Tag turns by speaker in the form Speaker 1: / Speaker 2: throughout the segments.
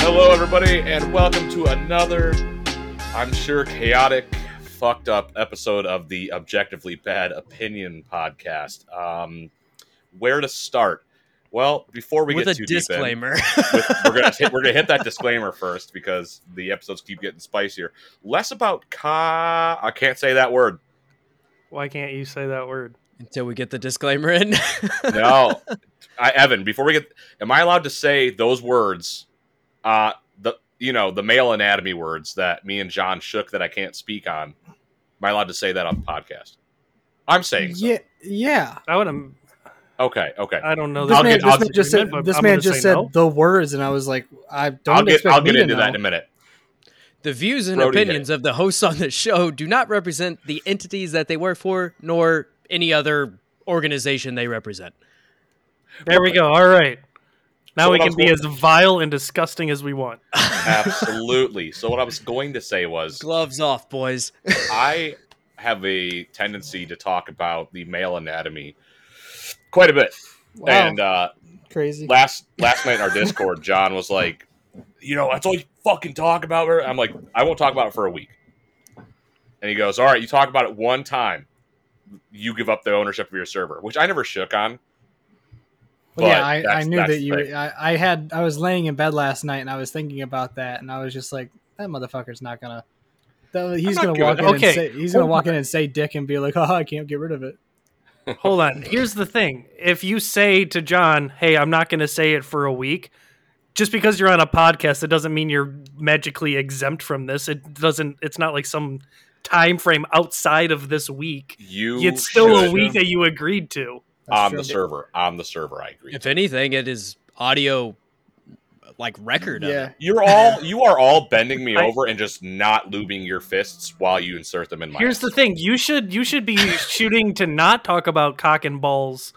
Speaker 1: Hello, everybody, and welcome to another, I'm sure, chaotic, fucked up episode of the Objectively Bad Opinion podcast. Um, where to start? Well, before we
Speaker 2: with
Speaker 1: get
Speaker 2: a
Speaker 1: too deep in,
Speaker 2: disclaimer.
Speaker 1: with, we're gonna hit, we're gonna hit that disclaimer first because the episodes keep getting spicier. Less about ca. I can't say that word.
Speaker 3: Why can't you say that word?
Speaker 2: Until we get the disclaimer in.
Speaker 1: No, I, Evan. Before we get, am I allowed to say those words? Uh, the you know the male anatomy words that me and John shook that I can't speak on. Am I allowed to say that on the podcast? I'm saying so.
Speaker 4: Yeah, yeah.
Speaker 3: I would have.
Speaker 1: Okay, okay.
Speaker 3: I don't know.
Speaker 4: This
Speaker 1: I'll
Speaker 4: man,
Speaker 1: get-
Speaker 4: this man just said. This
Speaker 3: I'm
Speaker 4: man just said
Speaker 3: no.
Speaker 4: the words, and I was like, I don't
Speaker 1: I'll get
Speaker 4: expect
Speaker 1: I'll
Speaker 4: me
Speaker 1: get
Speaker 4: to
Speaker 1: into that in a minute.
Speaker 2: the views and
Speaker 1: Brody
Speaker 2: opinions of the hosts on the show do not represent the entities that they work for, nor any other organization they represent.
Speaker 3: There we go. All right. Now
Speaker 1: So
Speaker 3: we can
Speaker 1: was
Speaker 3: be as vile and disgusting as we want.
Speaker 1: Absolutely. So what I was going to say was
Speaker 2: Gloves off, boys.
Speaker 1: I have a tendency to talk about the male anatomy quite a bit,
Speaker 4: Wow,
Speaker 1: and uh,
Speaker 4: crazy.
Speaker 1: last last night in our Discord, John was like, "You know, that's all you fucking talk about." her." I'm like, "I won't talk about it for a week." And he goes, "All right, you talk about it one time, you give up the ownership of your server," which I never shook on.
Speaker 4: Well, yeah, I, I knew that you.
Speaker 1: thing.
Speaker 4: I, I had. I was laying in bed last night, and I was thinking about that, and I was just like, that motherfucker's not gonna. that- He's
Speaker 1: not
Speaker 4: gonna
Speaker 1: good.
Speaker 4: walk in
Speaker 3: Okay,
Speaker 4: and say. He's gonna
Speaker 3: hold
Speaker 4: walk in and say dick and be like, oh, I can't get rid of it.
Speaker 3: Hold on. Here's the thing. If you say to John, "Hey, I'm not going to say it for a week," just because you're on a podcast, it doesn't mean you're magically exempt from this. It doesn't. It's not like some time frame outside of this week.
Speaker 1: You
Speaker 3: it's still a week that you agreed to.
Speaker 4: That's
Speaker 1: on
Speaker 4: true.
Speaker 1: the server. On the server, I agree.
Speaker 2: If anything, it is audio like record of
Speaker 4: Yeah,
Speaker 2: it.
Speaker 1: You're all you are all bending me
Speaker 3: I-
Speaker 1: over and just not lubing your fists while you insert them in my.
Speaker 3: Here's the thing: you should you should be shooting to not talk about cock and balls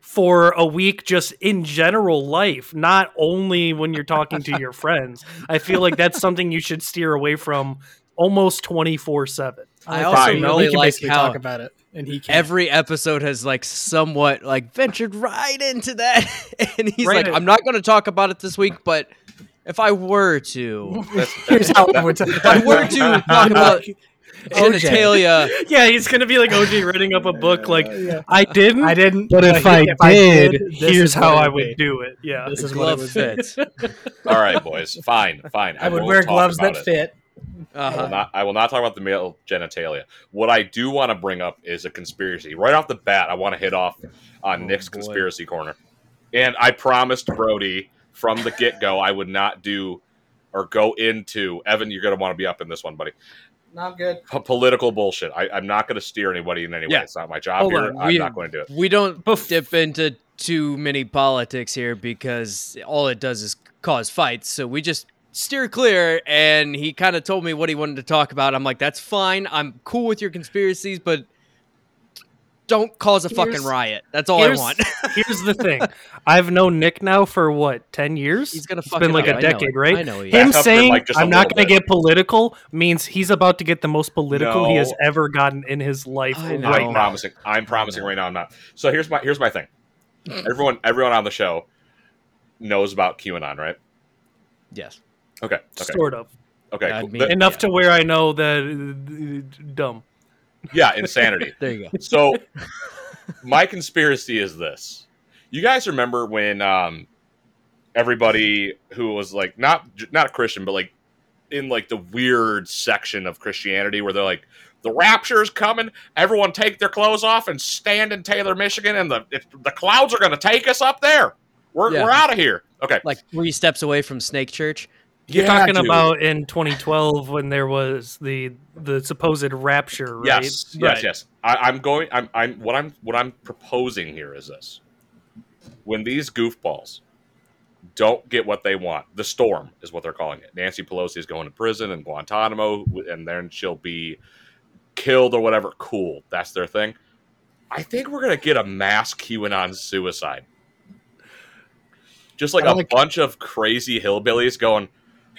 Speaker 3: for a week, just in general life, not only when you're talking to your friends. I feel like that's something you should steer away from almost twenty four seven.
Speaker 2: I also
Speaker 1: fine.
Speaker 2: really like how
Speaker 4: talk about it, and he can't.
Speaker 2: every episode has like somewhat like ventured right into that, and he's
Speaker 3: Right.
Speaker 2: like, "I'm not going to talk about it this week, but if I were to,
Speaker 4: Here's how I would.
Speaker 2: if I were to talk about genitalia."
Speaker 3: Yeah, he's gonna be like OJ writing up a book like
Speaker 4: Yeah.
Speaker 3: I didn't,
Speaker 4: I didn't.
Speaker 3: but if I did,
Speaker 4: this
Speaker 3: here's how I would
Speaker 4: be.
Speaker 3: do it. Yeah.
Speaker 4: This is what it would be.
Speaker 2: fits.
Speaker 1: All right, boys. Fine, fine.
Speaker 4: I would wear gloves that
Speaker 1: it.
Speaker 4: Fit.
Speaker 1: I will
Speaker 2: Uh-huh.
Speaker 1: not. I will not talk about the male genitalia. What I do want to bring up is a conspiracy. Right off the bat, I want to hit off on
Speaker 2: Oh,
Speaker 1: Nick's
Speaker 2: boy.
Speaker 1: conspiracy corner, and I promised Brody from the get go I would not do or go into. Evan, you're going to want to be up in this one, buddy.
Speaker 4: Not good.
Speaker 1: P- political bullshit. I, I'm not going to steer anybody in any way.
Speaker 2: Yeah.
Speaker 1: It's not my job
Speaker 3: Hold
Speaker 1: here.
Speaker 3: on,
Speaker 1: I'm
Speaker 2: we-
Speaker 1: not going to do it.
Speaker 2: We don't
Speaker 3: Bef-
Speaker 2: dip into too many politics here because all it does is cause fights. So we just steer clear. And he kind of told me what he wanted to talk about. I'm like, that's fine. I'm cool with your conspiracies, but don't cause a fucking riot. That's all I want.
Speaker 3: Here's the thing: I've known Nick now for what ten years.
Speaker 2: He's gonna
Speaker 3: It's
Speaker 2: fucking
Speaker 3: been like
Speaker 2: up.
Speaker 3: a
Speaker 2: I know
Speaker 3: decade,
Speaker 2: it.
Speaker 3: right?
Speaker 2: I know he
Speaker 3: Him
Speaker 1: Back up for,
Speaker 3: saying
Speaker 1: like, just a
Speaker 3: I'm not going to
Speaker 1: bit.
Speaker 3: get political means he's about to get the most political he has ever gotten in his life
Speaker 2: I know.
Speaker 3: right
Speaker 1: I'm promising. I'm promising right now. I'm not. So here's my here's my thing. Everyone everyone on the show knows about QAnon, right?
Speaker 2: yes.
Speaker 1: Okay. Okay.
Speaker 3: Sort of
Speaker 1: Okay. Cool.
Speaker 2: mean-
Speaker 1: The-
Speaker 3: enough to where I know that uh, dumb.
Speaker 1: yeah, insanity.
Speaker 2: There you go.
Speaker 1: So my conspiracy is this. You guys remember when um everybody who was like not not a Christian but like in like the weird section of Christianity where they're like the rapture is coming, everyone take their clothes off and stand in Taylor, Michigan and the if the clouds are going to take us up there. We're
Speaker 2: Yeah.
Speaker 1: we're out of here. Okay.
Speaker 2: Like three steps away from Snake Church.
Speaker 3: You're
Speaker 1: Yeah,
Speaker 3: talking
Speaker 1: dude.
Speaker 3: about in 2012 when there was the the supposed rapture, right?
Speaker 1: Yes, yes,
Speaker 3: Right.
Speaker 1: yes. I, I'm going. I'm. I'm. What I'm. What I'm proposing here is this: when these goofballs don't get what they want. The storm is what they're calling it. Nancy Pelosi is going to prison in Guantanamo, and then she'll be killed or whatever. Cool, that's their thing. I think we're gonna get a mass QAnon suicide. Just like a
Speaker 4: like-
Speaker 1: bunch of crazy hillbillies going,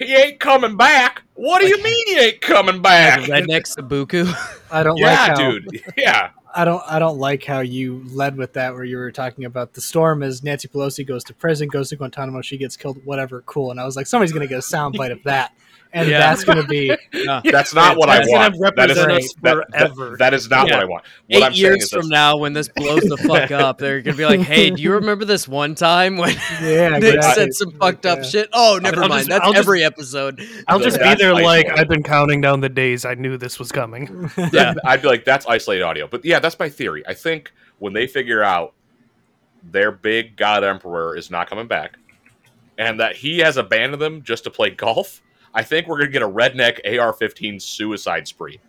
Speaker 1: "He ain't coming back." What do you mean he ain't coming back?
Speaker 2: Redneck seppuku.
Speaker 4: I don't
Speaker 1: Yeah,
Speaker 4: like how
Speaker 1: dude. Yeah.
Speaker 4: I don't I don't like how you led with that where you were talking about the storm as Nancy Pelosi goes to prison, goes to Guantanamo, she gets killed, whatever, cool. And I was like, somebody's gonna get a soundbite of that. And
Speaker 2: Yeah.
Speaker 4: that's gonna be uh,
Speaker 1: That's not what I
Speaker 3: That's gonna
Speaker 1: want. That is,
Speaker 3: represent
Speaker 4: us
Speaker 3: us
Speaker 1: that- that-
Speaker 3: forever.
Speaker 1: that is not
Speaker 2: Yeah.
Speaker 1: what I want. What
Speaker 2: Eight
Speaker 1: I'm saying
Speaker 2: years
Speaker 1: is
Speaker 2: from
Speaker 1: this.
Speaker 2: now, when this blows the fuck up, they're gonna be like, "Hey, do you remember this one time when
Speaker 4: yeah,
Speaker 2: Nick
Speaker 4: exactly.
Speaker 2: said some fucked up
Speaker 4: Yeah.
Speaker 2: shit?" Oh, never
Speaker 3: I'll
Speaker 2: mind.
Speaker 3: just-
Speaker 2: That's
Speaker 3: I'll just-
Speaker 2: every episode.
Speaker 3: I'll just be
Speaker 1: That's
Speaker 3: there like. I've been counting down the days. I knew this was coming.
Speaker 2: Yeah.
Speaker 1: I'd be like, that's isolated audio. But yeah, that's my theory. I think when they figure out their big god emperor is not coming back, and that he has abandoned them just to play golf, I think we're gonna get a redneck AR-15 suicide spree.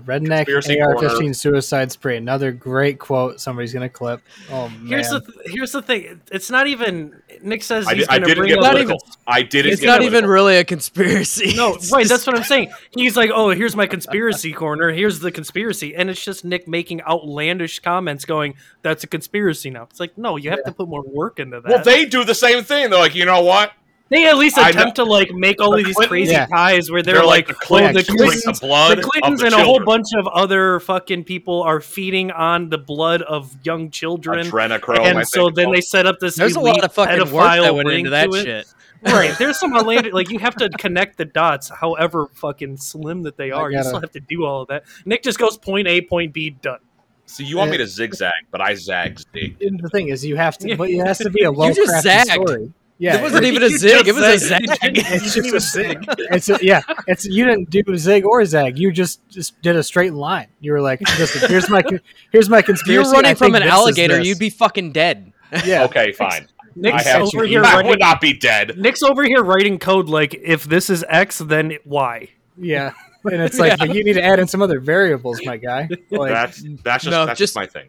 Speaker 4: Redneck
Speaker 1: Conspiracy
Speaker 4: AR-15
Speaker 1: corner.
Speaker 4: suicide spree. Another great quote. Somebody's gonna clip. Oh man.
Speaker 3: Here's the th- here's the thing. It's not even. Nick says
Speaker 1: I,
Speaker 3: he's
Speaker 1: did, I
Speaker 3: going to
Speaker 1: didn't
Speaker 3: bring
Speaker 1: get
Speaker 3: up.
Speaker 2: Not
Speaker 1: political. I didn't.
Speaker 2: It's
Speaker 1: get
Speaker 2: not even really a conspiracy.
Speaker 3: No,
Speaker 2: It's
Speaker 3: right. That's what I'm saying. He's like, "Oh, here's my conspiracy corner. Here's the conspiracy," and it's just Nick making outlandish comments, going, "That's a conspiracy now." It's like, no, you have to put more work into that.
Speaker 1: Well, they do the same thing. They're like, you know what?
Speaker 3: They at least attempt to like make all
Speaker 1: The
Speaker 3: of these
Speaker 1: Clintons-
Speaker 3: crazy
Speaker 4: Yeah.
Speaker 3: ties where they're,
Speaker 1: They're,
Speaker 3: like,
Speaker 1: like the
Speaker 3: oh,
Speaker 1: Clintons,
Speaker 3: the Clintons,
Speaker 1: the blood
Speaker 3: the Clintons
Speaker 1: of the
Speaker 3: and a whole bunch of other fucking people are feeding on the blood of young children.
Speaker 1: Adrenochrome. I
Speaker 3: and
Speaker 1: think
Speaker 3: so then they set up this.
Speaker 2: There's a lot of fucking work
Speaker 3: pedophile
Speaker 2: that went into that
Speaker 3: to it.
Speaker 2: shit.
Speaker 3: Right. There's some outlandish like you have to connect the dots, however fucking slim that they are. You
Speaker 4: gotta-
Speaker 3: still have to do all of that. Nick just goes point A, point B, done.
Speaker 1: So you want me to zigzag, but I zag zig.
Speaker 4: The thing is, you have to, but it has to be a well
Speaker 2: just
Speaker 4: crafted story. Yeah,
Speaker 2: it wasn't
Speaker 4: it-
Speaker 2: even a zig. It was a
Speaker 3: said-
Speaker 2: zag.
Speaker 4: It's just a zig. It's a, yeah. It's you didn't do zig or zag. You just just did a straight line. You were like, here's my con- here's my
Speaker 2: If
Speaker 4: conspiracy.
Speaker 2: you're running
Speaker 4: I
Speaker 2: from an alligator, you'd be fucking dead.
Speaker 4: yeah.
Speaker 1: Okay, fine.
Speaker 3: Nick's
Speaker 1: I have
Speaker 3: over here
Speaker 1: I
Speaker 3: writing.
Speaker 1: would not be dead.
Speaker 3: Nick's over here writing code like if this is X, then Y.
Speaker 4: Yeah. And it's like, but you need to add in some other variables, my guy. Like,
Speaker 1: That's that's just
Speaker 2: No,
Speaker 1: that's
Speaker 2: just-
Speaker 1: just my thing.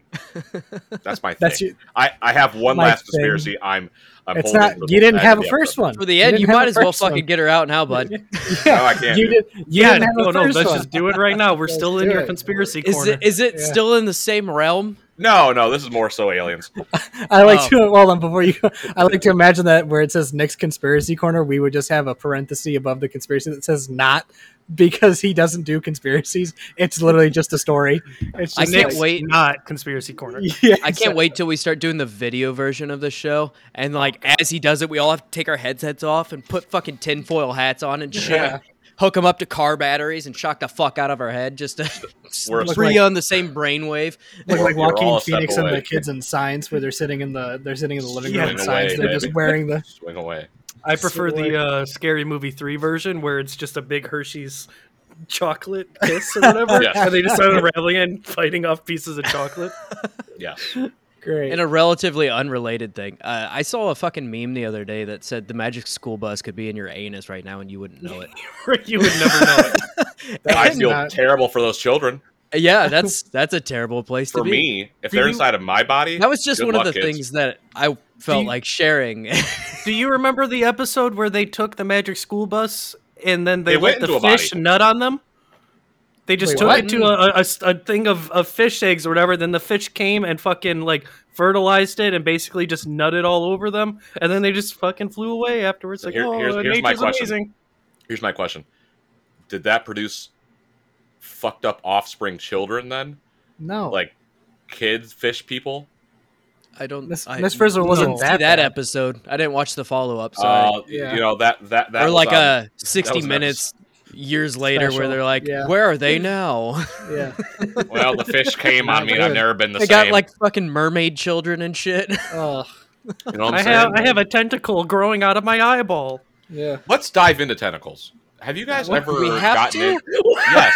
Speaker 1: That's my thing.
Speaker 4: that's you.
Speaker 1: I, I have one last
Speaker 4: thing.
Speaker 1: conspiracy. I'm. I'm
Speaker 4: It's not. You didn't have a first one.
Speaker 2: For the end,
Speaker 4: didn't
Speaker 2: you might as well
Speaker 4: first one.
Speaker 2: fucking get her out now, bud.
Speaker 1: No, I can't.
Speaker 4: You did. You
Speaker 3: yeah,
Speaker 4: didn't have
Speaker 3: no,
Speaker 4: a
Speaker 3: no, let's
Speaker 4: one.
Speaker 3: just do it right now. We're still in your
Speaker 4: it.
Speaker 3: conspiracy
Speaker 2: Is
Speaker 3: corner.
Speaker 2: it is it
Speaker 4: Yeah.
Speaker 2: still in the same realm?
Speaker 1: No, no, this is more so aliens.
Speaker 4: I like
Speaker 2: Oh.
Speaker 4: to well, then before you, I like to imagine that where it says Nick's conspiracy corner, we would just have a parenthesis above the conspiracy that says not because he doesn't do conspiracies. It's literally just a story. It's
Speaker 2: I can't
Speaker 4: like-
Speaker 2: wait.
Speaker 3: not conspiracy corner.
Speaker 4: Yeah,
Speaker 2: I can't wait till we start doing the video version of the show. And like as he does it, we all have to take our headsets off and put fucking tinfoil hats on and shit.
Speaker 4: Yeah.
Speaker 2: Hook them up to car batteries and shock the fuck out of our head just to
Speaker 1: We're-
Speaker 2: free on the same brainwave.
Speaker 4: Look like
Speaker 1: We're
Speaker 4: Joaquin Phoenix and the kids in Signs, where they're sitting in the they're sitting in the living room
Speaker 3: Yeah.
Speaker 4: in
Speaker 1: Swing
Speaker 4: Signs.
Speaker 1: away,
Speaker 4: They're just wearing the
Speaker 1: Swing away.
Speaker 3: I prefer
Speaker 4: Swing
Speaker 3: the uh, Scary Movie 3 version where it's just a big Hershey's chocolate kiss or whatever.
Speaker 1: Yes.
Speaker 3: And they just start unraveling and fighting off pieces of chocolate.
Speaker 1: Yes.
Speaker 4: great.
Speaker 2: In a relatively unrelated thing, uh, I saw a fucking meme the other day that said the magic school bus could be in your anus right now and you wouldn't know it.
Speaker 3: you would never know it.
Speaker 1: I feel
Speaker 4: not-
Speaker 1: terrible for those children.
Speaker 2: yeah, that's that's a terrible place
Speaker 1: For
Speaker 2: to be.
Speaker 1: me, if they're
Speaker 3: you-
Speaker 1: inside of my body,
Speaker 2: That was just
Speaker 1: good
Speaker 2: one
Speaker 1: luck,
Speaker 2: of the
Speaker 1: kids.
Speaker 2: things that I felt
Speaker 3: you-
Speaker 2: like sharing.
Speaker 3: Do you remember the episode where they took the magic school bus and then they,
Speaker 1: They
Speaker 3: let the fish
Speaker 1: body.
Speaker 3: nut on them? They just
Speaker 4: Wait,
Speaker 3: took
Speaker 4: what?
Speaker 3: it to a a thing of, of fish eggs or whatever. Then the fish came and fucking like fertilized it and basically just nutted all over them. And then they just fucking flew away afterwards.
Speaker 1: So
Speaker 3: Like,
Speaker 1: here-
Speaker 3: oh,
Speaker 1: here's- here's my
Speaker 3: nature's
Speaker 1: question.
Speaker 3: amazing.
Speaker 1: Here's my question: Did that produce fucked up offspring children? Then,
Speaker 4: no,
Speaker 1: like kids, fish people?
Speaker 2: I don't.
Speaker 4: Miss-
Speaker 2: I
Speaker 4: Miss Frizzle wasn't
Speaker 2: didn't see
Speaker 4: that
Speaker 2: that episode. I didn't watch the follow up. Sorry.
Speaker 1: Uh,
Speaker 4: Yeah.
Speaker 1: You know that that that
Speaker 2: or
Speaker 1: was
Speaker 2: like
Speaker 1: on-
Speaker 2: a sixty
Speaker 1: was an
Speaker 2: minutes years later
Speaker 4: Special,
Speaker 2: where they're like,
Speaker 4: yeah.
Speaker 2: "Where are they now?"
Speaker 4: yeah.
Speaker 1: well, the fish came on me, and I've never been the
Speaker 2: they
Speaker 1: same.
Speaker 2: They got like fucking mermaid children and shit.
Speaker 4: Oh,
Speaker 1: you know I'm
Speaker 3: I
Speaker 1: saying?
Speaker 3: have I have a tentacle growing out of my eyeball.
Speaker 4: yeah.
Speaker 1: Let's dive into tentacles. Have you guys
Speaker 2: What,
Speaker 1: ever
Speaker 2: we have
Speaker 1: gotten
Speaker 2: to?
Speaker 1: in? Yes.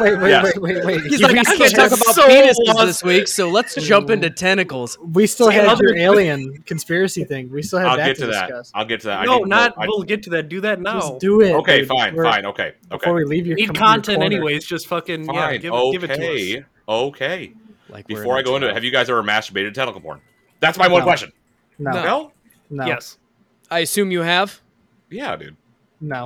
Speaker 4: Wait, wait,
Speaker 1: Yes.
Speaker 4: wait, wait, wait.
Speaker 2: He's
Speaker 4: You
Speaker 2: like, I can't talk about
Speaker 3: so
Speaker 2: penises
Speaker 3: lost.
Speaker 2: this week, so let's jump into tentacles.
Speaker 4: We still
Speaker 3: See,
Speaker 4: had your alien conspiracy thing. We still have
Speaker 1: I'll
Speaker 4: that
Speaker 1: get
Speaker 4: to,
Speaker 1: to that.
Speaker 4: discuss.
Speaker 1: I'll get to that. I
Speaker 3: no,
Speaker 1: need-
Speaker 3: not.
Speaker 1: I-
Speaker 3: we'll get to that. Do that now.
Speaker 4: Just do it.
Speaker 1: okay,
Speaker 4: dude.
Speaker 1: fine,
Speaker 4: We're-
Speaker 1: fine, okay, okay.
Speaker 4: Before we leave your
Speaker 3: Need content
Speaker 4: corner.
Speaker 3: anyways. Just fucking yeah.
Speaker 1: Fine,
Speaker 3: Give, it-
Speaker 1: okay,
Speaker 3: give it to us.
Speaker 1: okay.
Speaker 2: Like
Speaker 1: Before I go into it, have you guys ever masturbated to tentacle porn? That's my one question.
Speaker 4: No.
Speaker 1: No?
Speaker 4: No.
Speaker 3: Yes.
Speaker 2: I assume you have.
Speaker 1: Yeah, dude.
Speaker 4: No.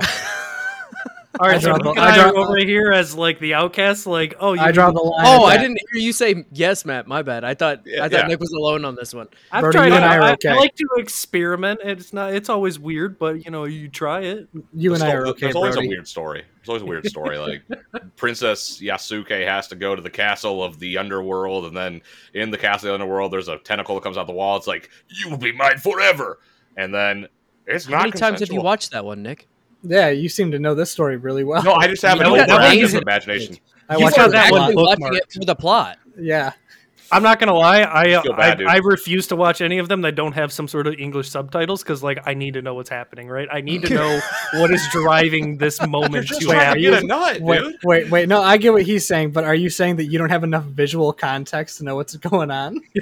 Speaker 3: All right,
Speaker 4: I
Speaker 3: so
Speaker 4: draw
Speaker 3: Nick
Speaker 4: the-
Speaker 3: and
Speaker 4: I
Speaker 3: I
Speaker 4: draw-
Speaker 3: are over here as like the outcasts. Like, oh, you
Speaker 4: I draw the line.
Speaker 2: Oh, I didn't hear you say yes, Matt. My bad. I thought
Speaker 1: Yeah,
Speaker 2: I thought
Speaker 1: yeah.
Speaker 2: Nick was alone on this one.
Speaker 3: I've
Speaker 4: Brody,
Speaker 3: tried.
Speaker 4: you and I are okay.
Speaker 3: I like to experiment. It's not. It's always weird, but you know, you try it.
Speaker 4: You and
Speaker 1: There's
Speaker 4: I are okay,
Speaker 1: There's always
Speaker 4: Brody.
Speaker 1: a weird story. There's always a weird story. Like Princess Yasuke has to go to the castle of the underworld, and then in the castle of the underworld, there's a tentacle that comes out the wall. It's like you will be mine forever, and then it's not.
Speaker 2: How
Speaker 1: not.
Speaker 2: many times have you watched that one, Nick?
Speaker 4: Yeah, you seem to know this story really well.
Speaker 1: No, I just have an
Speaker 3: You know what?
Speaker 1: overactive
Speaker 3: Amazing.
Speaker 1: imagination.
Speaker 4: I
Speaker 3: you
Speaker 4: watched
Speaker 3: that
Speaker 4: a
Speaker 3: one
Speaker 4: lot.
Speaker 2: Watching it for the plot.
Speaker 4: Yeah.
Speaker 3: I'm not gonna lie. I
Speaker 1: bad,
Speaker 3: I. I refuse to watch any of them that don't have some sort of English subtitles because like I need to know what's happening. Right? I need to know what is driving this
Speaker 1: You're
Speaker 3: moment
Speaker 1: just
Speaker 3: to
Speaker 1: trying to
Speaker 3: happen.
Speaker 1: get a nut,
Speaker 4: Wait,
Speaker 1: dude.
Speaker 4: wait, wait. No, I get what he's saying, but are you saying that you don't have enough visual context to know what's going on?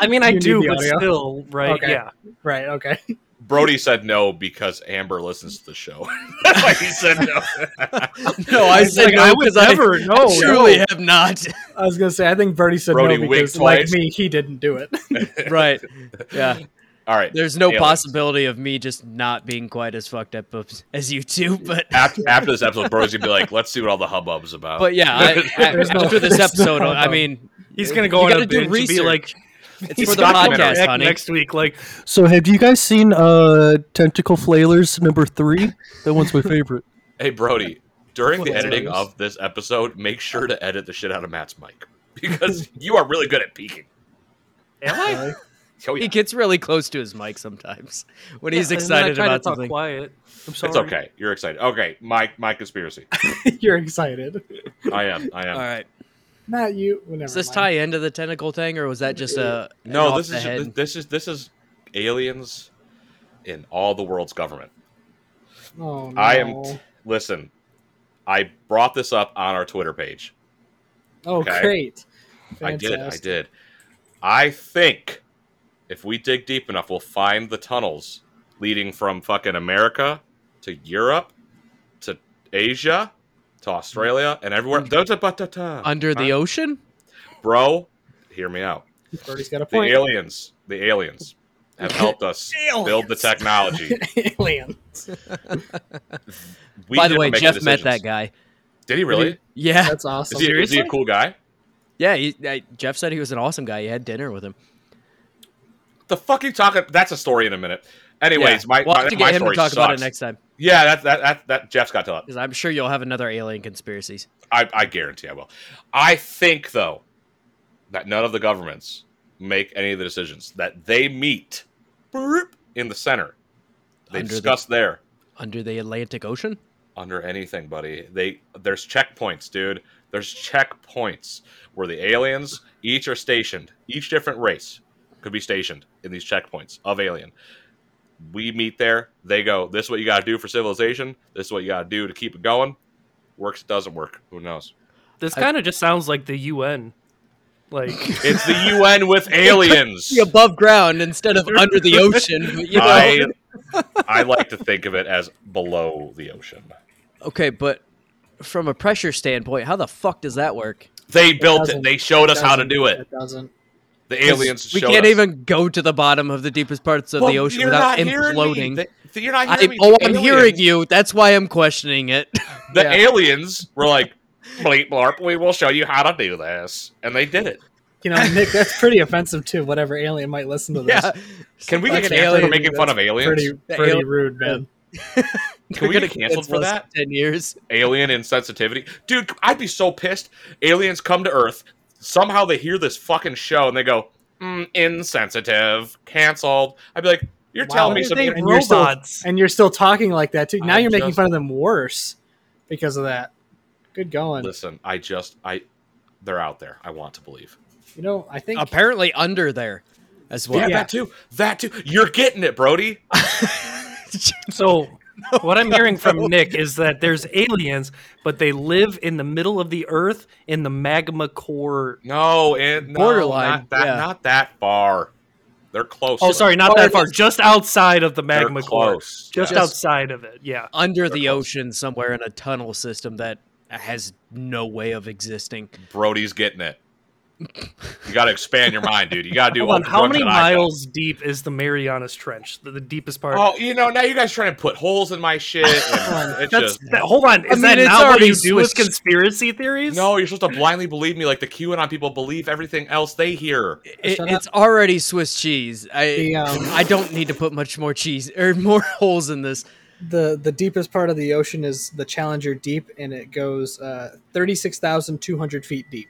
Speaker 3: I mean, I do, but still, right?
Speaker 4: Okay.
Speaker 3: Yeah.
Speaker 4: Right. Okay.
Speaker 1: Brody said no because Amber listens to the show. That's why he said no.
Speaker 2: No, I said
Speaker 3: like,
Speaker 2: no
Speaker 3: I would
Speaker 2: because I
Speaker 3: never know.
Speaker 2: truly have not.
Speaker 4: I was gonna say I think Birdie said
Speaker 1: Brody
Speaker 4: no
Speaker 1: winked
Speaker 4: because, like
Speaker 1: twice.
Speaker 4: me, he didn't do it.
Speaker 2: right. Yeah.
Speaker 1: All right.
Speaker 2: There's no
Speaker 1: Aliens.
Speaker 2: possibility of me just not being quite as fucked up as- as you two, but
Speaker 1: After, after this episode, Brody's gonna be like, "Let's see what all the hubbub's about."
Speaker 2: but yeah, I, I-
Speaker 4: There's no-
Speaker 2: after this
Speaker 4: there's no
Speaker 2: episode, I mean,
Speaker 3: He's gonna go
Speaker 2: You
Speaker 3: on
Speaker 2: gotta
Speaker 3: a
Speaker 2: do
Speaker 3: binge and be like,
Speaker 2: it's
Speaker 3: he's
Speaker 2: for the podcast,
Speaker 3: back
Speaker 2: honey.
Speaker 3: Next week, like,
Speaker 5: So, have you guys seen uh, Tentacle Flailers number three? That one's my favorite.
Speaker 1: Hey, Brody, during the editing
Speaker 4: spoilers.
Speaker 1: of this episode, make sure to edit the shit out of Matt's mic because you are really good at peeking.
Speaker 3: am I?
Speaker 1: Oh, yeah.
Speaker 2: He gets really close to his mic sometimes when he's
Speaker 3: Yeah, and then
Speaker 2: excited
Speaker 3: I to
Speaker 2: about something.
Speaker 3: Quiet. I'm sorry.
Speaker 1: It's okay. You're excited. Okay, my my conspiracy.
Speaker 4: You're excited.
Speaker 1: I am. I am.
Speaker 2: All right.
Speaker 4: Not you. Well,
Speaker 2: Does this
Speaker 4: mind.
Speaker 2: tie into the tentacle thing, or was that just a
Speaker 1: No, this is
Speaker 2: head?
Speaker 1: this is this is aliens in all the world's government.
Speaker 4: Oh, no.
Speaker 1: I am- Listen, I brought this up on our Twitter page.
Speaker 4: Oh,
Speaker 1: okay.
Speaker 4: great.
Speaker 1: I did. I did. I think if we dig deep enough, we'll find the tunnels leading from fucking America to Europe to Asia to Australia and everywhere.
Speaker 2: Under the ocean?
Speaker 1: Bro, hear me out.
Speaker 4: Got a
Speaker 1: The aliens, the aliens have helped us build the technology.
Speaker 4: Aliens.
Speaker 1: We
Speaker 2: By the way, Jeff
Speaker 1: decisions.
Speaker 2: met that guy.
Speaker 1: Did he really?
Speaker 2: Yeah,
Speaker 4: That's awesome.
Speaker 1: Is he, is he a cool guy?
Speaker 2: yeah. He, uh, Jeff said he was an awesome guy. He had dinner with him.
Speaker 1: The fuck you talking? That's a story in a minute. Anyways,
Speaker 2: Yeah.
Speaker 1: my
Speaker 2: we'll
Speaker 1: my,
Speaker 2: have to
Speaker 1: my
Speaker 2: get him to talk
Speaker 1: sucks.
Speaker 2: about it next time
Speaker 1: Yeah, that that that, that Jeff's got to.
Speaker 2: because I'm sure you'll have another alien conspiracies.
Speaker 1: I, I guarantee I will. I think though that none of the governments make any of the decisions. That they meet in the center. They
Speaker 2: Under the-
Speaker 1: discuss there
Speaker 2: Under the Atlantic Ocean?
Speaker 1: under anything, buddy. They there's checkpoints, dude. There's checkpoints where the aliens each are stationed. Each different race could be stationed in these checkpoints of alien. We meet there. They go. This is what you got to do for civilization. This is what you got to do to keep it going. Works. Doesn't work. Who knows?
Speaker 3: This kind of just sounds like the UN. Like,
Speaker 1: It's the UN with aliens.
Speaker 2: Be above ground instead of under the ocean. But, you know.
Speaker 1: I I like to think of it as below the ocean.
Speaker 2: Okay, but from a pressure standpoint, how the fuck does that work?
Speaker 1: They built it.
Speaker 4: doesn't-
Speaker 1: They showed us how to do it.
Speaker 4: It doesn't.
Speaker 1: The aliens.
Speaker 2: We can't
Speaker 1: us.
Speaker 2: even go to the bottom of the deepest parts of
Speaker 1: Well,
Speaker 2: the ocean without
Speaker 1: not hearing me.
Speaker 2: imploding.
Speaker 1: They- You're not
Speaker 2: I,
Speaker 1: me.
Speaker 2: oh,
Speaker 1: The
Speaker 2: I'm
Speaker 1: aliens-
Speaker 2: hearing you. That's why I'm questioning it.
Speaker 1: The
Speaker 4: Yeah.
Speaker 1: aliens were like, bleep blarp, we will show you how to do this. And they did it.
Speaker 4: You know, Nick, that's pretty offensive too. Whatever alien might listen to this.
Speaker 2: yeah.
Speaker 1: Can we
Speaker 2: Like
Speaker 1: get
Speaker 2: an
Speaker 1: canceled for
Speaker 2: alien,
Speaker 1: making fun of aliens?
Speaker 4: Pretty, pretty
Speaker 2: alien-
Speaker 4: rude, man.
Speaker 1: Can we get
Speaker 2: gonna
Speaker 1: canceled for that?
Speaker 2: Ten years.
Speaker 1: Alien insensitivity? Dude, I'd be so pissed. Aliens come to Earth. Somehow they hear this fucking show and they go, mm, insensitive, canceled. I'd be like, you're
Speaker 4: Wow.
Speaker 1: telling me
Speaker 3: They
Speaker 1: something.
Speaker 4: And you're still- And you're still talking like that too. Now
Speaker 1: I
Speaker 4: you're making
Speaker 1: just-
Speaker 4: fun of them worse because of that. Good going.
Speaker 1: Listen, I just, I, they're out there. I want to believe.
Speaker 4: You know, I think
Speaker 2: Apparently under there as well.
Speaker 1: Yeah,
Speaker 4: Yeah.
Speaker 1: that too. That too. You're getting it, Brody.
Speaker 3: So, what I'm hearing from Nick is that there's aliens, but they live in the middle of the earth in the magma core.
Speaker 1: No, and no,
Speaker 2: Borderline,
Speaker 1: Not that,
Speaker 2: yeah.
Speaker 1: not that far. They're close.
Speaker 3: Oh, sorry, not
Speaker 2: Far
Speaker 3: that far. Just outside of the
Speaker 1: They're
Speaker 3: magma core. Just
Speaker 1: Yeah.
Speaker 3: outside of it. Yeah.
Speaker 2: under
Speaker 1: They're
Speaker 2: the
Speaker 1: close.
Speaker 2: ocean somewhere in a tunnel system that has no way of existing.
Speaker 1: Brody's getting it. You got to expand your mind, dude. You got to do
Speaker 3: Hold
Speaker 1: all
Speaker 3: on, how many
Speaker 1: that I've done.
Speaker 3: miles deep is the Marianas Trench? The, the deepest part.
Speaker 1: Oh, you know, now you guys trying to put holes in my shit. It's
Speaker 3: That's
Speaker 1: just
Speaker 3: that, hold on. Is
Speaker 2: mean,
Speaker 3: that
Speaker 2: it's
Speaker 3: not what
Speaker 2: already
Speaker 3: you do with
Speaker 2: switched.
Speaker 3: conspiracy theories?
Speaker 1: no. You're supposed to blindly believe me, like the QAnon people believe everything else they hear.
Speaker 2: It,
Speaker 4: Shut up.
Speaker 2: it's already Swiss cheese. I
Speaker 4: The, um,
Speaker 2: I don't need to put much more cheese or more holes in this.
Speaker 4: the the deepest part of the ocean is the Challenger Deep, and it goes uh, thirty six thousand two hundred feet deep.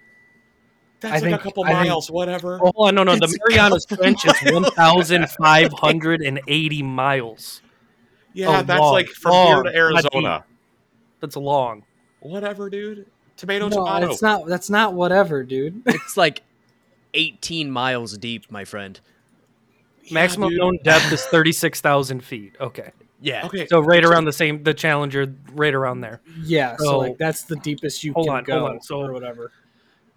Speaker 1: That's
Speaker 4: I
Speaker 1: like
Speaker 4: think-
Speaker 1: a couple
Speaker 4: I think-
Speaker 1: miles, whatever.
Speaker 3: Oh, hold on, no, no. The
Speaker 4: It's-
Speaker 3: Marianas Trench is 1,580 miles.
Speaker 1: yeah,
Speaker 3: oh,
Speaker 1: that's
Speaker 3: long,
Speaker 1: like from
Speaker 3: long,
Speaker 1: here to Arizona.
Speaker 3: That's long.
Speaker 1: Whatever, dude. Tomato,
Speaker 4: No,
Speaker 1: tomato.
Speaker 4: it's not. That's not whatever, dude.
Speaker 2: It's like 18 miles deep, my friend.
Speaker 1: Yeah,
Speaker 3: Maximum
Speaker 1: dude.
Speaker 3: known depth is 36,000 feet. Okay.
Speaker 2: Yeah.
Speaker 1: Okay,
Speaker 3: So right around the same, the Challenger, right around there.
Speaker 4: Yeah, so
Speaker 3: So-
Speaker 4: like that's the deepest you
Speaker 3: Hold
Speaker 4: can
Speaker 3: on,
Speaker 4: go,
Speaker 3: hold on, so-
Speaker 4: or whatever.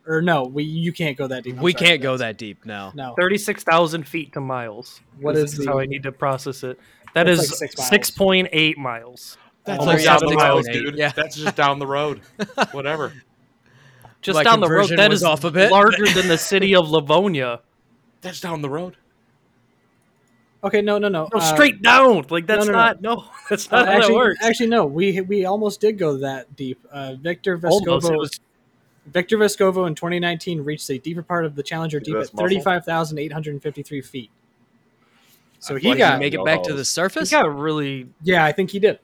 Speaker 4: Or no, we you can't go that deep. I'm
Speaker 2: We
Speaker 4: sorry,
Speaker 2: can't go that deep now.
Speaker 4: No,
Speaker 3: 36,000 feet to miles.
Speaker 4: What
Speaker 3: This
Speaker 4: is
Speaker 3: is
Speaker 4: the-
Speaker 3: how I need to process it. That is
Speaker 4: like six point
Speaker 3: eight miles.
Speaker 1: that's
Speaker 4: Oh,
Speaker 1: like
Speaker 4: yeah,
Speaker 1: down the
Speaker 4: six
Speaker 1: road,
Speaker 2: point eight,
Speaker 1: dude.
Speaker 2: yeah.
Speaker 1: That's just down the road. Whatever.
Speaker 3: Just
Speaker 2: My
Speaker 3: down the road.
Speaker 2: conversion
Speaker 3: That
Speaker 2: was
Speaker 3: is
Speaker 2: off a bit.
Speaker 3: larger than the city of Livonia.
Speaker 1: That's down the road.
Speaker 4: Okay, no, no, no.
Speaker 3: No,
Speaker 4: uh,
Speaker 3: straight down. Like that's
Speaker 4: no, no.
Speaker 3: not. No, that's
Speaker 4: uh,
Speaker 3: not how
Speaker 4: actually,
Speaker 3: that works.
Speaker 4: actually, no. We we almost did go that deep. Uh, Victor
Speaker 3: Almost. It
Speaker 4: Vescovo,
Speaker 3: was
Speaker 4: Victor Vescovo in 2019 reached a deeper part of the Challenger Deep at 35,853 feet. So he
Speaker 1: feel
Speaker 4: got.
Speaker 1: he
Speaker 2: Make it back to the
Speaker 3: he
Speaker 2: surface?
Speaker 3: got really.
Speaker 4: yeah, I think he did.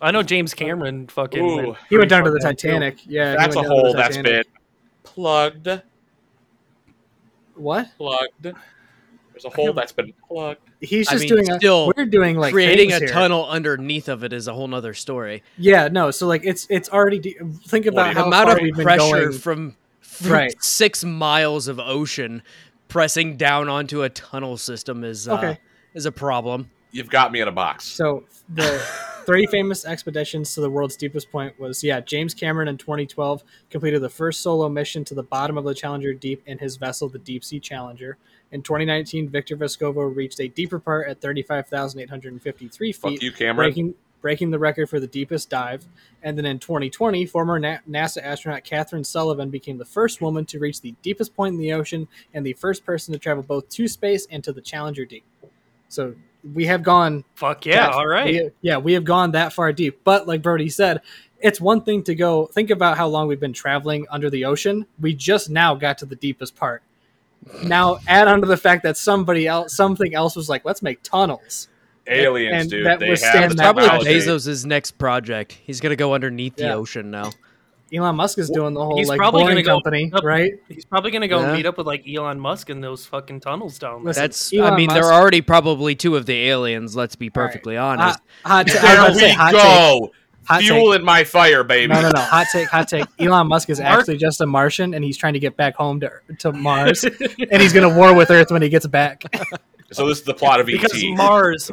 Speaker 3: I know James Cameron fucking.
Speaker 1: Ooh.
Speaker 3: went
Speaker 4: He went down to the
Speaker 3: pretty far down, too.
Speaker 4: Titanic. Yeah,
Speaker 1: That's a
Speaker 4: went down to
Speaker 1: hole that's
Speaker 4: Titanic.
Speaker 1: been plugged.
Speaker 4: What?
Speaker 1: Plugged. There's a hole that's been plugged.
Speaker 4: He's
Speaker 2: I
Speaker 4: just
Speaker 2: mean,
Speaker 4: doing a.
Speaker 2: still
Speaker 4: We're doing like
Speaker 2: Creating a
Speaker 4: here.
Speaker 2: tunnel underneath of it is a whole nother story.
Speaker 4: Yeah, no. So like it's it's already. De- think about
Speaker 1: you-
Speaker 2: The
Speaker 4: how
Speaker 2: amount of pressure
Speaker 4: going.
Speaker 2: from, from
Speaker 4: Right.
Speaker 2: six miles of ocean pressing down onto a tunnel system is uh,
Speaker 4: Okay.
Speaker 2: is a problem.
Speaker 1: You've got me in a box.
Speaker 4: So the three famous expeditions to the world's deepest point was yeah James Cameron in 2012 completed the first solo mission to the bottom of the Challenger Deep in his vessel the Deep Sea Challenger. In 2019, Victor Vescovo reached a deeper part at 35,853
Speaker 1: Fuck
Speaker 4: feet,
Speaker 1: you, Cameron.
Speaker 4: breaking breaking the record for the deepest dive. And then in 2020, former Na- NASA astronaut Kathryn Sullivan became the first woman to reach the deepest point in the ocean and the first person to travel both to space and to the Challenger Deep. So we have gone
Speaker 3: Fuck yeah!
Speaker 4: that-
Speaker 3: All right.
Speaker 4: we- yeah, we have gone that far deep. But like Brody said, it's one thing to go think about how long we've been traveling under the ocean. We just now got to the deepest part. Now add on to the fact that somebody else, something else was like, let's make tunnels.
Speaker 1: Aliens,
Speaker 4: and
Speaker 1: dude.
Speaker 4: that
Speaker 1: They
Speaker 4: was
Speaker 1: have the
Speaker 4: that
Speaker 2: Probably
Speaker 4: technology.
Speaker 1: technology.
Speaker 2: Bezos' next project. He's gonna go underneath the ocean now.
Speaker 4: Elon Musk is doing the whole
Speaker 3: He's
Speaker 4: like
Speaker 3: probably
Speaker 4: boring
Speaker 3: gonna go
Speaker 4: company,
Speaker 3: up-
Speaker 4: right?
Speaker 3: He's probably gonna go
Speaker 2: Yeah.
Speaker 3: meet up with like Elon Musk in those fucking tunnels down there.
Speaker 2: That's.
Speaker 4: Elon
Speaker 2: I mean,
Speaker 4: Musk-
Speaker 2: they're already probably two of the aliens. Let's be
Speaker 4: All right.
Speaker 2: perfectly honest.
Speaker 4: Hot, hot ta- I was
Speaker 1: There
Speaker 4: say,
Speaker 1: we
Speaker 4: hot take.
Speaker 1: Go.
Speaker 4: Hot take.
Speaker 1: Fuel in my fire, baby.
Speaker 4: No, no, no. Hot take, hot take. Elon Musk is
Speaker 3: Mark-
Speaker 4: actually just a Martian, and he's trying to get back home to to Mars, and he's going to war with Earth when he gets back.
Speaker 1: So this is the plot of E
Speaker 3: because
Speaker 1: ET.
Speaker 3: Mars,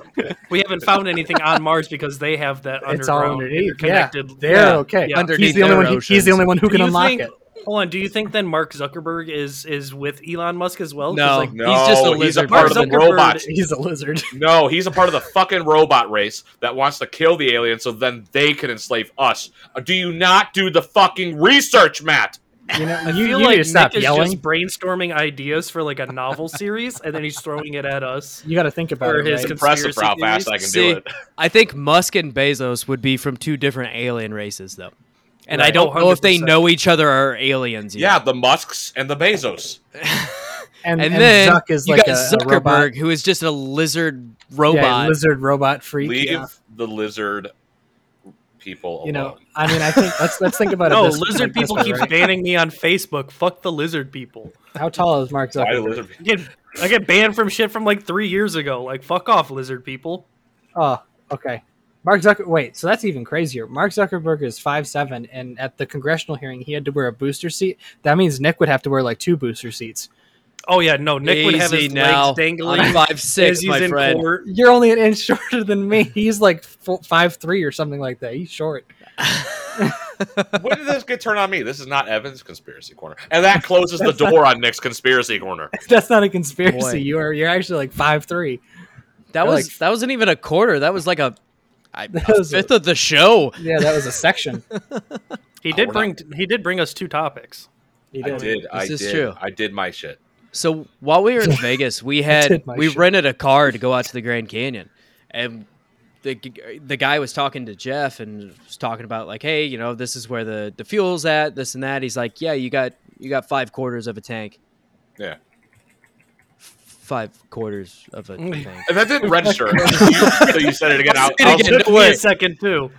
Speaker 3: we haven't found anything on Mars because they have that
Speaker 4: It's all
Speaker 3: underground
Speaker 4: underneath. Yeah, they're
Speaker 3: Yeah.
Speaker 4: okay.
Speaker 3: Yeah.
Speaker 2: Underneath
Speaker 4: He's the only one. Who, he's the only one who
Speaker 3: Do
Speaker 4: can unlock
Speaker 3: think-
Speaker 4: it.
Speaker 3: Hold on. Do you think then Mark Zuckerberg is is with Elon Musk as well?
Speaker 2: No.
Speaker 3: like,
Speaker 1: no,
Speaker 2: He's just a
Speaker 1: he's a
Speaker 2: lizard
Speaker 1: part of the.
Speaker 3: Zuckerberg-
Speaker 1: robot.
Speaker 4: He's a lizard.
Speaker 1: No, he's a part of the fucking robot race that wants to kill the aliens so then they can enslave us. Uh, Do you not do the fucking research, Matt?
Speaker 4: You know,
Speaker 3: I
Speaker 4: you,
Speaker 3: feel
Speaker 4: you
Speaker 3: like
Speaker 4: need
Speaker 3: Nick
Speaker 4: stop
Speaker 3: is
Speaker 4: yelling.
Speaker 3: just brainstorming ideas for like a novel series, and then he's throwing it at us.
Speaker 4: You got to think about it.
Speaker 3: his
Speaker 4: Right?
Speaker 1: Impressive how
Speaker 3: Conspiracy
Speaker 1: fast I can
Speaker 2: See,
Speaker 1: do it.
Speaker 2: I think Musk and Bezos would be from two different alien races, though. And I don't
Speaker 3: Oh,
Speaker 2: know if they know oh, each other are aliens.
Speaker 1: Yeah, the Musks and the Bezos.
Speaker 4: And,
Speaker 2: And,
Speaker 4: and
Speaker 2: then
Speaker 4: Zuck is
Speaker 2: you
Speaker 4: like
Speaker 2: got
Speaker 4: a, a.
Speaker 2: Zuckerberg, who is just a lizard
Speaker 4: Yeah,
Speaker 2: robot.
Speaker 4: lizard robot freak.
Speaker 1: Leave
Speaker 4: yeah.
Speaker 1: the lizard people alone.
Speaker 4: You know, I mean, I think let's let's think about it.
Speaker 3: No,
Speaker 4: this-
Speaker 3: lizard
Speaker 4: like
Speaker 3: people keep
Speaker 4: right?
Speaker 3: banning me on Facebook. Fuck the lizard people.
Speaker 4: How tall is Mark Zuckerberg?
Speaker 3: I get, I get banned from shit from like three years ago. Like fuck off, lizard people.
Speaker 4: Oh, okay. Mark Zucker. Wait, so that's even crazier. Mark Zuckerberg is five seven, and at the congressional hearing, he had to wear a booster seat. That means Nick would have to wear like two booster seats.
Speaker 3: Oh yeah, no, Nick would have
Speaker 2: Easy
Speaker 3: his
Speaker 2: now.
Speaker 3: legs dangling
Speaker 2: I'm five
Speaker 3: as
Speaker 2: six,
Speaker 3: he's
Speaker 2: my
Speaker 3: in
Speaker 2: friend.
Speaker 3: court.
Speaker 4: You're only an inch shorter than me. He's like fo- five three or something like that. He's short.
Speaker 1: when did this get turned on me? This is not Evan's conspiracy corner, and that closes the door on Nick's conspiracy corner.
Speaker 4: That's not a conspiracy.
Speaker 2: Boy.
Speaker 4: You are you're actually like five three.
Speaker 2: That
Speaker 4: They're
Speaker 2: was
Speaker 4: like-
Speaker 2: that wasn't even a quarter. That was like a, I-
Speaker 4: That
Speaker 2: a
Speaker 4: was a-
Speaker 2: fifth of the show.
Speaker 4: Yeah, that was a section.
Speaker 3: He
Speaker 1: Oh,
Speaker 3: did
Speaker 1: we're
Speaker 3: bring he did bring us two topics.
Speaker 4: He
Speaker 1: I
Speaker 4: did.
Speaker 1: did. I
Speaker 2: is
Speaker 1: did.
Speaker 2: true.
Speaker 1: I did my shit.
Speaker 2: So while we were in Vegas, we had we
Speaker 4: shit.
Speaker 2: rented a car to go out to the Grand Canyon, and the the guy was talking to Jeff and was talking about like, hey, you know, this is where the the fuel's at, this and that. He's like, yeah, you got you got five quarters of a tank.
Speaker 1: Yeah.
Speaker 2: Five quarters of a tank.
Speaker 1: And that didn't register. so you said it again. I'll,
Speaker 2: Say it
Speaker 1: I'll-
Speaker 2: again. No way.
Speaker 3: a second too.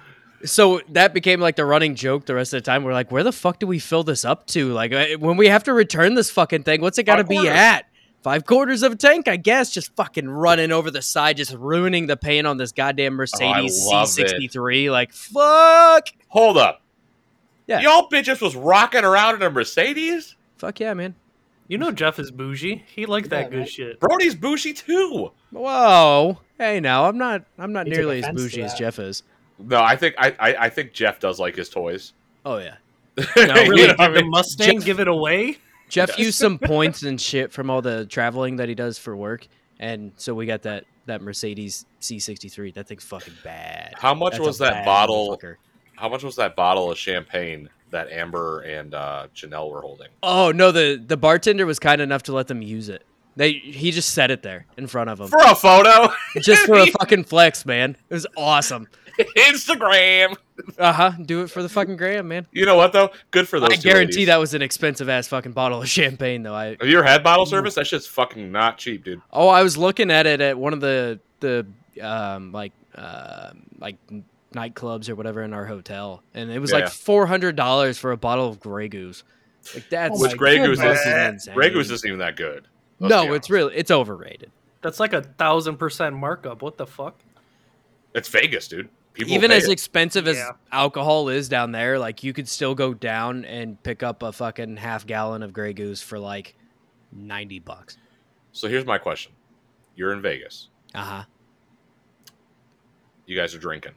Speaker 2: So that became like the running joke the rest of the time. We're like, where the fuck do we fill this up to? Like, uh, when we have to return this fucking thing, what's it got to be at? Five quarters of a tank, I guess. Just fucking running over the side, just ruining the paint on this goddamn Mercedes
Speaker 1: Oh,
Speaker 2: C63. Like, fuck.
Speaker 1: Hold up.
Speaker 2: Yeah.
Speaker 1: Y'all bitches was rocking around in a Mercedes?
Speaker 2: Fuck yeah, man.
Speaker 3: You know Jeff is bougie. He likes that good
Speaker 4: right?
Speaker 3: shit.
Speaker 1: Brody's bougie too.
Speaker 2: Whoa. Hey, now I'm not. I'm not
Speaker 4: You took
Speaker 2: nearly as
Speaker 4: offense to
Speaker 2: bougie as
Speaker 4: that.
Speaker 2: Jeff is.
Speaker 1: No, I think I, I, I think Jeff does like his toys.
Speaker 2: Oh yeah.
Speaker 1: You
Speaker 3: Really,
Speaker 1: know what I
Speaker 3: did the
Speaker 1: mean?
Speaker 3: Mustang
Speaker 2: Jeff-
Speaker 3: give it away?
Speaker 2: Jeff used some points and shit from all the traveling that he does for work, and so we got that that Mercedes C63. That thing's fucking bad.
Speaker 1: How much
Speaker 2: That's a
Speaker 1: was that
Speaker 2: bad
Speaker 1: bottle?
Speaker 2: motherfucker.
Speaker 1: How much was that bottle of champagne that Amber and uh, Janelle were holding?
Speaker 2: Oh no, the the bartender was kind enough to let them use it. They he just set it there in front of them,
Speaker 1: For a photo,
Speaker 2: just for a fucking flex, man. It was awesome.
Speaker 1: Instagram.
Speaker 2: Uh huh. Do it for the fucking gram, man.
Speaker 1: You know what though? Good for those.
Speaker 2: I guarantee
Speaker 1: ladies.
Speaker 2: that was an expensive ass fucking bottle of champagne, though. I
Speaker 1: Have you ever had bottle service? That shit's fucking not cheap, dude.
Speaker 2: oh, I was looking at it at one of the the um like uh like nightclubs or whatever in our hotel, and it was
Speaker 1: Yeah.
Speaker 2: like four hundred dollars for a bottle of Grey Goose. Like that's
Speaker 4: Oh
Speaker 1: Which
Speaker 4: my
Speaker 1: Grey Goose is Grey Goose isn't even that good. Let's
Speaker 2: no, it's really it's overrated.
Speaker 3: That's like a thousand percent markup. What the fuck?
Speaker 1: It's Vegas, dude. People
Speaker 2: even as
Speaker 1: it.
Speaker 2: expensive as
Speaker 3: Yeah.
Speaker 2: alcohol is down there, like you could still go down and pick up a fucking half gallon of Grey Goose for like ninety bucks.
Speaker 1: So here's my question: You're in Vegas.
Speaker 2: Uh huh.
Speaker 1: You guys are drinking.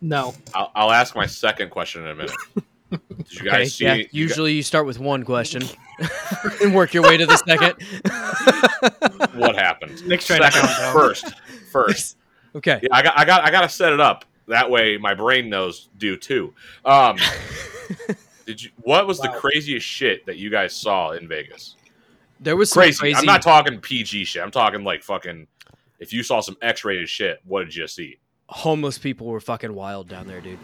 Speaker 4: No.
Speaker 1: I'll, I'll ask my second question in a minute. Did you
Speaker 2: Okay.
Speaker 1: guys see?
Speaker 2: yeah.
Speaker 1: you gu-
Speaker 2: Usually you start with one question and work your way to the second.
Speaker 1: what happened?
Speaker 3: Nick's trying to
Speaker 1: Second,
Speaker 3: count
Speaker 1: first, first.
Speaker 2: okay.
Speaker 1: Yeah, I got, I got, I got to set it up. That way, my brain knows do too. Um, did you? What was the craziest shit that you guys saw in Vegas?
Speaker 2: There was some
Speaker 1: Crazy.
Speaker 2: crazy.
Speaker 1: I'm not talking PG shit. I'm talking like fucking. If you saw some X-rated shit, what did you see?
Speaker 2: Homeless people were fucking wild down there, dude.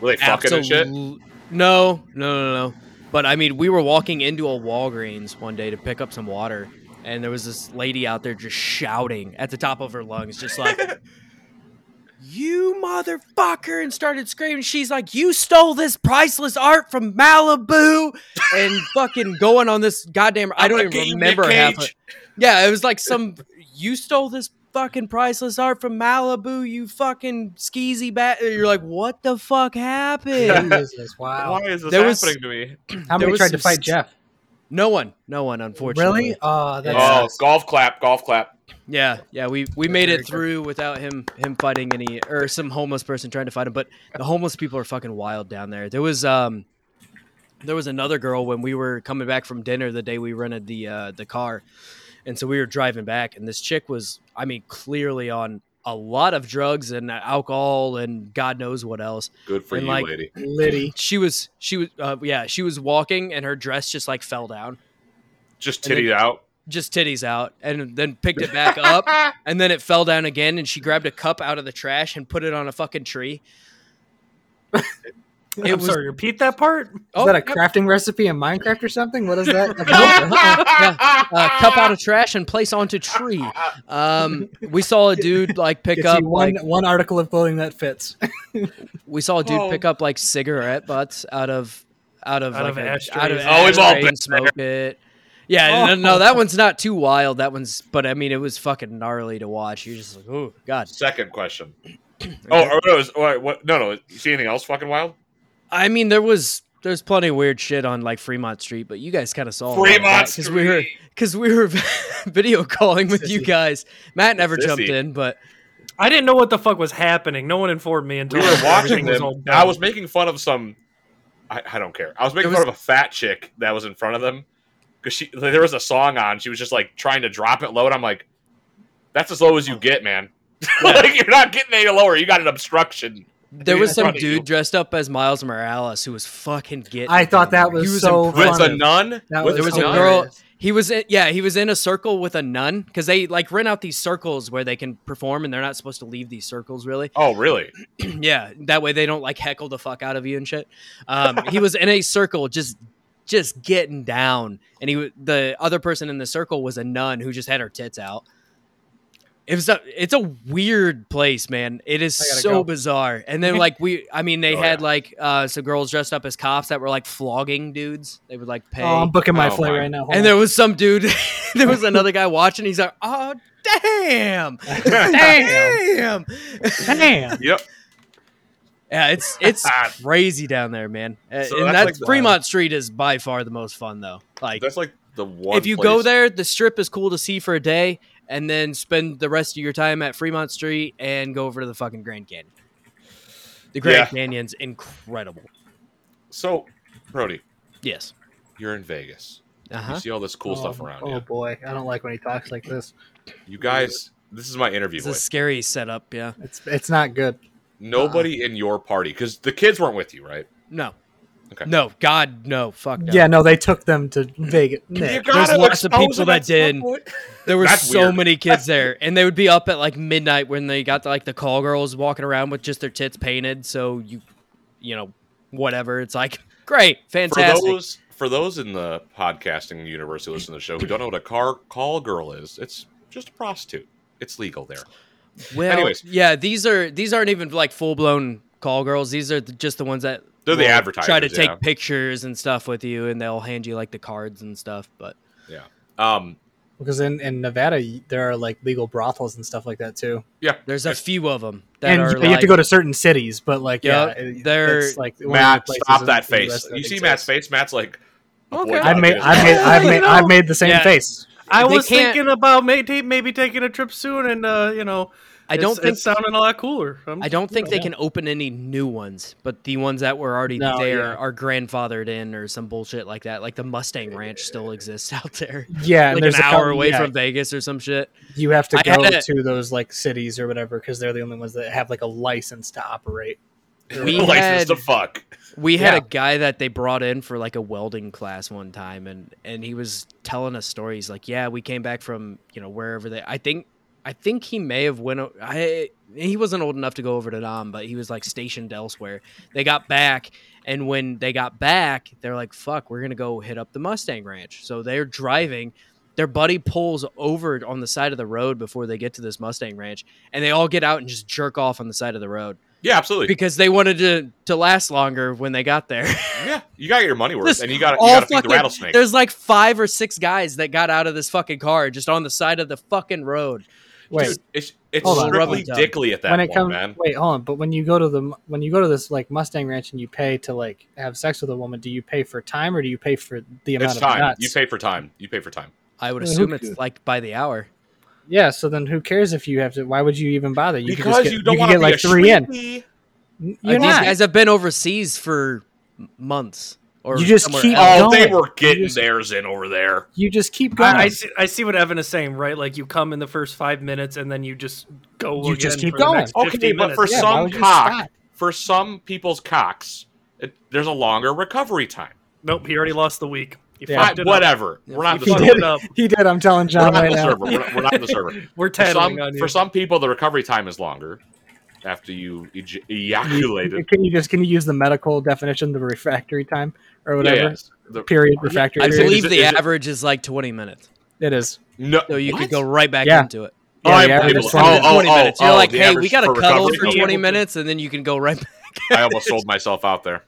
Speaker 1: Were they fucking and shit?
Speaker 2: No, no, no, no. But I mean, we were walking into a Walgreens one day to pick up some water, and there was this lady out there just shouting at the top of her lungs, just like, "You motherfucker!" and started screaming. She's like, "You stole this priceless art from Malibu," and fucking going on this goddamn. I don't even remember half. Of, yeah, it was like some. You stole this fucking priceless art from Malibu. You fucking skeezy bat. You're like, what the fuck happened?
Speaker 4: Wow.
Speaker 1: Why is this
Speaker 2: There was-
Speaker 1: happening to me?
Speaker 4: How many tried to fight
Speaker 2: st-
Speaker 4: Jeff?
Speaker 2: no one, no one, unfortunately.
Speaker 4: Really? Oh, that
Speaker 1: Oh,
Speaker 4: sucks.
Speaker 1: golf clap, golf clap.
Speaker 2: Yeah, yeah. We we made it through without him him fighting any or some homeless person trying to fight him. But the homeless people are fucking wild down there. There was um, there was another girl when we were coming back from dinner the day we rented the uh, the car, and so we were driving back, and this chick was, I mean, clearly on a lot of drugs and alcohol and God knows what else.
Speaker 1: Good for
Speaker 2: And,
Speaker 1: you,
Speaker 2: like-
Speaker 1: lady.
Speaker 4: Liddy.
Speaker 2: She was she was uh, yeah she was walking and her dress just like fell down,
Speaker 1: Just titty out.
Speaker 2: just titties out, and then picked it back up. and then it fell down again and she grabbed a cup out of the trash and put it on a fucking tree It
Speaker 3: I'm
Speaker 2: was-
Speaker 3: sorry. Repeat that part.
Speaker 4: Is
Speaker 2: oh
Speaker 4: that a
Speaker 2: yep,
Speaker 4: crafting recipe in Minecraft or something? What is that?
Speaker 2: uh, cup out of trash and place onto tree um we saw a dude like pick
Speaker 4: Gets
Speaker 2: up
Speaker 4: one
Speaker 2: like
Speaker 4: one article of clothing that fits.
Speaker 2: we saw a dude
Speaker 1: Oh.
Speaker 2: pick up like cigarette butts out of out of
Speaker 3: Out
Speaker 2: like
Speaker 3: of
Speaker 2: a,
Speaker 3: ashtrays.
Speaker 2: out of
Speaker 1: Oh, we've all been
Speaker 2: and smoke it yeah no, no that one's not too wild that one's but i mean it was fucking gnarly to watch you're just like oh god
Speaker 1: Second question. Oh, oh, no, it was- what, what, no, no. You see anything else fucking wild?
Speaker 2: I mean, there was there's plenty of weird shit on like Fremont Street, but you guys kind of saw
Speaker 1: Fremont
Speaker 2: because we were
Speaker 1: Street.
Speaker 2: because we were video calling with you guys. Matt never
Speaker 1: Sissy.
Speaker 2: jumped in, but
Speaker 3: I didn't know what the fuck was happening. No one informed me until
Speaker 1: We were watching
Speaker 3: everything was
Speaker 1: them. I was making fun of some. I, I don't care. I was making
Speaker 2: It
Speaker 1: fun of a fat chick that was in front of them because she there was a song on. She was just like trying to drop it low, and I'm like, "That's as low as you get, man. like you're not getting any lower. You got an obstruction."
Speaker 2: There
Speaker 1: Dude,
Speaker 2: was some
Speaker 1: front you.
Speaker 2: dude dressed up as Miles Morales who was fucking getting.
Speaker 4: I thought that was,
Speaker 2: He was
Speaker 4: so
Speaker 2: impressive.
Speaker 1: With a nun?
Speaker 4: That
Speaker 1: With
Speaker 2: There was a girl. He was in, yeah, he was in a circle with a nun because they like rent out these circles where they can perform and they're not supposed to leave these circles really.
Speaker 1: Oh, really?
Speaker 2: yeah, that way they don't like heckle the fuck out of you and shit. Um, he was in a circle just just getting down, and he the other person in the circle was a nun who just had her tits out. It was a, it's a weird place, man. It is so
Speaker 4: go.
Speaker 2: bizarre. And then like we, I mean, they
Speaker 1: Oh,
Speaker 2: had
Speaker 1: yeah.
Speaker 2: like uh, some girls dressed up as cops that were like flogging dudes. They would like pay.
Speaker 4: Oh, I'm booking my
Speaker 1: Oh,
Speaker 4: flight right now. Hold
Speaker 2: and
Speaker 4: on.
Speaker 2: there was some dude. there was another guy watching. He's like, "Oh, damn, damn,
Speaker 4: Damn.
Speaker 1: Yep.
Speaker 2: Yeah, it's it's crazy down there, man.
Speaker 1: So
Speaker 2: and
Speaker 1: that's
Speaker 2: that's
Speaker 1: like the-
Speaker 2: Fremont Street is by far the most fun, though. Like,
Speaker 1: That's like the one.
Speaker 2: if you go there, the strip is cool to see for a day, and then spend the rest of your time at Fremont Street and go over to the fucking Grand Canyon. The Grand
Speaker 1: Yeah.
Speaker 2: Canyon's incredible.
Speaker 1: So, Brody,
Speaker 2: Yes.
Speaker 1: you're in Vegas.
Speaker 2: Uh
Speaker 1: You see all this cool
Speaker 4: oh,
Speaker 1: stuff around
Speaker 4: Oh
Speaker 1: you.
Speaker 4: boy, I don't like when he talks like this.
Speaker 1: You guys, this is my interview
Speaker 2: It's a scary setup. Yeah.
Speaker 4: It's it's not good.
Speaker 1: Nobody in your party, because the kids weren't with you, right?
Speaker 2: No.
Speaker 1: Okay.
Speaker 2: No. God, no. Fuck no.
Speaker 4: Yeah, no, they took them to Vegas.
Speaker 1: You
Speaker 4: Nick.
Speaker 2: There's lots of people that did. There were
Speaker 1: That's
Speaker 2: so
Speaker 1: weird.
Speaker 2: many kids there, and they would be up at like midnight when they got like the call girls walking around with just their tits painted. So you, you know, whatever. It's like great,
Speaker 1: For
Speaker 2: fantastic.
Speaker 1: those for those in the podcasting universe who listen to the show who don't know what a car call girl is, it's just a prostitute. It's legal there.
Speaker 2: well,
Speaker 1: anyways.
Speaker 2: yeah, these are these aren't even like full blown call girls. These are just the ones that
Speaker 1: They're the
Speaker 2: will
Speaker 1: advertisers.
Speaker 2: Try to take
Speaker 1: yeah.
Speaker 2: pictures and stuff with you, and they'll hand you like the cards and stuff. But yeah,
Speaker 1: Um,
Speaker 4: because in, in Nevada there are like legal brothels and stuff like that too.
Speaker 2: Yeah, there's a few of them that
Speaker 4: and
Speaker 2: are
Speaker 4: you,
Speaker 2: like,
Speaker 4: have to go to certain cities, but like yeah,
Speaker 2: Yep,
Speaker 4: it-
Speaker 2: they're-
Speaker 4: it's like one of the
Speaker 1: Matt, stop that face.
Speaker 4: That
Speaker 1: You see
Speaker 4: exists.
Speaker 1: Matt's face? Matt's like,
Speaker 2: Okay.
Speaker 4: I've made, I've made, I've made, I've made the same
Speaker 2: Yeah.
Speaker 4: face.
Speaker 3: I
Speaker 2: They
Speaker 3: was
Speaker 2: can't-
Speaker 3: thinking about maybe maybe taking a trip soon, and uh, you know,
Speaker 2: I don't
Speaker 3: it's,
Speaker 2: think
Speaker 3: it's sounding a lot cooler. I'm
Speaker 2: I don't think
Speaker 3: you
Speaker 2: they
Speaker 3: know.
Speaker 2: can open any new ones, but the ones that were already
Speaker 4: No,
Speaker 2: there
Speaker 4: yeah.
Speaker 2: are grandfathered in or some bullshit like that. Like the Mustang Ranch still exists out there,
Speaker 4: Yeah, and
Speaker 2: like
Speaker 4: there's
Speaker 2: an
Speaker 4: a
Speaker 2: hour
Speaker 4: couple-
Speaker 2: away
Speaker 4: yeah,
Speaker 2: from Vegas or some shit.
Speaker 4: You have to
Speaker 2: I
Speaker 4: go
Speaker 2: had a-
Speaker 4: to those like cities or whatever because they're the only ones that have like a license to operate.
Speaker 2: We
Speaker 1: license
Speaker 2: had-
Speaker 1: to fuck.
Speaker 2: We had
Speaker 4: Yeah.
Speaker 2: a guy that they brought in for like a welding class one time, and and he was telling us stories like, yeah, we came back from you know wherever they. I think I think he may have went. I he wasn't old enough to go over to Nam, but he was like stationed elsewhere. They got back, and when they got back, they're like, "Fuck, we're gonna go hit up the Mustang Ranch." So they're driving. Their buddy pulls over on the side of the road before they get to this Mustang Ranch, and they all get out and just jerk off on the side of the road
Speaker 1: Yeah, absolutely.
Speaker 2: because they wanted to to last longer when they got there.
Speaker 1: yeah, you got your money worth,
Speaker 2: This
Speaker 1: and you got to feed the rattlesnake.
Speaker 2: There's like five or six guys that got out of this fucking car just on the side of the fucking road.
Speaker 4: Wait,
Speaker 1: Dude, it's it's
Speaker 4: Hold on.
Speaker 1: strictly
Speaker 2: Rub
Speaker 1: dickly at that
Speaker 4: when it
Speaker 1: point,
Speaker 4: comes,
Speaker 1: man.
Speaker 4: wait, hold on. But when you go to the when you go to this like Mustang Ranch and you pay to like have sex with a woman, do you pay for time or do you pay for the amount
Speaker 1: It's
Speaker 4: of
Speaker 1: time.
Speaker 4: nuts?
Speaker 1: You pay for time. You pay for time.
Speaker 2: I would assume
Speaker 4: who-
Speaker 2: it's like by the hour.
Speaker 4: Yeah, so then who cares if you have to? Why would you even bother? You could
Speaker 1: because
Speaker 4: just get,
Speaker 1: you don't want to
Speaker 4: get
Speaker 1: be
Speaker 4: like
Speaker 1: a
Speaker 4: three in.
Speaker 1: shreepy.
Speaker 4: N- You're
Speaker 2: these
Speaker 4: not.
Speaker 2: guys have been overseas for months. Or
Speaker 4: You just keep-
Speaker 2: else.
Speaker 1: Oh, they
Speaker 4: going.
Speaker 1: were getting
Speaker 4: just-
Speaker 1: theirs in over there.
Speaker 4: you just keep going.
Speaker 3: I, I, see, I see what Evan is saying, right? Like you come in the first five minutes and then you just go.
Speaker 4: You just keep going.
Speaker 3: next
Speaker 1: Okay,
Speaker 3: 15
Speaker 1: but for.
Speaker 4: Yeah,
Speaker 1: some cock, for some people's cocks, it, there's a longer recovery time.
Speaker 3: nope, he already lost the week.
Speaker 4: Yeah.
Speaker 3: fucked it up.
Speaker 1: whatever. We're not the
Speaker 3: He
Speaker 4: he
Speaker 1: server.
Speaker 4: did.
Speaker 3: it up.
Speaker 4: He did. I'm telling
Speaker 1: We're
Speaker 4: John
Speaker 1: not
Speaker 4: right
Speaker 1: the
Speaker 4: now.
Speaker 1: server. We're not, we're not the server.
Speaker 3: We're
Speaker 1: For
Speaker 3: tattling
Speaker 1: some,
Speaker 3: on you.
Speaker 1: for some people, the recovery time is longer after you eja- ejaculated.
Speaker 4: Can you just can you use the medical definition, the refractory time or whatever?
Speaker 1: Yeah, yes. The-
Speaker 4: Period. Refractory.
Speaker 2: I
Speaker 1: Is
Speaker 4: period.
Speaker 2: believe
Speaker 1: is
Speaker 2: the
Speaker 1: is
Speaker 2: average is like 20 minutes.
Speaker 4: it is.
Speaker 1: no,
Speaker 2: So you
Speaker 1: what?
Speaker 2: could go right back
Speaker 4: Yeah.
Speaker 2: into it.
Speaker 1: Oh,
Speaker 4: Yeah,
Speaker 1: I
Speaker 4: the average
Speaker 1: believe
Speaker 4: is 20
Speaker 1: Oh, oh,
Speaker 2: 20
Speaker 1: oh,
Speaker 2: minutes. You're
Speaker 1: oh,
Speaker 2: like, hey, we got to cuddle for 20 minutes and then you can go right back.
Speaker 1: I almost sold myself out there.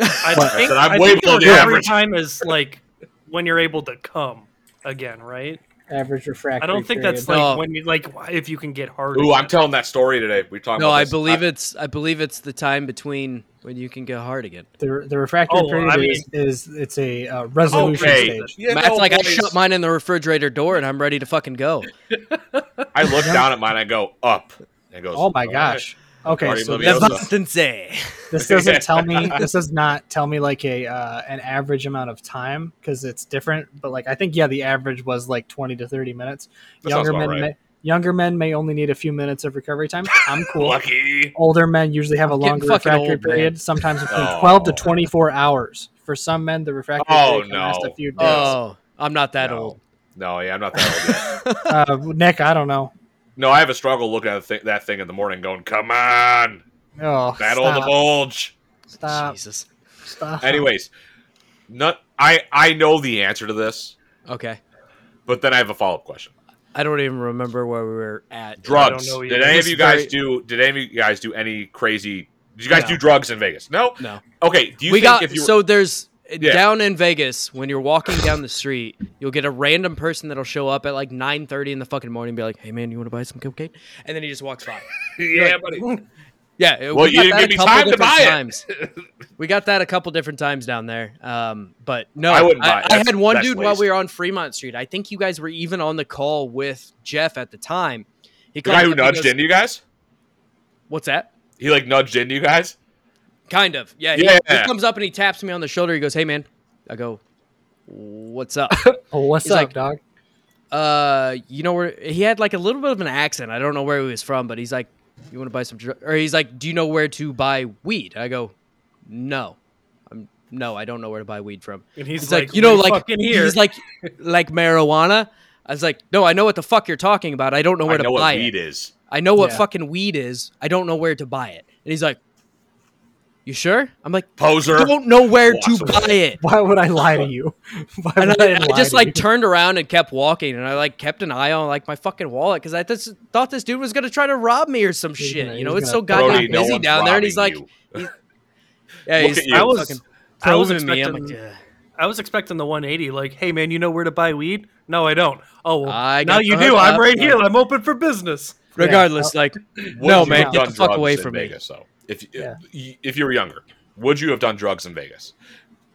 Speaker 3: I
Speaker 4: What?
Speaker 3: think,
Speaker 1: Said I'm
Speaker 3: I
Speaker 1: way
Speaker 3: think
Speaker 1: below
Speaker 3: the
Speaker 1: the average.
Speaker 3: time is like when you're able to come again, right?
Speaker 4: Average refractory.
Speaker 3: I don't think
Speaker 4: period.
Speaker 3: that's like
Speaker 2: No.
Speaker 3: when you like if you can get hard.
Speaker 1: Ooh, I'm telling that story today. We talking
Speaker 2: No,
Speaker 1: about
Speaker 2: I
Speaker 1: this.
Speaker 2: believe it's I believe it's the time between when you can get hard again.
Speaker 4: the the refractory
Speaker 3: Oh,
Speaker 4: period
Speaker 3: I
Speaker 4: is, is it's a uh, resolution
Speaker 1: Okay.
Speaker 4: stage.
Speaker 1: You
Speaker 2: Matt's
Speaker 1: know,
Speaker 2: like, I shut mine in the refrigerator door and I'm ready to fucking go.
Speaker 1: I look down at mine. I go up. And it goes.
Speaker 4: Oh my
Speaker 1: "All right."
Speaker 4: Gosh. Okay,
Speaker 1: Party
Speaker 4: so
Speaker 1: oblivious.
Speaker 4: this,
Speaker 1: Leviosa.
Speaker 4: This doesn't tell me. This does not tell me like a uh, an average amount of time because it's different. But like I think yeah, the average was like twenty to thirty minutes.
Speaker 1: That
Speaker 4: younger men
Speaker 1: right.
Speaker 4: may, Younger men may only need a few minutes of recovery time. I'm cool.
Speaker 1: Lucky.
Speaker 4: Older men usually have a
Speaker 2: I'm getting
Speaker 4: longer
Speaker 2: fucking
Speaker 4: refractory
Speaker 2: old, man.
Speaker 4: period, sometimes between
Speaker 1: Oh.
Speaker 4: 12 to 24 hours. For some men, the refractory
Speaker 1: Oh,
Speaker 4: period can last a few days.
Speaker 2: Oh, I'm not that
Speaker 1: no.
Speaker 2: old.
Speaker 1: No, yeah, I'm not that old yet.
Speaker 4: Uh, Nick, I don't know.
Speaker 1: No, I have a struggle looking at the thi- that thing in the morning, going, "Come on,
Speaker 4: Oh,
Speaker 1: battle of the bulge."
Speaker 4: stop,
Speaker 2: Jesus.
Speaker 4: stop.
Speaker 1: Anyways, not I. I know the answer to this,
Speaker 2: Okay.
Speaker 1: but then I have a follow up question.
Speaker 2: I don't even remember where we were at.
Speaker 1: Drugs.
Speaker 3: know
Speaker 1: Did any of you guys
Speaker 2: very-
Speaker 1: do? Did any of you guys do any crazy? Did you guys
Speaker 2: No.
Speaker 1: do drugs in Vegas? No.
Speaker 2: No.
Speaker 1: Okay. Do you
Speaker 2: we
Speaker 1: think
Speaker 2: got
Speaker 1: if you
Speaker 2: so there's
Speaker 1: Yeah.
Speaker 2: down in Vegas when you're walking down the street, you'll get a random person that'll show up at like 9:30 in the fucking morning and be like, "Hey man, you want to buy some cocaine?" And then he just walks by.
Speaker 1: yeah, buddy.
Speaker 2: Yeah,
Speaker 1: Well,
Speaker 2: we
Speaker 1: you didn't give me time to buy it.
Speaker 2: times. we got that a couple different times down there. Um, but no,
Speaker 1: I wouldn't buy it.
Speaker 2: I, had one dude while we were on Fremont Street. I think you guys were even on the call with Jeff at the time. He
Speaker 1: The guy who nudged
Speaker 2: goes,
Speaker 1: into you guys.
Speaker 2: What's that?
Speaker 1: He like nudged into you guys.
Speaker 2: Kind of. Yeah. He,
Speaker 1: Yeah.
Speaker 2: he comes up and he taps me on the shoulder. He goes, "Hey man." I go, "What's up?"
Speaker 4: Oh, what's
Speaker 2: He's
Speaker 4: up,
Speaker 2: like-
Speaker 4: dog?
Speaker 2: uh, you know where he had like a little bit of an accent. I don't know where he was from, but he's like, "You want to buy some?" Dr-? Or he's like, "Do you know where to buy weed?" I go, "No, I'm no, I don't know where to buy weed from."
Speaker 3: And he's
Speaker 2: He's
Speaker 3: like,
Speaker 2: like, you know, like
Speaker 3: fucking here.
Speaker 2: he's like, like marijuana. I was like, no, I know what the fuck you're talking about. I don't know where
Speaker 1: I know
Speaker 2: to
Speaker 1: what
Speaker 2: buy
Speaker 1: weed
Speaker 2: it.
Speaker 1: is.
Speaker 2: I know what
Speaker 4: Yeah.
Speaker 2: fucking weed is. I don't know where to buy it. And he's like, you sure? I'm like,
Speaker 1: Poser.
Speaker 2: I don't know where
Speaker 1: Walks
Speaker 2: to
Speaker 1: away.
Speaker 2: buy it.
Speaker 4: Why would I lie to you? Why
Speaker 2: And
Speaker 4: would
Speaker 2: I,
Speaker 4: lie
Speaker 2: I just like
Speaker 4: you?
Speaker 2: turned around and kept walking, and I like kept an eye on like my fucking wallet because I just thought this dude was gonna try to rob me or some
Speaker 4: He's
Speaker 2: shit.
Speaker 4: gonna-
Speaker 2: you know, it's so
Speaker 4: gonna throw
Speaker 1: Brody,
Speaker 2: goddamn
Speaker 1: no
Speaker 2: busy down there, and he's like,
Speaker 1: robbing you.
Speaker 2: yeah, he's.
Speaker 3: I was,
Speaker 2: fucking
Speaker 3: I was
Speaker 2: probing me. I'm
Speaker 3: expecting,
Speaker 2: like, "Ugh."
Speaker 3: I was expecting the 180. Like, hey man, you know where to buy weed? No, I don't. Oh, well,
Speaker 2: I
Speaker 3: now you do. I'm right here. I'm open for business.
Speaker 2: regardless, like, no man,
Speaker 1: have
Speaker 2: get
Speaker 1: done
Speaker 2: the fuck away
Speaker 1: in
Speaker 2: from me.
Speaker 1: Vegas, though. If
Speaker 4: Yeah.
Speaker 1: if you're younger, would you have done drugs in Vegas?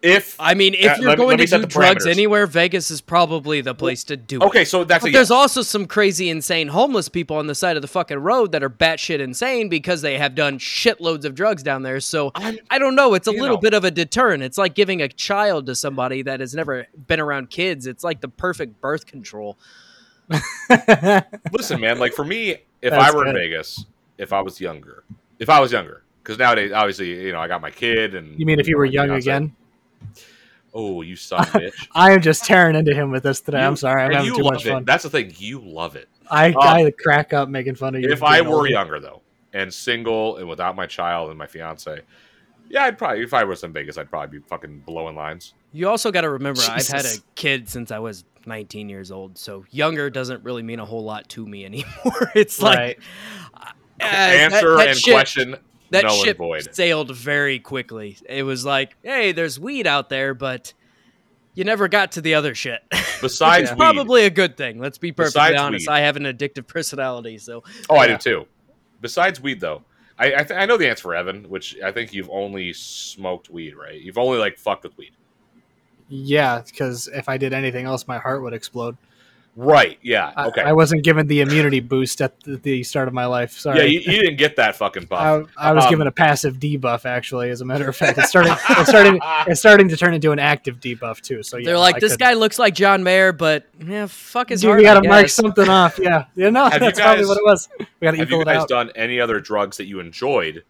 Speaker 1: If
Speaker 2: I mean, if
Speaker 1: Uh,
Speaker 2: you're
Speaker 1: let
Speaker 2: going
Speaker 1: let me
Speaker 2: to do drugs
Speaker 1: parameters.
Speaker 2: anywhere, Vegas is probably the place to do it.
Speaker 1: okay, so that's
Speaker 2: But
Speaker 1: a
Speaker 2: there's
Speaker 1: yes.
Speaker 2: also some crazy, insane homeless people on the side of the fucking road that are batshit insane because they have done shitloads of drugs down there. So
Speaker 1: I'm-
Speaker 2: I don't know. It's a little
Speaker 1: know.
Speaker 2: bit of a deterrent. It's like giving a child to somebody that has never been around kids. It's like the perfect birth control.
Speaker 1: Listen, man. Like for me, if
Speaker 4: That's
Speaker 1: I were in. Vegas, if I was younger, if I was younger, because nowadays, obviously, you know, I got my kid, and
Speaker 4: You mean if you were
Speaker 1: my
Speaker 4: young
Speaker 1: fiancé.
Speaker 4: again?
Speaker 1: Oh, you son of a bitch!
Speaker 4: I am just tearing into him with this today. I'm sorry. I'm having too much
Speaker 1: it.
Speaker 4: fun.
Speaker 1: That's the thing. You love it.
Speaker 4: I,
Speaker 1: Um,
Speaker 4: I crack up making fun of you.
Speaker 1: If I were
Speaker 4: older.
Speaker 1: younger though, and single, and without my child and my fiance, yeah, I'd probably. If I was in Vegas, I'd probably be fucking blowing lines.
Speaker 2: You also got to remember, I've had a kid since I was 19 years old. So younger doesn't really mean a whole lot to me anymore. it's like
Speaker 4: Right.
Speaker 2: Uh, that-
Speaker 1: Answer
Speaker 2: that
Speaker 1: and
Speaker 2: shit-
Speaker 1: question
Speaker 2: that
Speaker 1: null and
Speaker 2: ship
Speaker 1: void.
Speaker 2: sailed very quickly. It was like, hey, there's weed out there, but you never got to the other shit.
Speaker 1: Besides
Speaker 2: It's
Speaker 1: weed,
Speaker 2: probably a good thing. Let's be perfectly
Speaker 1: Besides
Speaker 2: honest.
Speaker 1: weed.
Speaker 2: I have an addictive personality, so
Speaker 1: Oh, I do too. Besides weed, though, I I, th- I know the answer for Evan, which I think you've only smoked weed, right? You've only like fucked with weed,
Speaker 4: Yeah, because if I did anything else, my heart would explode.
Speaker 1: Right? Yeah. Okay.
Speaker 4: I wasn't given the immunity boost at the, the start of my life. Sorry.
Speaker 1: yeah, you, you didn't get that fucking buff.
Speaker 4: I, I was
Speaker 1: Um,
Speaker 4: given a passive debuff, actually. As a matter of fact, it's starting. It's starting. It's starting to turn into an active debuff too. So yeah,
Speaker 2: they're like,
Speaker 4: I
Speaker 2: this
Speaker 4: could-
Speaker 2: guy looks like John Mayer, but yeah, fuck his
Speaker 4: Dude,
Speaker 2: heart.
Speaker 4: we got to mark something off. Yeah, yeah. No,
Speaker 1: Have you
Speaker 4: that's probably what it was. We got to
Speaker 1: Have
Speaker 4: equal
Speaker 1: you
Speaker 4: it
Speaker 1: guys done any other drugs that you enjoyed?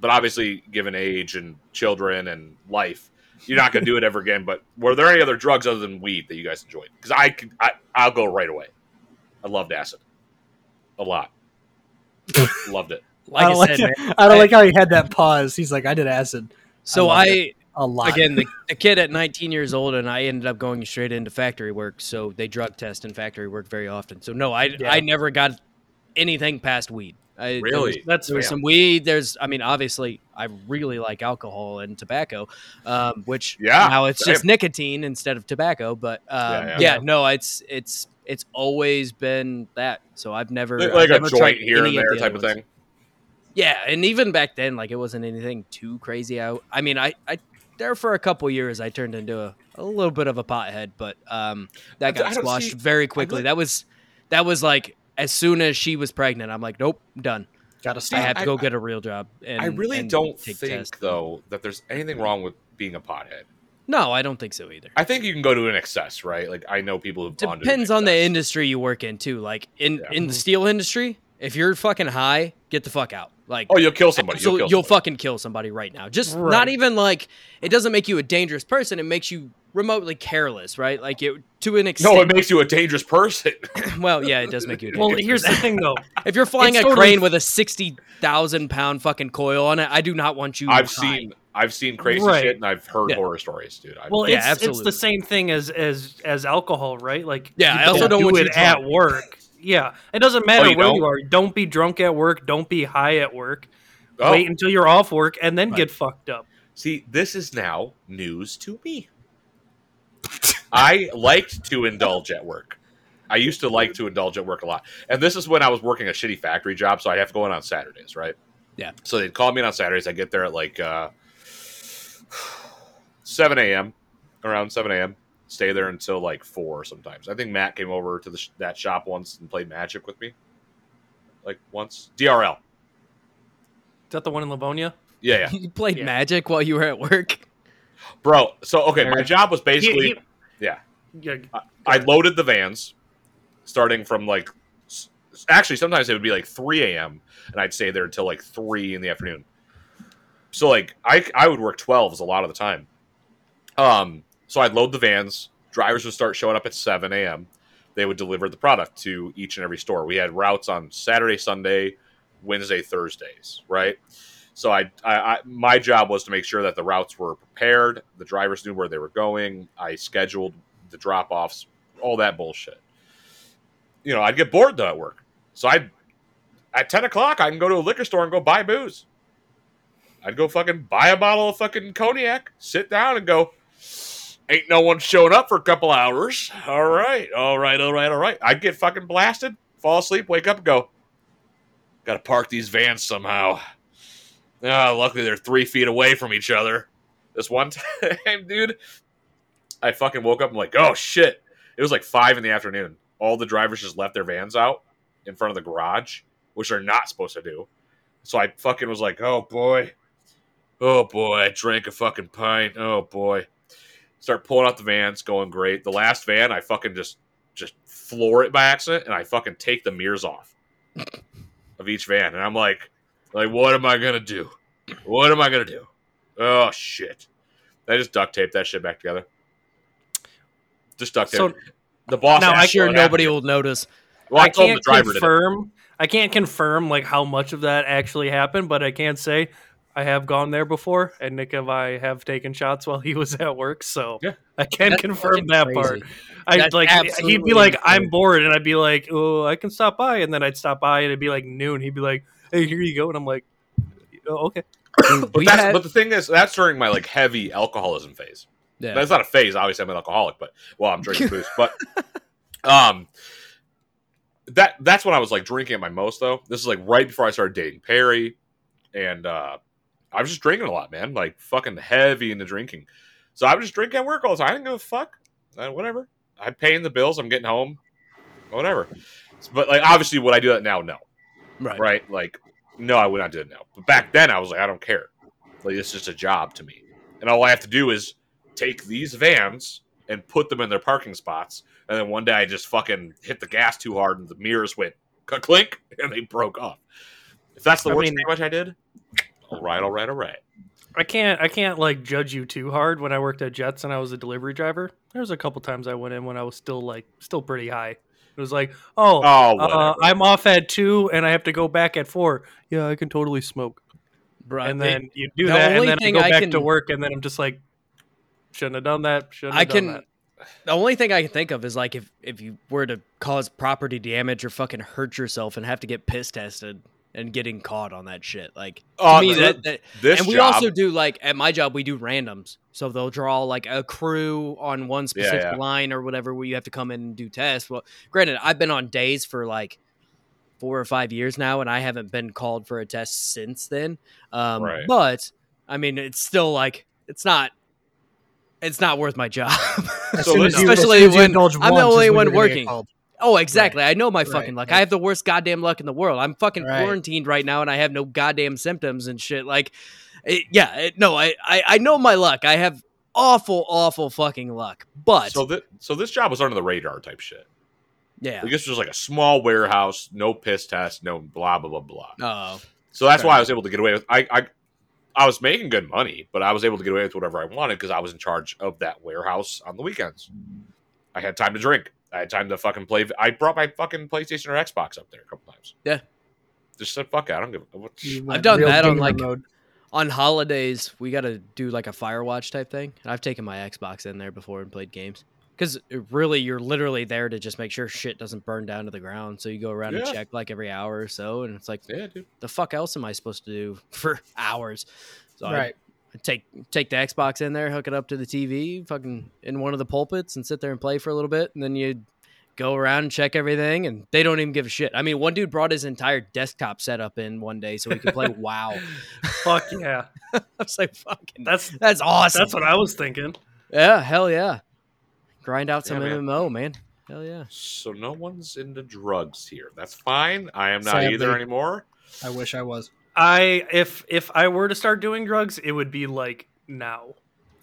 Speaker 1: But obviously, given age and children and life, you're not going to do it ever again. But were there any other drugs other than weed that you guys enjoyed? Because I, could, I, I'll go right away. I loved acid, a lot. loved it.
Speaker 2: Like
Speaker 4: I
Speaker 2: I,
Speaker 4: don't like,
Speaker 2: said, man.
Speaker 4: I don't like how he had that pause. He's like, I did acid
Speaker 2: So
Speaker 4: I
Speaker 2: I,
Speaker 4: a lot.
Speaker 2: again, the, the kid at 19 years old, and I ended up going straight into factory work. So they drug test in factory work very often. So no, I
Speaker 4: Yeah.
Speaker 2: I never got anything past weed. I, there was-
Speaker 1: Really?
Speaker 3: That's
Speaker 2: There was
Speaker 3: fair.
Speaker 2: some weed. There's, I mean, obviously, I really like alcohol and tobacco, um, which
Speaker 1: Yeah,
Speaker 2: now it's
Speaker 1: same.
Speaker 2: just nicotine instead of tobacco. But um,
Speaker 1: Yeah,
Speaker 2: yeah,
Speaker 1: yeah.
Speaker 2: no, it's it's it's always been that. So I've never
Speaker 1: Like,
Speaker 2: I've
Speaker 1: like a
Speaker 2: never tried
Speaker 1: joint here and there
Speaker 2: the
Speaker 1: type of thing.
Speaker 2: Yeah, and even back then, like it wasn't anything too crazy. I, I mean, I, I there for a couple years, I turned into a, a little bit of a pothead, but um, that got squashed
Speaker 1: see-
Speaker 2: very quickly.
Speaker 1: look-
Speaker 2: That was that was like as soon as she was pregnant, I'm like, nope, done.
Speaker 4: Got to
Speaker 2: I have to go
Speaker 1: I-
Speaker 2: get a real job. And
Speaker 1: I really
Speaker 2: and
Speaker 1: don't
Speaker 2: take
Speaker 1: think
Speaker 2: tests.
Speaker 1: though that there's anything wrong with being a pothead.
Speaker 2: No, I don't think so either.
Speaker 1: I think you can go to an excess, right? Like I know people who've gone to an
Speaker 2: Depends on the industry you work in too. Like in
Speaker 1: Yeah.
Speaker 2: in the steel industry, if you're fucking high, get the fuck out. Like
Speaker 1: Oh, you'll kill somebody.
Speaker 2: So
Speaker 1: You'll,
Speaker 2: you'll,
Speaker 1: somebody.
Speaker 2: fucking kill somebody right now. Just
Speaker 3: Right.
Speaker 2: not even like it doesn't make you a dangerous person. It makes you remotely careless, right? Like it to an extent.
Speaker 1: No, it makes you a dangerous person.
Speaker 2: well, yeah, it does make you. A
Speaker 3: Well,
Speaker 2: dangerous
Speaker 3: here's the thing though.
Speaker 2: If you're flying
Speaker 3: It's
Speaker 2: a
Speaker 3: totally-
Speaker 2: crane with a sixty thousand pound fucking coil on it, I do not want you.
Speaker 1: I've
Speaker 2: high.
Speaker 1: seen I've seen crazy
Speaker 3: Right.
Speaker 1: shit and I've heard
Speaker 2: Yeah.
Speaker 1: horror stories, dude. I,
Speaker 3: Well,
Speaker 2: Yeah,
Speaker 3: it's it's the same thing as as as alcohol, right? Like
Speaker 2: Yeah,
Speaker 3: you
Speaker 2: I also don't
Speaker 3: do
Speaker 2: want you
Speaker 3: it at work. Yeah, it doesn't matter
Speaker 1: you
Speaker 3: where
Speaker 1: don't?
Speaker 3: you are. Don't be drunk at work. Don't be high at work.
Speaker 1: oh,
Speaker 3: Wait until you're off work and then
Speaker 2: Right.
Speaker 3: get fucked up.
Speaker 1: see, this is now news to me. I liked to indulge at work. I used to like to indulge at work a lot, and this is when I was working a shitty factory job, so I'd have to go in on Saturdays, right?
Speaker 2: Yeah.
Speaker 1: So they'd call me in on Saturdays. I get there at like uh, seven a.m. around seven a.m. Stay there until like four sometimes. I think Matt came over to the sh- that shop once and played Magic with me, like once. DRL.
Speaker 3: Is that the one in Livonia?
Speaker 1: Yeah, yeah,
Speaker 2: You played
Speaker 3: Yeah.
Speaker 2: Magic while you were at work.
Speaker 1: bro. So okay, my job was
Speaker 3: He-
Speaker 1: basically.
Speaker 3: he-
Speaker 1: yeah.
Speaker 3: yeah.
Speaker 1: I loaded the vans starting from like actually sometimes it would be like 3 a.m. and I'd stay there until like 3 in the afternoon. So like I I would work 12s a lot of the time. Um so I'd load the vans, drivers would start showing up at 7 a.m. They would deliver the product to each and every store. We had routes on Saturday, Sunday, Wednesday, Thursdays, right? So I, I, I my job was to make sure that the routes were prepared, the drivers knew where they were going. I scheduled the drop offs, all that bullshit. You know, I'd get bored though at work, so I'd at ten o'clock I can go to a liquor store and go buy booze. I'd go fucking buy a bottle of fucking cognac, sit down and go. Ain't no one showing up for a couple hours. All right, all right, all right, all right. I'd get fucking blasted, fall asleep, wake up, and go. Got to park these vans somehow. Ah, luckily they're three feet away from each other. This one time, dude, I fucking woke up. I'm like, oh shit! It was like five in the afternoon. All the drivers just left their vans out in front of the garage, which they're not supposed to do. So I fucking was like, oh boy, oh boy, I drank a fucking pint. Oh boy, start pulling out the vans, going great. The last van, I fucking just just floor it by accident, and I fucking take the mirrors off of each van, and I'm like, like, what am I gonna do? What am I gonna do? Oh shit! I just duct tape that shit back together. Just duct tape.
Speaker 3: So-
Speaker 1: the boss.
Speaker 3: Now, I
Speaker 2: I'm sure nobody
Speaker 1: happened.
Speaker 2: will notice.
Speaker 1: Well, I,
Speaker 3: I
Speaker 1: told
Speaker 3: can't
Speaker 1: the driver to.
Speaker 3: confirm. I can't confirm like how much of that actually happened, but I can say I have gone there before, and Nick and I have taken shots while he was at work, so
Speaker 1: Yeah.
Speaker 3: I can
Speaker 2: That's
Speaker 3: confirm that
Speaker 2: crazy.
Speaker 3: part. I like he'd be like, "I'm bored," and I'd be like, "Oh, I can stop by," and then I'd stop by, and it'd be like noon. He'd be like, "Hey, here you go," and I'm like, "Oh, okay."
Speaker 1: But, that's,
Speaker 2: had-
Speaker 1: but the thing is, that's during my like heavy alcoholism phase.
Speaker 2: Yeah.
Speaker 1: That's not a phase. Obviously, I'm an alcoholic, but well, I'm drinking booze. But um, that that's when I was like drinking at my most. Though this is like right before I started dating Perry, and uh, I was just drinking a lot, man. Like fucking heavy into drinking. So I was just drinking at work all the time. I didn't give a fuck. Uh, whatever. I'm paying the bills. I'm getting home. Whatever. But like, obviously, would I do that now? No
Speaker 2: right.
Speaker 1: right? Like, no, I would not do it now. But back then, I was like, I don't care. Like, it's just a job to me, and all I have to do is take these vans and put them in their parking spots. And then one day, I just fucking hit the gas too hard, and the mirrors went clink, and they broke off. If that's the
Speaker 3: I
Speaker 1: worst
Speaker 3: mean-
Speaker 1: thing much I did, all right, all right, all right.
Speaker 3: I can't I can't like judge you too hard. When I worked at Jets and I was a delivery driver, there was a couple times I went in when I was still like still pretty high. It was like, oh,
Speaker 1: Oh,
Speaker 3: uh. I'm off at two and I have to go back at four.
Speaker 5: Yeah, I can totally smoke.
Speaker 2: Right.
Speaker 3: and then you do
Speaker 2: the
Speaker 3: that, and
Speaker 2: only
Speaker 3: then I
Speaker 2: thing
Speaker 3: go
Speaker 2: I
Speaker 3: back
Speaker 2: can-
Speaker 3: to work, and then I'm just like, shouldn't have done that. Shouldn't have
Speaker 2: I
Speaker 3: done
Speaker 2: can.
Speaker 3: that.
Speaker 2: The only thing I can think of is like if if you were to cause property damage or fucking hurt yourself and have to get piss tested and getting caught on that shit. Like to
Speaker 1: Uh,
Speaker 2: me, that, that
Speaker 1: this
Speaker 2: and we
Speaker 1: job,
Speaker 2: also do like at my job we do randoms. So they'll draw like a crew on one specific
Speaker 1: yeah.
Speaker 2: line or whatever where you have to come in and do tests. Well, granted, I've been on days for like four or five years now, and I haven't been called for a test since then. Um,
Speaker 1: Right.
Speaker 2: But I mean, it's still like it's not. It's not worth my job.
Speaker 1: So
Speaker 4: soon
Speaker 1: let's-
Speaker 4: as you, as
Speaker 2: especially
Speaker 4: soon as you
Speaker 2: when I'm the only one
Speaker 4: you're
Speaker 2: working.
Speaker 4: Called.
Speaker 2: Oh, exactly. I know my fucking luck.
Speaker 4: right.
Speaker 2: I have the worst goddamn luck in the world. I'm fucking
Speaker 4: Right.
Speaker 2: quarantined right now, and I have no goddamn symptoms and shit. Like, it, yeah, it, no, I, I, I know my luck. I have awful, awful fucking luck. But
Speaker 1: So that so this job was under the radar type shit.
Speaker 2: yeah,
Speaker 1: Like, this was like a small warehouse, no piss test, no blah blah blah blah.
Speaker 2: oh,
Speaker 1: So that's
Speaker 2: Fair
Speaker 1: why I was able to get away with. I I I was making good money, but I was able to get away with whatever I wanted because I was in charge of that warehouse on the weekends. I had time to drink. I had time to fucking play. I brought my fucking PlayStation or Xbox up there a couple times.
Speaker 2: Yeah.
Speaker 1: Just said fuck it. I don't give. a what-
Speaker 2: I've done that on, like-
Speaker 4: mode.
Speaker 2: on holidays we got to do like a Firewatch type thing, and I've taken my Xbox in there before and played games. Because uh, really, you're literally there to just make sure shit doesn't burn down to the ground. So you go around and check like every hour or so, and it's like,
Speaker 1: Yeah, dude.
Speaker 2: the fuck else am I supposed to do for hours? So I
Speaker 4: Right.
Speaker 2: Take take the Xbox in there, hook it up to the TV, fucking in one of the pulpits, and sit there and play for a little bit, and then you go around and check everything, and they don't even give a shit. I mean, one dude brought his entire desktop setup in one day so he could play WoW.
Speaker 3: Fuck yeah.
Speaker 2: I was like, fucking,
Speaker 3: That's
Speaker 2: that's awesome.
Speaker 3: that's what I was thinking.
Speaker 2: yeah, hell yeah. Grind out some
Speaker 1: Yeah, man.
Speaker 2: MMO, man. Hell yeah.
Speaker 1: So no one's into drugs here. That's fine. I am not either anymore.
Speaker 4: I wish I was.
Speaker 3: I if if I were to start doing drugs, it would be like now,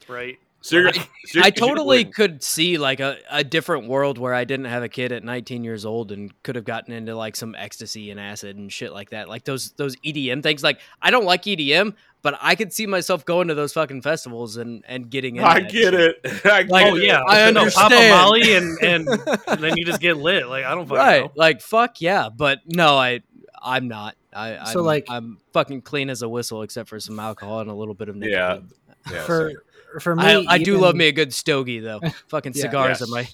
Speaker 3: right?
Speaker 1: So you're, so you're-
Speaker 2: I totally could see like a, a different world where I didn't have a kid at 19 years old and could have gotten into like some ecstasy and acid and shit like that. Like those those EDM things. Like I don't like EDM, but I could see myself going to those fucking festivals and and getting into
Speaker 1: I get
Speaker 2: shit.
Speaker 1: it. I
Speaker 2: Like,
Speaker 3: oh yeah,
Speaker 2: I
Speaker 3: No, pop a
Speaker 2: understand.
Speaker 3: Molly and and then you just get lit. Like I don't fucking
Speaker 2: Right.
Speaker 3: know.
Speaker 2: Like fuck yeah, but no, I I'm not. I I'm,
Speaker 4: So, like-
Speaker 2: I'm fucking clean as a whistle except for some alcohol and a little bit of nicotine.
Speaker 1: Yeah. Yeah,
Speaker 4: for
Speaker 1: same.
Speaker 4: for me,
Speaker 2: I, I do love me a good stogie though. Fucking
Speaker 4: Yeah.
Speaker 2: cigars
Speaker 1: Yes.
Speaker 2: are my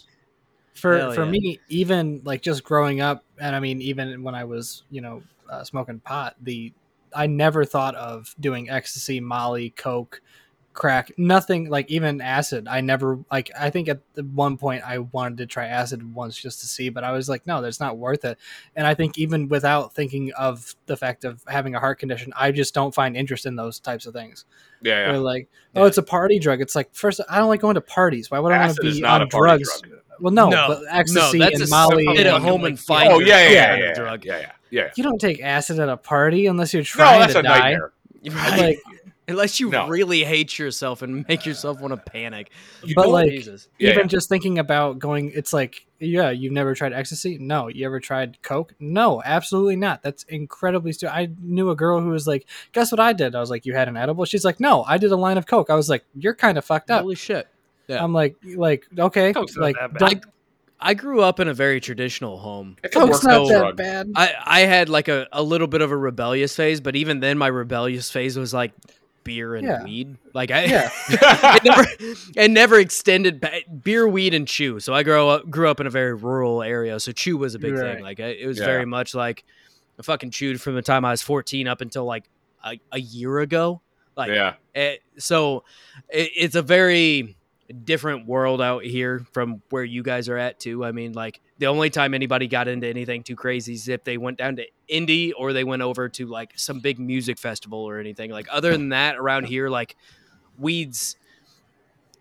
Speaker 4: for
Speaker 2: Hell
Speaker 4: for
Speaker 2: yeah.
Speaker 4: me even like just growing up and i mean even when i was you know uh, smoking pot the i never thought of doing ecstasy molly coke crack nothing like even acid i never like i think at the one point i wanted to try acid once just to see but i was like no that's not worth it and i think even without thinking of the fact of having a heart condition i just don't find interest in those types of things
Speaker 1: yeah,
Speaker 4: They're
Speaker 1: yeah.
Speaker 4: like oh
Speaker 2: Yeah.
Speaker 4: it's a party drug it's like first i don't like going to parties why would i want
Speaker 1: Acid
Speaker 4: to
Speaker 1: is
Speaker 4: be
Speaker 1: not
Speaker 4: on
Speaker 1: a party
Speaker 4: drugs
Speaker 1: drug.
Speaker 4: well no,
Speaker 2: No,
Speaker 4: but ecstasy
Speaker 2: no, that's
Speaker 4: and
Speaker 2: a
Speaker 4: molly
Speaker 2: sit at
Speaker 4: and-
Speaker 2: home and find
Speaker 1: Oh yeah, yeah, yeah, yeah,
Speaker 2: drug.
Speaker 1: yeah, yeah, yeah.
Speaker 4: you don't take acid at a party unless you're
Speaker 1: No,
Speaker 4: trying
Speaker 1: that's
Speaker 4: to
Speaker 1: a
Speaker 4: die.
Speaker 1: nightmare.
Speaker 2: Right.
Speaker 4: Like,
Speaker 2: Unless you
Speaker 1: No.
Speaker 2: really hate yourself and make yourself want to panic.
Speaker 1: You
Speaker 4: But, like,
Speaker 2: Jesus.
Speaker 4: Even
Speaker 1: yeah.
Speaker 4: just thinking about going, it's like, yeah, you've never tried ecstasy? No. You ever tried coke? No, absolutely not. That's incredibly stupid. I knew a girl who was like, guess what I did? I was like, you had an edible? She's like, no, I did a line of coke. I was like, you're kind of fucked up.
Speaker 2: Holy shit. yeah.
Speaker 4: I'm like, like, okay,
Speaker 3: Coke's not
Speaker 4: like,
Speaker 3: that bad.
Speaker 2: I grew up in a very traditional home.
Speaker 1: It's
Speaker 4: coke's not that
Speaker 1: drug.
Speaker 4: bad.
Speaker 2: I, I had like a, a little bit of a rebellious phase, but even then my rebellious phase was like beer and
Speaker 4: Yeah.
Speaker 2: weed. Like I
Speaker 4: Yeah.
Speaker 2: it never it never extended ba- beer, weed, and chew. So I grew up grew up in a very rural area, so chew was a big
Speaker 4: Right.
Speaker 2: thing. Like I, it was
Speaker 1: Yeah.
Speaker 2: very much like I fucking chewed from the time I was fourteen up until like a, a year ago. Like
Speaker 1: yeah,
Speaker 2: Eh, so it, it's a very different world out here from where you guys are at too. I mean, like the only time anybody got into anything too crazy is if they went down to indie or they went over to like some big music festival or anything. Like other than that, around here, like weeds.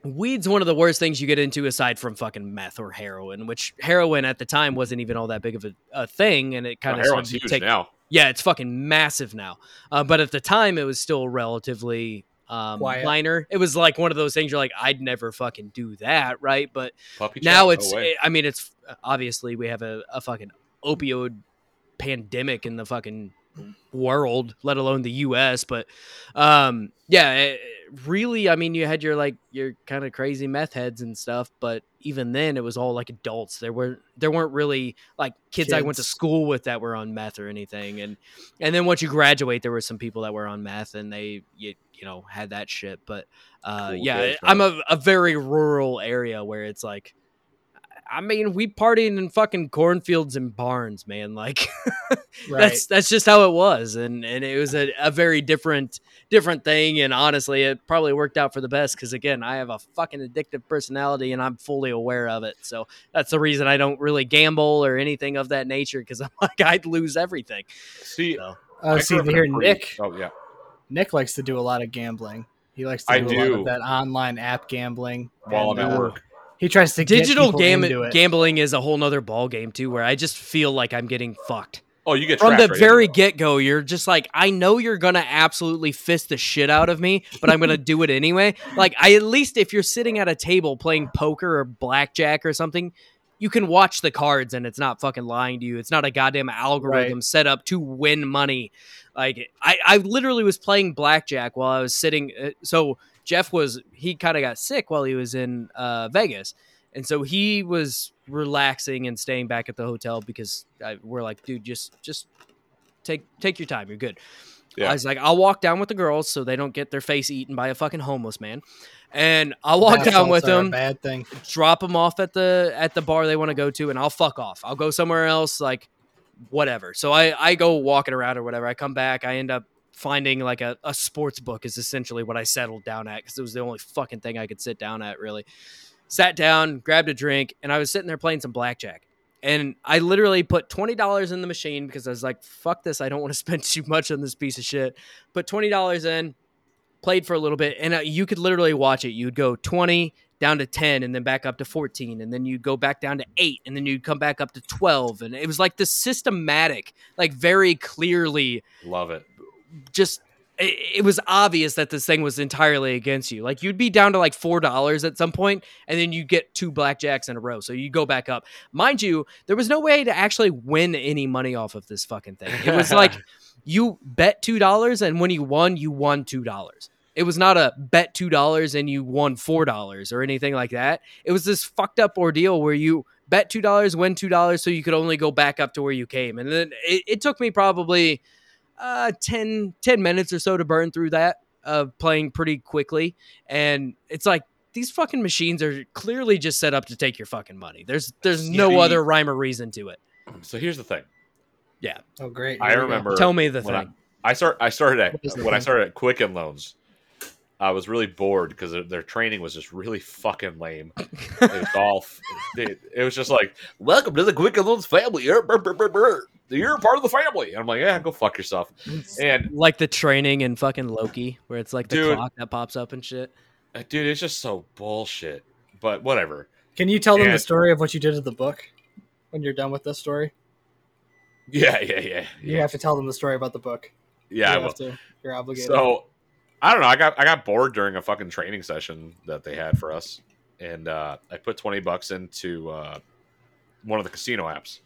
Speaker 2: Weed's one of the worst things you get into aside from fucking meth or heroin, which heroin at the time wasn't even all that big of a, a thing, and it kind
Speaker 1: Well,
Speaker 2: of
Speaker 1: heroin's huge
Speaker 2: take,
Speaker 1: now.
Speaker 2: yeah, it's fucking massive now. Uh, but at the time, it was still relatively um,
Speaker 4: Quiet.
Speaker 2: minor. It was like one of those things you're like, I'd never fucking do that, right? But
Speaker 1: Puppy
Speaker 2: now
Speaker 1: chow,
Speaker 2: it's,
Speaker 1: no way.
Speaker 2: I mean, it's obviously we have a, a fucking opioid pandemic in the fucking world, let alone the U.S. But um, yeah, it, really, I mean, you had your like your kind of crazy meth heads and stuff, but even then, it was all like adults. There were there weren't really like kids, I went to school with that were on meth or anything. And and then once you graduate, there were some people that were on meth and they you, you know had that shit. But uh,
Speaker 1: Cool
Speaker 2: yeah, I'm a, a very rural area where it's like. I mean, we partied in fucking cornfields and barns, man. Like,
Speaker 4: Right.
Speaker 2: that's that's just how it was, and and it was a, a very different different thing. And honestly, it probably worked out for the best because again, I have a fucking addictive personality, and I'm fully aware of it. So that's the reason I don't really gamble or anything of that nature because I'm like I'd lose everything.
Speaker 1: See,
Speaker 2: So,
Speaker 4: uh,
Speaker 1: I
Speaker 4: see,
Speaker 1: grew up in a
Speaker 4: here,
Speaker 1: pretty-
Speaker 4: Nick,
Speaker 1: Oh yeah,
Speaker 4: Nick likes to do a lot of gambling. He likes to
Speaker 1: I
Speaker 4: do, a lot
Speaker 1: do.
Speaker 4: of that online app gambling.
Speaker 1: while I'm
Speaker 4: and,
Speaker 1: at
Speaker 4: uh,
Speaker 1: work.
Speaker 4: He tries to get
Speaker 2: digital
Speaker 4: people
Speaker 2: gam-
Speaker 4: into it.
Speaker 2: gambling is a whole nother ball game too, where I just feel like I'm getting fucked.
Speaker 1: Oh, you get
Speaker 2: from the
Speaker 1: right
Speaker 2: very
Speaker 1: into
Speaker 2: get go, you're just like, I know you're gonna absolutely fist the shit out of me, but I'm gonna do it anyway. Like, I at least if you're sitting at a table playing poker or blackjack or something, you can watch the cards and it's not fucking lying to you. It's not a goddamn algorithm set up to win money. Like, I, I literally was playing blackjack while I was sitting. Uh, so Jeff was he kind of got sick while he was in uh, Vegas. And so he was relaxing and staying back at the hotel because I, we're like, dude, just just take take your time. You're good.
Speaker 1: Yeah.
Speaker 2: I was like, I'll walk down with the girls so they don't get their face eaten by a fucking homeless man. And I'll walk
Speaker 4: Bath
Speaker 2: down with
Speaker 4: are a
Speaker 2: them,
Speaker 4: Bad thing.
Speaker 2: drop them off at the at the bar they want to go to, and I'll fuck off. I'll go somewhere else, like whatever. So I I go walking around or whatever. I come back. I end up finding like a, a sports book is essentially what I settled down at because it was the only fucking thing I could sit down at really. Sat down, grabbed a drink, and I was sitting there playing some blackjack. And I literally put twenty dollars in the machine because I was like, "Fuck this! I don't want to spend too much on this piece of shit." Put twenty dollars in, played for a little bit, and uh, you could literally watch it. You'd go twenty down to ten, and then back up to fourteen, and then you'd go back down to eight, and then you'd come back up to twelve, and it was like the systematic, like very clearly
Speaker 1: Love it.
Speaker 2: Just it, it was obvious that this thing was entirely against you. Like you'd be down to like four dollars at some point, and then you get two blackjacks in a row. So you go back up. Mind you, there was no way to actually win any money off of this fucking thing. It was like you bet two dollars, and when you won, you won two dollars. It was not a bet two dollars and you won four dollars or anything like that. It was this fucked up ordeal where you bet two dollars, win two dollars, so you could only go back up to where you came. And then it, it took me probably uh 10, 10 minutes or so to burn through that of playing pretty quickly. And it's like these fucking machines are clearly just set up to take your fucking money. There's there's no
Speaker 1: See-
Speaker 2: other rhyme or reason to it.
Speaker 1: So here's the thing. Yeah.
Speaker 4: Oh, great.
Speaker 1: I
Speaker 4: Here we
Speaker 1: remember
Speaker 2: Tell me the
Speaker 1: when I,
Speaker 2: thing.
Speaker 1: I start. I started at
Speaker 4: the
Speaker 1: when I started at Quicken Loans. I was really bored because their, their training was just really fucking lame. It was all. It, it was just like, "Welcome to the Quicken Loans family. You're, brr, brr, brr, brr. You're part of the family." And I'm like, "Yeah, go fuck yourself." And
Speaker 2: like the training in fucking Loki, where it's like the
Speaker 1: Dude.
Speaker 2: clock that pops up and shit.
Speaker 1: uh, dude, it's just so bullshit. But whatever.
Speaker 4: Can you tell them the story of what you did to the book when you're done with this story?
Speaker 1: Yeah, yeah, yeah,
Speaker 4: You
Speaker 1: yeah.
Speaker 4: have to tell them the story about the book.
Speaker 1: Yeah, I
Speaker 4: you
Speaker 1: will.
Speaker 4: have to. You're obligated.
Speaker 1: So I don't know. I got I got bored during a fucking training session that they had for us, and uh, I put twenty bucks into uh, one of the casino apps.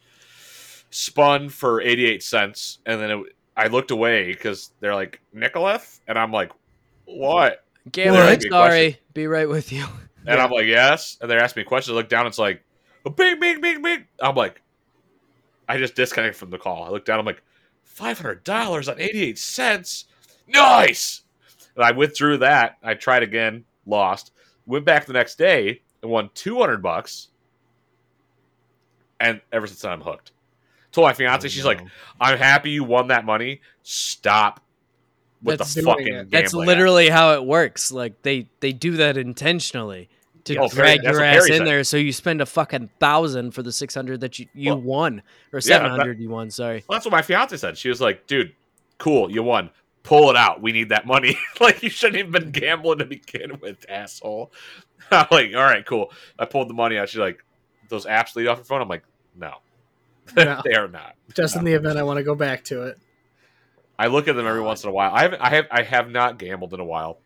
Speaker 1: Spun for eighty eight cents, and then it, I looked away because they're like Nicoleth, and I'm like, what?
Speaker 2: Galen,
Speaker 1: What?
Speaker 2: sorry, be right with you.
Speaker 1: And I'm like, yes. And they're asking me questions. I look down, it's like, bing, bing, bing, bing. I'm like, I just disconnected from the call. I look down, I'm like, five hundred dollars on eighty eight cents. Nice. And I withdrew that. I tried again, lost. Went back the next day and won two hundred bucks. And ever since then, I'm hooked. Told my fiance, she's like, "I'm happy you won that money. Stop with
Speaker 2: That's
Speaker 1: the fucking
Speaker 4: it.
Speaker 1: gambling."
Speaker 2: That's literally how it works. Like they they do that intentionally to
Speaker 1: Oh, Perry-
Speaker 2: drag
Speaker 1: that's
Speaker 2: your ass
Speaker 1: Perry
Speaker 2: in
Speaker 1: said.
Speaker 2: there, so you spend a fucking thousand for the six hundred that you, you
Speaker 1: Well,
Speaker 2: won or
Speaker 1: yeah,
Speaker 2: seven hundred you won. Sorry.
Speaker 1: Well, that's what my fiance said. She was like, "Dude, cool, you won. Pull it out. We need that money. like you shouldn't even been gambling to begin with, asshole." I'm like, "All right, cool." I pulled the money out. She's like, "Those apps lead off your phone." I'm like, "No,
Speaker 4: No.
Speaker 1: they are not."
Speaker 4: just in the event I want to go back to it.
Speaker 1: I look at them every once in a while. I have, I have, I have not gambled in a while,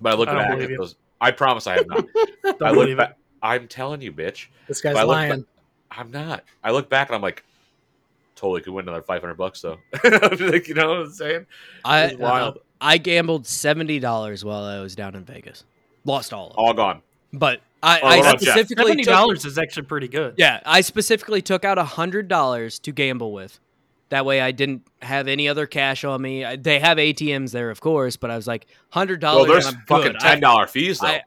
Speaker 1: but I look
Speaker 3: I
Speaker 1: back
Speaker 3: believe
Speaker 1: at
Speaker 3: you.
Speaker 1: those. I promise I have not. I look back, I'm telling you, bitch.
Speaker 4: This guy's
Speaker 1: But I look
Speaker 4: lying.
Speaker 1: I'm not. I look back and I'm like, totally could win another 500 bucks though. like, you know what I'm saying?
Speaker 2: I
Speaker 1: It's wild.
Speaker 2: Uh, I gambled seventy dollars while I was down in Vegas. Lost all of it.
Speaker 1: All gone.
Speaker 2: But I,
Speaker 1: Oh,
Speaker 2: I
Speaker 1: what about Jeff?
Speaker 2: specifically
Speaker 3: Seventy
Speaker 2: took-
Speaker 3: dollars is actually pretty good.
Speaker 2: Yeah, I specifically took out a hundred dollars to gamble with. That way, I didn't have any other cash on me. I, they have ATMs there, of course, but I was like hundred
Speaker 1: Well,
Speaker 2: dollars.
Speaker 1: there's fucking ten dollar fees though.
Speaker 2: I-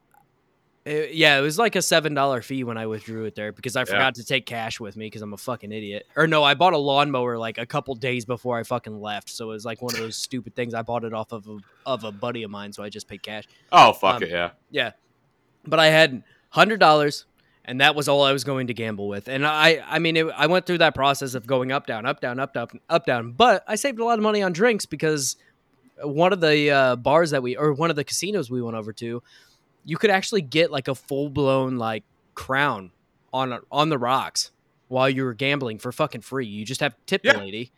Speaker 2: It- yeah, it was like a seven dollar fee when I withdrew it there because I forgot to take cash with me because I'm a fucking idiot. Or no, I bought a lawnmower like a couple days before I fucking left, so it was like one of those stupid things. I bought it off of a, of a buddy of mine, so I just paid cash.
Speaker 1: oh fuck
Speaker 2: um,
Speaker 1: it, yeah.
Speaker 2: Yeah, but I had hundred dollars, and that was all I was going to gamble with. And I, I mean, it, I went through that process of going up, down, up, down, up, down, up, down. But I saved a lot of money on drinks because one of the uh, bars that we, or one of the casinos we went over to, you could actually get like a full blown like crown on on the rocks. while you were gambling for fucking free. You just have to tip
Speaker 1: Yeah.
Speaker 2: the lady.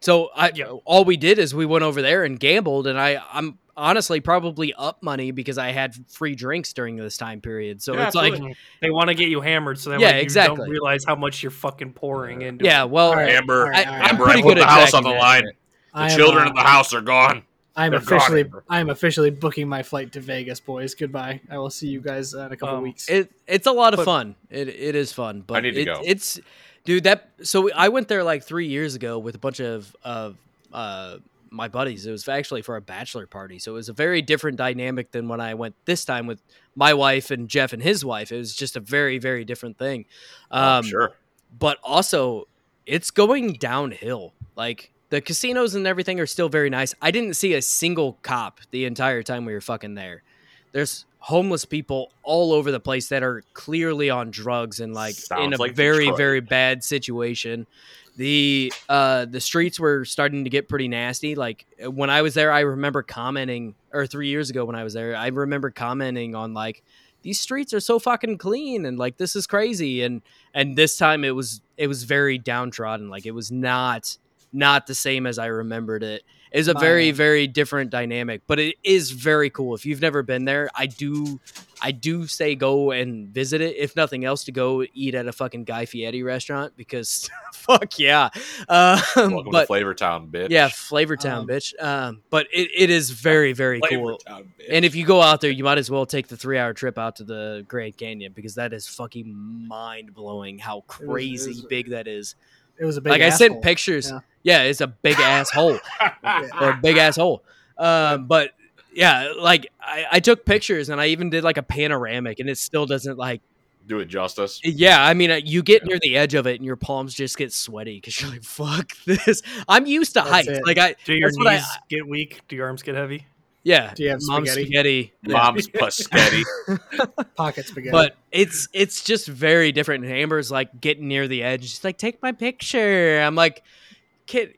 Speaker 2: So I
Speaker 3: Yeah.
Speaker 2: all we did is we went over there and gambled, and I I'm honestly probably up money because I had free drinks during this time period. So
Speaker 1: Yeah,
Speaker 2: it's like.
Speaker 3: They want to get you hammered so that
Speaker 2: Yeah,
Speaker 3: way you
Speaker 2: exactly.
Speaker 3: don't realize how much you're fucking pouring into.
Speaker 2: yeah, well,
Speaker 4: All right.
Speaker 1: Amber,
Speaker 4: All right, all right.
Speaker 2: I'm
Speaker 1: Amber,
Speaker 2: pretty
Speaker 1: I
Speaker 2: good
Speaker 1: put the
Speaker 2: at
Speaker 1: house on the line. The
Speaker 4: I am,
Speaker 1: children
Speaker 4: uh,
Speaker 1: of the house are gone.
Speaker 4: I'm
Speaker 1: They're gone,
Speaker 4: officially
Speaker 1: Amber.
Speaker 4: I'm officially booking my flight to Vegas, boys. Goodbye. I will see you guys uh, in a couple
Speaker 3: Um,
Speaker 4: weeks.
Speaker 2: It it's a lot of
Speaker 3: But-
Speaker 2: fun. It it is fun, but I
Speaker 1: need to
Speaker 2: it-
Speaker 1: go.
Speaker 2: It's dude that so I went there like three years ago with a bunch of of uh my buddies. It was actually for a bachelor party, so it was a very different dynamic than when I went this time with my wife and Jeff and his wife. It was just a very very different thing.
Speaker 1: Oh,
Speaker 2: Um,
Speaker 1: sure.
Speaker 2: but also it's going downhill. Like the casinos and everything are still very nice. I didn't see a single cop the entire time we were fucking there. There's homeless people all over the place that are clearly on drugs and like in a
Speaker 1: like
Speaker 2: very
Speaker 1: Detroit.
Speaker 2: very bad situation. The uh the streets were starting to get pretty nasty. Like when I was there, I remember commenting or 3 years ago when I was there, I remember commenting on like these streets are so fucking clean and like this is crazy. And and this time it was it was very downtrodden. Like it was not not the same as i remembered it it was a
Speaker 4: My-
Speaker 2: very very different dynamic but it is very cool if you've never been there i do i do say go and visit it if nothing else to go eat at a fucking guy fieri restaurant because fuck yeah um,
Speaker 1: Welcome
Speaker 2: but
Speaker 1: to Flavor Town, bitch.
Speaker 2: yeah flavor town
Speaker 4: Um,
Speaker 2: bitch um but it, it is very very
Speaker 1: Flavor
Speaker 2: cool
Speaker 1: Town, bitch.
Speaker 2: and if you go out there, you might as well take the three hour trip out to the Grand Canyon because that is fucking mind blowing how crazy
Speaker 4: it was-
Speaker 2: big that is.
Speaker 4: it was a big.
Speaker 2: like I sent pictures.
Speaker 4: Yeah.
Speaker 2: Yeah. it's a big asshole or a big asshole. Um, but yeah, like I, I took pictures and I even did like a panoramic and it still doesn't like,
Speaker 1: do it justice.
Speaker 2: yeah, I mean, uh, you get near the edge of it and your palms just get sweaty because you're like, fuck this. I'm used to
Speaker 4: That's
Speaker 2: heights.
Speaker 4: it.
Speaker 2: Like I,
Speaker 3: Do your
Speaker 2: That's what I-
Speaker 3: knees get weak? Do your arms get heavy?
Speaker 2: yeah,
Speaker 4: Do you have
Speaker 2: mom's
Speaker 4: spaghetti?
Speaker 2: spaghetti.
Speaker 1: Mom's paschetti.
Speaker 4: pocket spaghetti.
Speaker 2: but it's it's just very different. And Amber's like getting near the edge. She's like, "Take my picture." I'm like, "Kid,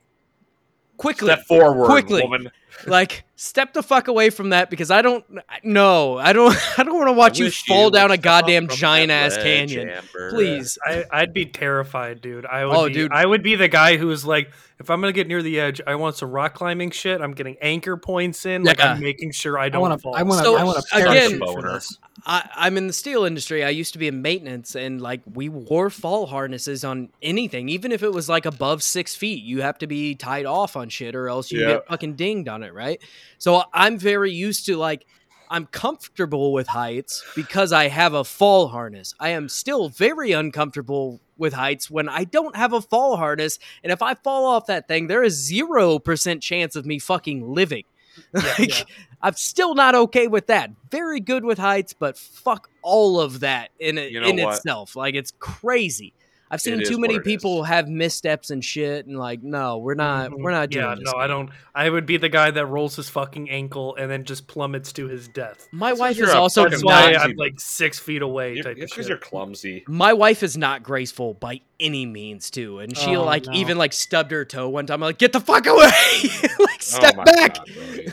Speaker 2: quickly,
Speaker 1: Step forward,
Speaker 2: Quickly.
Speaker 1: woman.
Speaker 2: like step the fuck away from that because I don't no, I don't I don't want to watch you fall
Speaker 1: would
Speaker 2: down a goddamn giant ass canyon.
Speaker 1: Amber.
Speaker 2: Please.
Speaker 3: I, I'd be terrified, dude. I would
Speaker 2: Oh,
Speaker 3: be,
Speaker 2: dude.
Speaker 3: I would be the guy who is like, if I'm gonna get near the edge, I want some rock climbing shit. I'm getting anchor points in, like
Speaker 2: Yeah.
Speaker 3: I'm making sure I
Speaker 4: I
Speaker 3: don't
Speaker 4: want to.
Speaker 3: fall.
Speaker 4: I want to.
Speaker 2: So,
Speaker 4: I want to
Speaker 2: again-
Speaker 4: parachute for
Speaker 1: Boner.
Speaker 4: this.
Speaker 2: I, I'm in the steel industry. I used to be in maintenance, and like we wore fall harnesses on anything, even if it was like above six feet. You have to be tied off on shit, or else you
Speaker 1: Yeah.
Speaker 2: get fucking dinged on it, right? So I'm very used to like I'm comfortable with heights because I have a fall harness. I am still very uncomfortable with heights when I don't have a fall harness, and if I fall off that thing, there is zero percent chance of me fucking living. Like,
Speaker 4: yeah.
Speaker 2: I'm still not okay with that. Very good with heights, but fuck all of that in
Speaker 1: You know
Speaker 2: in
Speaker 1: what?
Speaker 2: itself. Like it's crazy. I've seen too many people
Speaker 1: is.
Speaker 2: have missteps and shit, and like, no, we're not. We're mm-hmm. not doing
Speaker 3: Yeah,
Speaker 2: this.
Speaker 3: no, I don't. I would be the guy that rolls his fucking ankle and then just plummets to his death.
Speaker 2: My
Speaker 1: That's
Speaker 2: wife is also
Speaker 3: That's why I'm like six feet away.
Speaker 1: You're-
Speaker 3: type
Speaker 1: because you're clumsy.
Speaker 2: My wife is not graceful by any means, too, and she
Speaker 4: Oh,
Speaker 2: like
Speaker 4: no.
Speaker 2: even like stubbed her toe one time. I'm like, get the fuck away! like, oh step
Speaker 1: oh my
Speaker 2: back.
Speaker 1: God, Brody.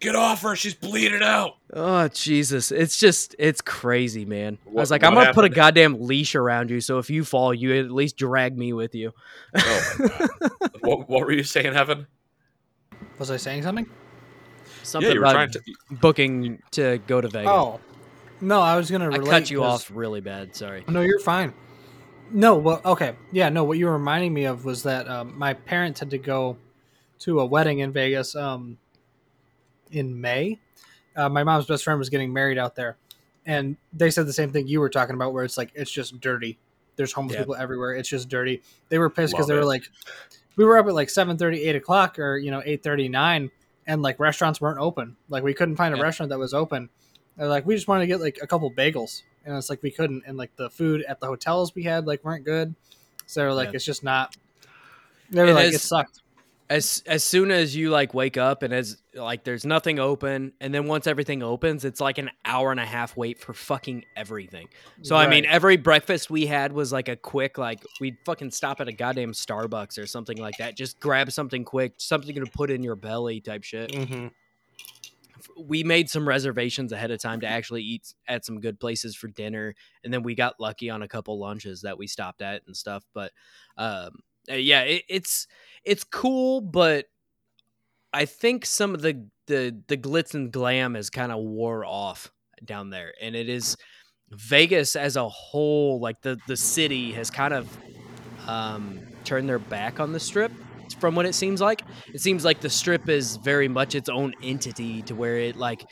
Speaker 1: Get off her. She's bleeding out.
Speaker 2: Oh Jesus! It's just it's crazy, man. I was like, I'm gonna put a goddamn leash around you, so if you fall, you at least drag me with you.
Speaker 1: Oh my God. what, what were you saying, Heaven?
Speaker 4: Was I saying something?
Speaker 2: Something
Speaker 1: yeah, you were
Speaker 2: about
Speaker 1: trying to.
Speaker 2: booking to go to Vegas.
Speaker 4: Oh, no. I was gonna.
Speaker 2: I
Speaker 4: Relate
Speaker 2: cut you
Speaker 4: 'cause-
Speaker 2: off really bad. Sorry.
Speaker 4: No, you're fine. No, well, okay, yeah, no. What you were reminding me of was that um, my parents had to go to a wedding in Vegas um, in May. Uh, my mom's best friend was getting married out there, and they said the same thing you were talking about, where it's like it's just dirty. There's homeless
Speaker 2: Yeah.
Speaker 4: people everywhere. It's just dirty. They were pissed because they were like, we were up at like 7 8 o'clock, or you know, eight thirty nine, and like restaurants weren't open. Like we couldn't find a
Speaker 2: Yeah.
Speaker 4: restaurant that was open. They're like, we just wanted to get like a couple bagels, and it's like we couldn't, and like the food at the hotels we had like weren't good, so like,
Speaker 2: Yeah.
Speaker 4: it's just not. They were like, it sucked.
Speaker 2: As as soon as you like wake up and as like there's nothing open, and then once everything opens, it's like an hour and a half wait for fucking everything. So I mean, every breakfast we had was like a quick like we'd fucking stop at a goddamn Starbucks or something like that. Just grab something quick, something to put in your belly type shit.
Speaker 3: Mhm.
Speaker 2: we made some reservations ahead of time to actually eat at some good places for dinner, and then we got lucky on a couple lunches that we stopped at and stuff. But um, uh, yeah, it, it's it's cool, but I think some of the the the glitz and glam is kind of wore off down there, and it is Vegas as a whole, like the the city has kind of um, turned their back on the strip. From what it seems like, it seems like the strip is very much its own entity, to where it like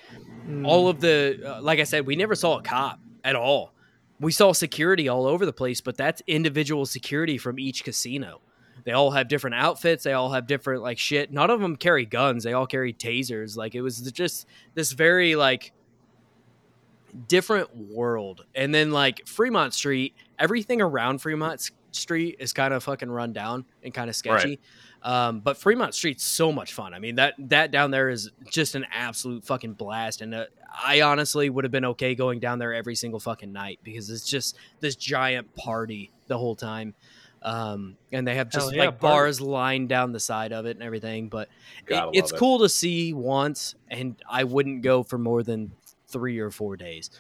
Speaker 2: all of the uh, like I said, we never saw a cop at all. We saw security all over the place, but that's individual security from each casino. They all have different outfits. They all have different like shit. None of them carry guns. They all carry tasers. Like it was just this very like different world. And then like Fremont Street, everything around Fremont Street is kind of fucking run down and kind of sketchy. Um, but Fremont Street's so much fun. I mean that that down there is just an absolute fucking blast. And uh, I honestly would have been okay going down there every single fucking night because it's just this giant party the whole time. Um, and they have just
Speaker 3: Hell yeah,
Speaker 2: like
Speaker 3: party.
Speaker 2: bars lined down the side of it and everything. But it- it's
Speaker 1: it.
Speaker 2: cool to see once, and I wouldn't go for more than three or four days.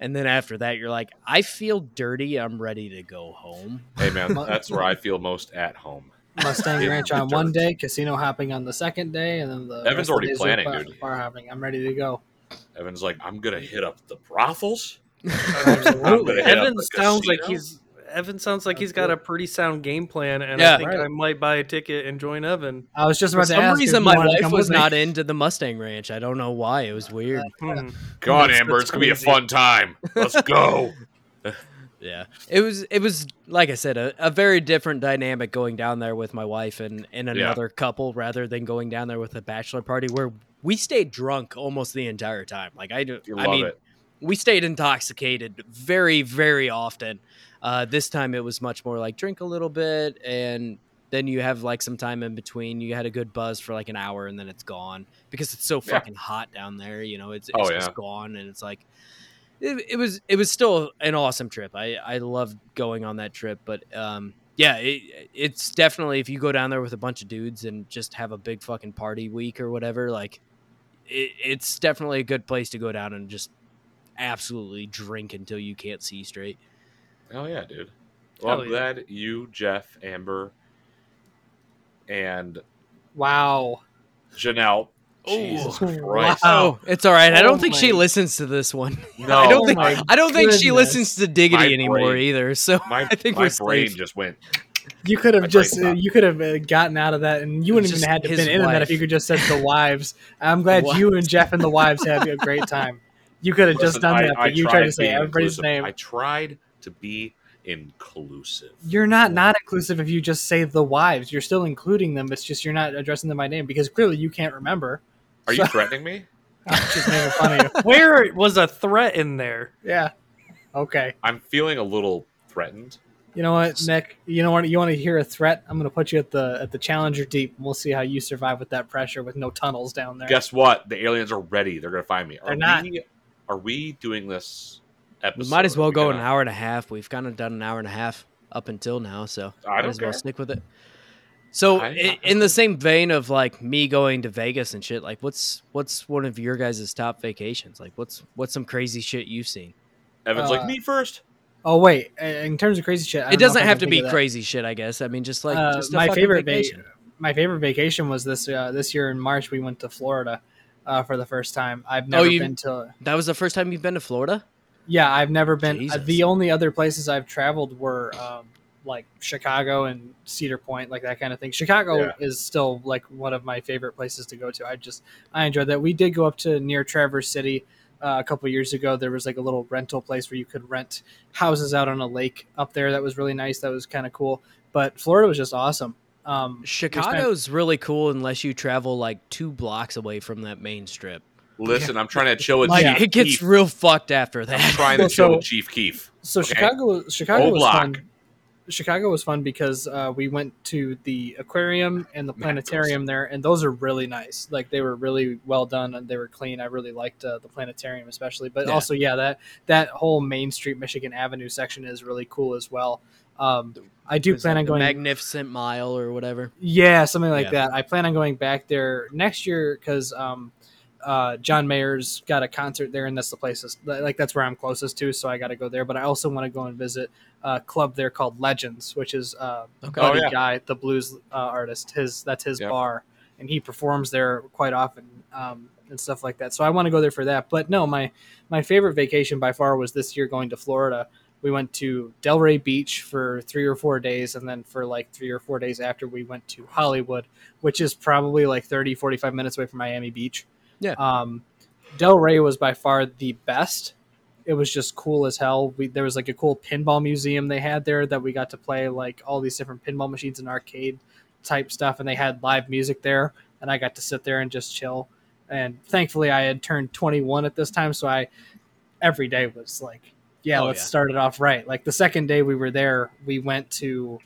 Speaker 2: And then after that, you're like, I feel dirty. I'm ready to go home.
Speaker 1: Hey man, that's where I feel most at home.
Speaker 4: Mustang Ranch on one day, casino hopping on the second day, and then the
Speaker 1: Evan's
Speaker 4: rest the
Speaker 1: already planning,
Speaker 4: bar,
Speaker 1: dude.
Speaker 4: Bar hopping. I'm ready to go.
Speaker 1: Evan's like, I'm gonna hit up the brothels.
Speaker 4: Absolutely.
Speaker 1: gonna hit up
Speaker 3: Evan
Speaker 1: the
Speaker 3: sounds like he's Evan sounds like he's got a pretty sound game plan, and
Speaker 2: Yeah.
Speaker 3: I think
Speaker 4: Right.
Speaker 3: I might buy a ticket and join Evan.
Speaker 4: I was just
Speaker 2: For
Speaker 4: about to
Speaker 2: some
Speaker 4: ask. if
Speaker 2: reason, my wife was
Speaker 4: with me.
Speaker 2: not into the Mustang Ranch. I don't know why. It was weird.
Speaker 3: Hmm.
Speaker 1: Go on, Amber. It's gonna be a fun time. Let's go.
Speaker 2: Yeah, it was. It was like I said, a, a very different dynamic going down there with my wife and and another couple rather than going down there with a bachelor party where we stayed drunk almost the entire time. Like I do.
Speaker 1: You
Speaker 2: I
Speaker 1: love
Speaker 2: mean,
Speaker 1: it.
Speaker 2: we stayed intoxicated very very often uh, this time it was much more like drink a little bit and then you have like some time in between you had a good buzz for like an hour and then it's gone because it's so
Speaker 1: Yeah.
Speaker 2: fucking hot down there you know it's, it's
Speaker 1: Oh,
Speaker 2: just gone and it's like it, it was it was still an awesome trip i i loved going on that trip but um yeah it, it's definitely if you go down there with a bunch of dudes and just have a big fucking party week or whatever like it, it's definitely a good place to go down and just absolutely drink until you can't see straight.
Speaker 1: Hell yeah, dude. Well,
Speaker 3: Hell
Speaker 1: I'm
Speaker 3: yeah.
Speaker 1: glad you, Jeff, Amber, and
Speaker 4: Wow.
Speaker 1: Janelle.
Speaker 2: Oh,
Speaker 1: Jesus
Speaker 4: wow.
Speaker 1: Christ.
Speaker 2: Oh, it's all right. I
Speaker 4: Oh
Speaker 2: don't think she
Speaker 4: my-
Speaker 2: listen to this one.
Speaker 1: No,
Speaker 2: I don't think
Speaker 4: my
Speaker 2: I don't think she
Speaker 4: goodness.
Speaker 2: listens to Diggity
Speaker 1: My
Speaker 2: anymore
Speaker 1: brain.
Speaker 2: either. So
Speaker 1: my,
Speaker 2: I think
Speaker 1: my
Speaker 2: we're
Speaker 1: brain
Speaker 2: safe.
Speaker 1: just went.
Speaker 4: You could
Speaker 1: My
Speaker 4: have just
Speaker 1: brain
Speaker 4: uh,
Speaker 1: stopped.
Speaker 4: you could have uh, gotten out of that, and you wouldn't
Speaker 2: Just
Speaker 4: even had to
Speaker 2: his
Speaker 4: been into that if
Speaker 2: wife.
Speaker 4: you could just said the wives. I'm glad
Speaker 2: What?
Speaker 4: you and Jeff and the wives had a great time. You could have just
Speaker 1: Listen,
Speaker 4: done
Speaker 1: I-
Speaker 4: that,
Speaker 1: I
Speaker 4: but you tried to say
Speaker 1: being
Speaker 4: everybody's
Speaker 1: inclusive.
Speaker 4: name.
Speaker 1: I tried to be inclusive.
Speaker 4: You're not not inclusive if you just say the wives. You're still including them. It's just you're not addressing them by name because clearly you can't remember.
Speaker 1: Are you threatening me?
Speaker 4: I'm just making fun of you.
Speaker 3: Where was a threat in there?
Speaker 4: Yeah. Okay.
Speaker 1: I'm feeling a little threatened.
Speaker 4: You know what, Nick? You know what? You want to hear a threat? I'm going to put you at the at the Challenger Deep, and we'll see how you survive with that pressure with no tunnels down there.
Speaker 1: Guess what? The aliens are ready. They're gonna find me. Are
Speaker 4: They're not.
Speaker 1: We, are we doing this episode?
Speaker 2: we might as well
Speaker 1: we
Speaker 2: go an
Speaker 1: gonna-
Speaker 2: hour and a half. We've kind of done an hour and a half up until now, so
Speaker 1: I
Speaker 2: might
Speaker 1: don't
Speaker 2: as well stick with it. So,
Speaker 1: I-
Speaker 2: i- in the same vein of like me going to Vegas and shit, like what's what's one of your guys' top vacations? Like what's what's some crazy shit you've seen?
Speaker 1: Evan's
Speaker 4: Uh,
Speaker 1: like me first.
Speaker 4: Oh wait, uh, in terms of crazy shit, I don't
Speaker 2: It doesn't
Speaker 4: if
Speaker 2: have to be crazy shit, I guess. I mean, just like
Speaker 4: Uh,
Speaker 2: just a
Speaker 4: my
Speaker 2: fucking
Speaker 4: favorite va-
Speaker 2: vacation.
Speaker 4: My favorite vacation was this uh, this year in March. We went to Florida uh, for the first time. I've never
Speaker 2: Oh, you-
Speaker 4: been to.
Speaker 2: That was the first time you've been to Florida.
Speaker 4: Yeah, I've never been. Uh,
Speaker 2: Jesus.
Speaker 4: the only other places I've traveled were um, like Chicago and Cedar Point, like that kind of thing. Chicago
Speaker 1: Yeah.
Speaker 4: is still like one of my favorite places to go to. I just I enjoyed that. We did go up to near Traverse City uh, a couple years ago. There was like a little rental place where you could rent houses out on a lake up there. That was really nice. That was kind of cool. But Florida was just awesome. Um, we spent-
Speaker 2: Chicago's really cool unless you travel like two blocks away from that main strip.
Speaker 1: Listen, I'm trying to chill with
Speaker 4: Like,
Speaker 1: Chief
Speaker 2: It gets
Speaker 1: Keef.
Speaker 2: real fucked after that.
Speaker 1: I'm trying to chill
Speaker 4: so-
Speaker 1: with Chief Keef.
Speaker 4: So
Speaker 1: Okay.
Speaker 4: Chicago, Chicago
Speaker 1: Whole
Speaker 4: was
Speaker 1: block.
Speaker 4: fun. Chicago was fun because uh, we went to the aquarium and the planetarium there, and those are really nice. Like they were really well done and they were clean. I really liked uh, the planetarium especially, but
Speaker 2: Yeah.
Speaker 4: also yeah, that that whole Main Street Michigan Avenue section is really cool as well. Um, I do plan on going.
Speaker 2: Magnificent Mile or whatever.
Speaker 4: Yeah, something like
Speaker 2: Yeah.
Speaker 4: that. I plan on going back there next year because um, uh, John Mayer's got a concert there, and that's the place. Like that's where I'm closest to, so I got to go there. But I also want to go and visit a club there called Legends, which is uh,
Speaker 2: Okay.
Speaker 4: Buddy
Speaker 1: Oh, yeah.
Speaker 4: Guy, the blues uh, artist. His that's his
Speaker 1: Yep.
Speaker 4: bar, and he performs there quite often um, and stuff like that. So I want to go there for that. But no, my my favorite vacation by far was this year going to Florida. We went to Delray Beach for three or four days, and then for like three or four days after, we went to Hollywood, which is probably like 30, 45 minutes away from Miami Beach.
Speaker 2: Yeah.
Speaker 4: Um, Delray was by far the best. It was just cool as hell. We, there was like a cool pinball museum they had there that we got to play like all these different pinball machines and arcade type stuff, and they had live music there, and I got to sit there and just chill. And thankfully, I had turned 21 at this time, so I every day was like, yeah,
Speaker 2: Oh,
Speaker 4: let's
Speaker 2: yeah.
Speaker 4: start it off right. Like the second day we were there, we went to,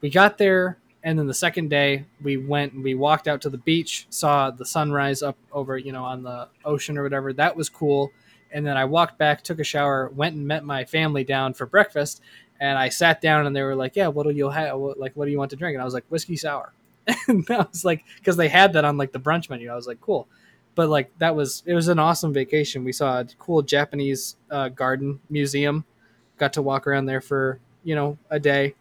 Speaker 4: we got there, and then the second day we went and we walked out to the beach, saw the sunrise up over, you know, on the ocean or whatever. That was cool. And then I walked back, took a shower, went and met my family down for breakfast, and I sat down and they were like, "Yeah, what do you have? Like, what do you want to drink?" And I was like, "Whiskey sour." and I was like, because they had that on like the brunch menu. I was like, "Cool." But like that was it was an awesome vacation. We saw a cool Japanese uh, garden museum. Got to walk around there for you know a day,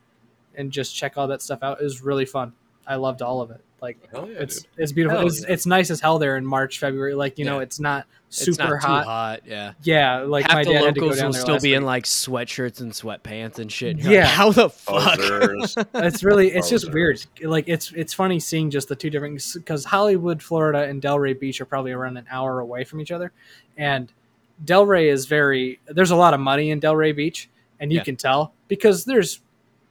Speaker 4: and just check all that stuff out. It was really fun. I loved all of it. Like
Speaker 1: yeah,
Speaker 4: it's
Speaker 1: dude.
Speaker 4: it's beautiful.
Speaker 2: Hell
Speaker 4: It's,
Speaker 2: yeah.
Speaker 4: it's nice as hell there in March, February. Like you know, it's not
Speaker 2: It's
Speaker 4: super
Speaker 2: not too
Speaker 4: hot.
Speaker 2: hot. Yeah.
Speaker 4: Yeah, like
Speaker 2: Half
Speaker 4: my
Speaker 2: the
Speaker 4: dad had to go
Speaker 2: locals
Speaker 4: down
Speaker 2: will
Speaker 4: there
Speaker 2: still
Speaker 4: last
Speaker 2: be in like sweatshirts and sweatpants and shit. You're
Speaker 4: Yeah.
Speaker 2: Like, How the fuck?
Speaker 4: It's really it's just weird like it's it's funny seeing just the two different because hollywood florida and delray beach are probably around an hour away from each other and delray is very there's a lot of money in delray beach and you
Speaker 2: Yeah.
Speaker 4: can tell because there's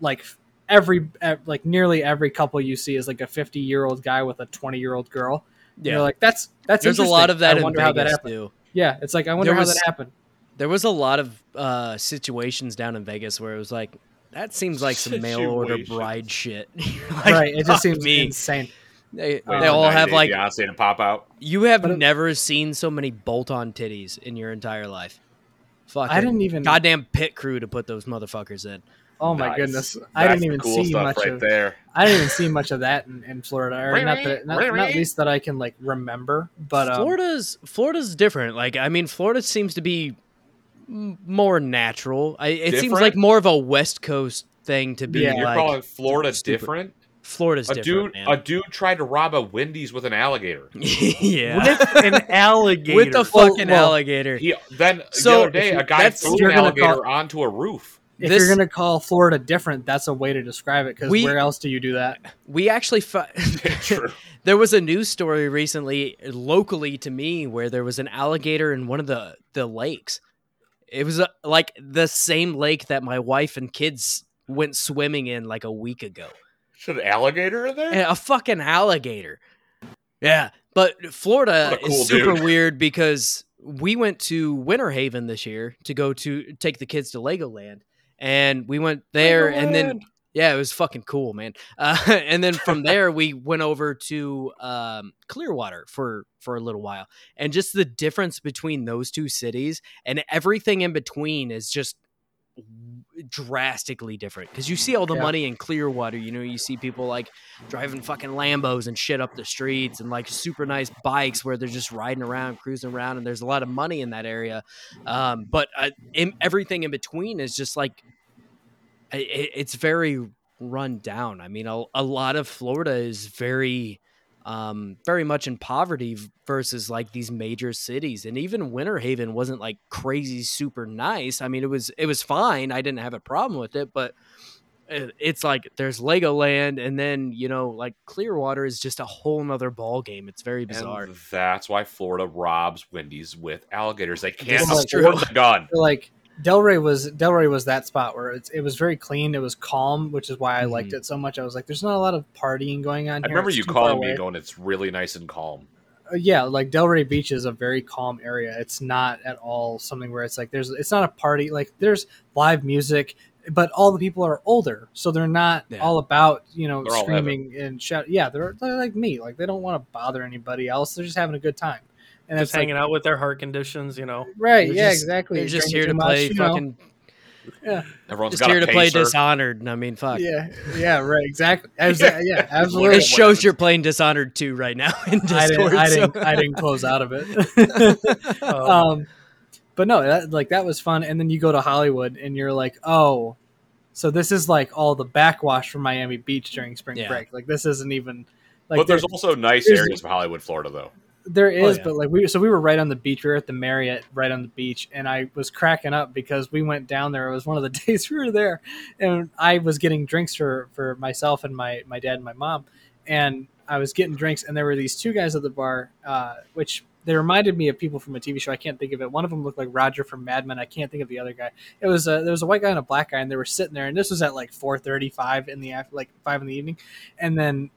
Speaker 4: like every like nearly every couple you see is like a 50 year old guy with a 20 year old girl
Speaker 2: yeah.
Speaker 4: you're like that's that's
Speaker 2: There's a lot of that
Speaker 4: I
Speaker 2: in
Speaker 4: wonder how that
Speaker 2: Vegas
Speaker 4: happened
Speaker 2: too.
Speaker 4: yeah it's like i wonder
Speaker 2: There
Speaker 4: how
Speaker 2: was-
Speaker 4: that happened
Speaker 2: There was a lot of uh, situations down in Vegas where it was like, that seems like some mail order bride shit. Like,
Speaker 4: right it just seems
Speaker 2: me.
Speaker 4: insane
Speaker 2: They,
Speaker 1: Wait
Speaker 4: Um,
Speaker 2: they all have
Speaker 1: Day
Speaker 2: like
Speaker 1: Fiancé to pop out.
Speaker 2: you have
Speaker 4: it-
Speaker 2: never seen so many bolt-on titties in your entire life. Fucking
Speaker 4: i didn't even
Speaker 2: goddamn pit crew to put those motherfuckers in.
Speaker 4: Oh my
Speaker 1: Nice.
Speaker 4: goodness i didn't even
Speaker 1: cool
Speaker 4: see
Speaker 1: stuff
Speaker 4: much
Speaker 1: right
Speaker 4: of
Speaker 1: there.
Speaker 4: I didn't even see much of that in, in Florida, or not that not, not least that I can like remember. But um,
Speaker 2: Florida's Florida's different. Like I mean, Florida seems to be more natural. I, it seems like more of a West Coast thing to be
Speaker 4: Yeah.
Speaker 1: You're
Speaker 2: like
Speaker 1: calling Florida
Speaker 2: stupid.
Speaker 1: different?
Speaker 2: Florida's
Speaker 1: A
Speaker 2: different.
Speaker 1: dude,
Speaker 2: man.
Speaker 1: a dude tried to rob a Wendy's with an alligator.
Speaker 2: yeah,
Speaker 3: with an alligator.
Speaker 2: with
Speaker 4: a
Speaker 2: fucking
Speaker 4: well,
Speaker 2: alligator.
Speaker 1: He then
Speaker 2: So,
Speaker 1: the other day, a guy
Speaker 2: that's-
Speaker 1: threw an alligator
Speaker 4: call-
Speaker 1: onto a roof.
Speaker 4: If
Speaker 2: this-
Speaker 4: you're gonna call Florida different, that's a way to describe it. Because where else do you do that?
Speaker 2: we actually fi-
Speaker 1: True.
Speaker 2: there was a news story recently locally to me where there was an alligator in one of the the lakes. It was uh like the same lake that my wife and kids went swimming in like a week ago.
Speaker 1: Should an alligator in there?
Speaker 2: And a fucking alligator. Yeah, but Florida
Speaker 1: cool
Speaker 2: is super
Speaker 1: dude.
Speaker 2: weird because we went to Winter Haven this year to go to take the kids to Legoland, and we went there, and then yeah, it was fucking cool, man. Uh, and then from there, we went over to um, Clearwater for for a little while, and just the difference between those two cities and everything in between is just drastically different because you see all the
Speaker 4: Yeah.
Speaker 2: money in Clearwater. You know, you see people like driving fucking Lambos and shit up the streets and like super nice bikes where they're just riding around, cruising around, and there's a lot of money in that area. Um, but uh, in, everything in between is just like i- i it's very run down. I mean, a, a lot of Florida is very, um, very much in poverty versus like these major cities. And even Winter Haven wasn't like crazy super nice. I mean, it was it was fine. I didn't have a problem with it, but it- it's like there's Legoland, and then you know, like Clearwater is just a whole nother ball game. It's very bizarre.
Speaker 1: And that's why Florida robs Wendy's with alligators. They can't afford
Speaker 2: true.
Speaker 1: the gun.
Speaker 4: So, like Delray was Delray was that spot where it's, it was very clean. It was calm, which is why I liked
Speaker 2: Mhm.
Speaker 4: it so much. I was like, "There's not a lot of partying going on."
Speaker 1: I
Speaker 4: here.
Speaker 1: remember
Speaker 4: It's
Speaker 1: you calling me going, it's really nice and calm.
Speaker 4: Uh, yeah, like Delray Beach is a very calm area. It's not at all something where it's like there's it's not a party. Like there's live music, but all the people are older, so they're not
Speaker 2: Yeah.
Speaker 4: all about you know
Speaker 1: They're
Speaker 4: screaming and shout. Yeah, they're, they're like me. Like they don't want to bother anybody else. They're just having a good time. And
Speaker 3: just
Speaker 4: it's like,
Speaker 3: hanging out with their heart conditions, you know.
Speaker 4: right?
Speaker 2: They're
Speaker 4: Yeah,
Speaker 2: just-
Speaker 4: exactly.
Speaker 2: They're just here to
Speaker 4: too much,
Speaker 2: play
Speaker 4: you know.
Speaker 2: fucking
Speaker 1: Everyone's
Speaker 2: Just
Speaker 1: got
Speaker 2: here to play. Dishonored. and I mean, fuck.
Speaker 4: Yeah, yeah, right, exactly. As- yeah, absolutely.
Speaker 2: It shows you're playing Dishonored 2 right now in
Speaker 4: I
Speaker 2: Discord.
Speaker 4: didn't, I,
Speaker 2: so-
Speaker 4: didn't, I didn't close out of it.
Speaker 3: Um,
Speaker 4: but no, that, like that was fun. And then you go to Hollywood, and you're like, oh, so this is like all the backwash from Miami Beach during spring
Speaker 2: Yeah.
Speaker 4: break. Like this isn't even like
Speaker 1: but there's
Speaker 4: there-
Speaker 1: also nice
Speaker 4: there's-
Speaker 1: areas of Hollywood, Florida, though.
Speaker 4: There is,
Speaker 3: yeah.
Speaker 4: but like we so we were right on the beach. We were at the Marriott, right on the beach, and I was cracking up because we went down there. It was one of the days we were there, and I was getting drinks for for myself and my my dad and my mom, and I was getting drinks, and there were these two guys at the bar, uh, which they reminded me of people from a TV show. I can't think of it. One of them looked like Roger from Mad Men. I can't think of the other guy. It was a, there was a white guy and a black guy, and they were sitting there. And this was at like four thirty five in the after, like five in the evening, and then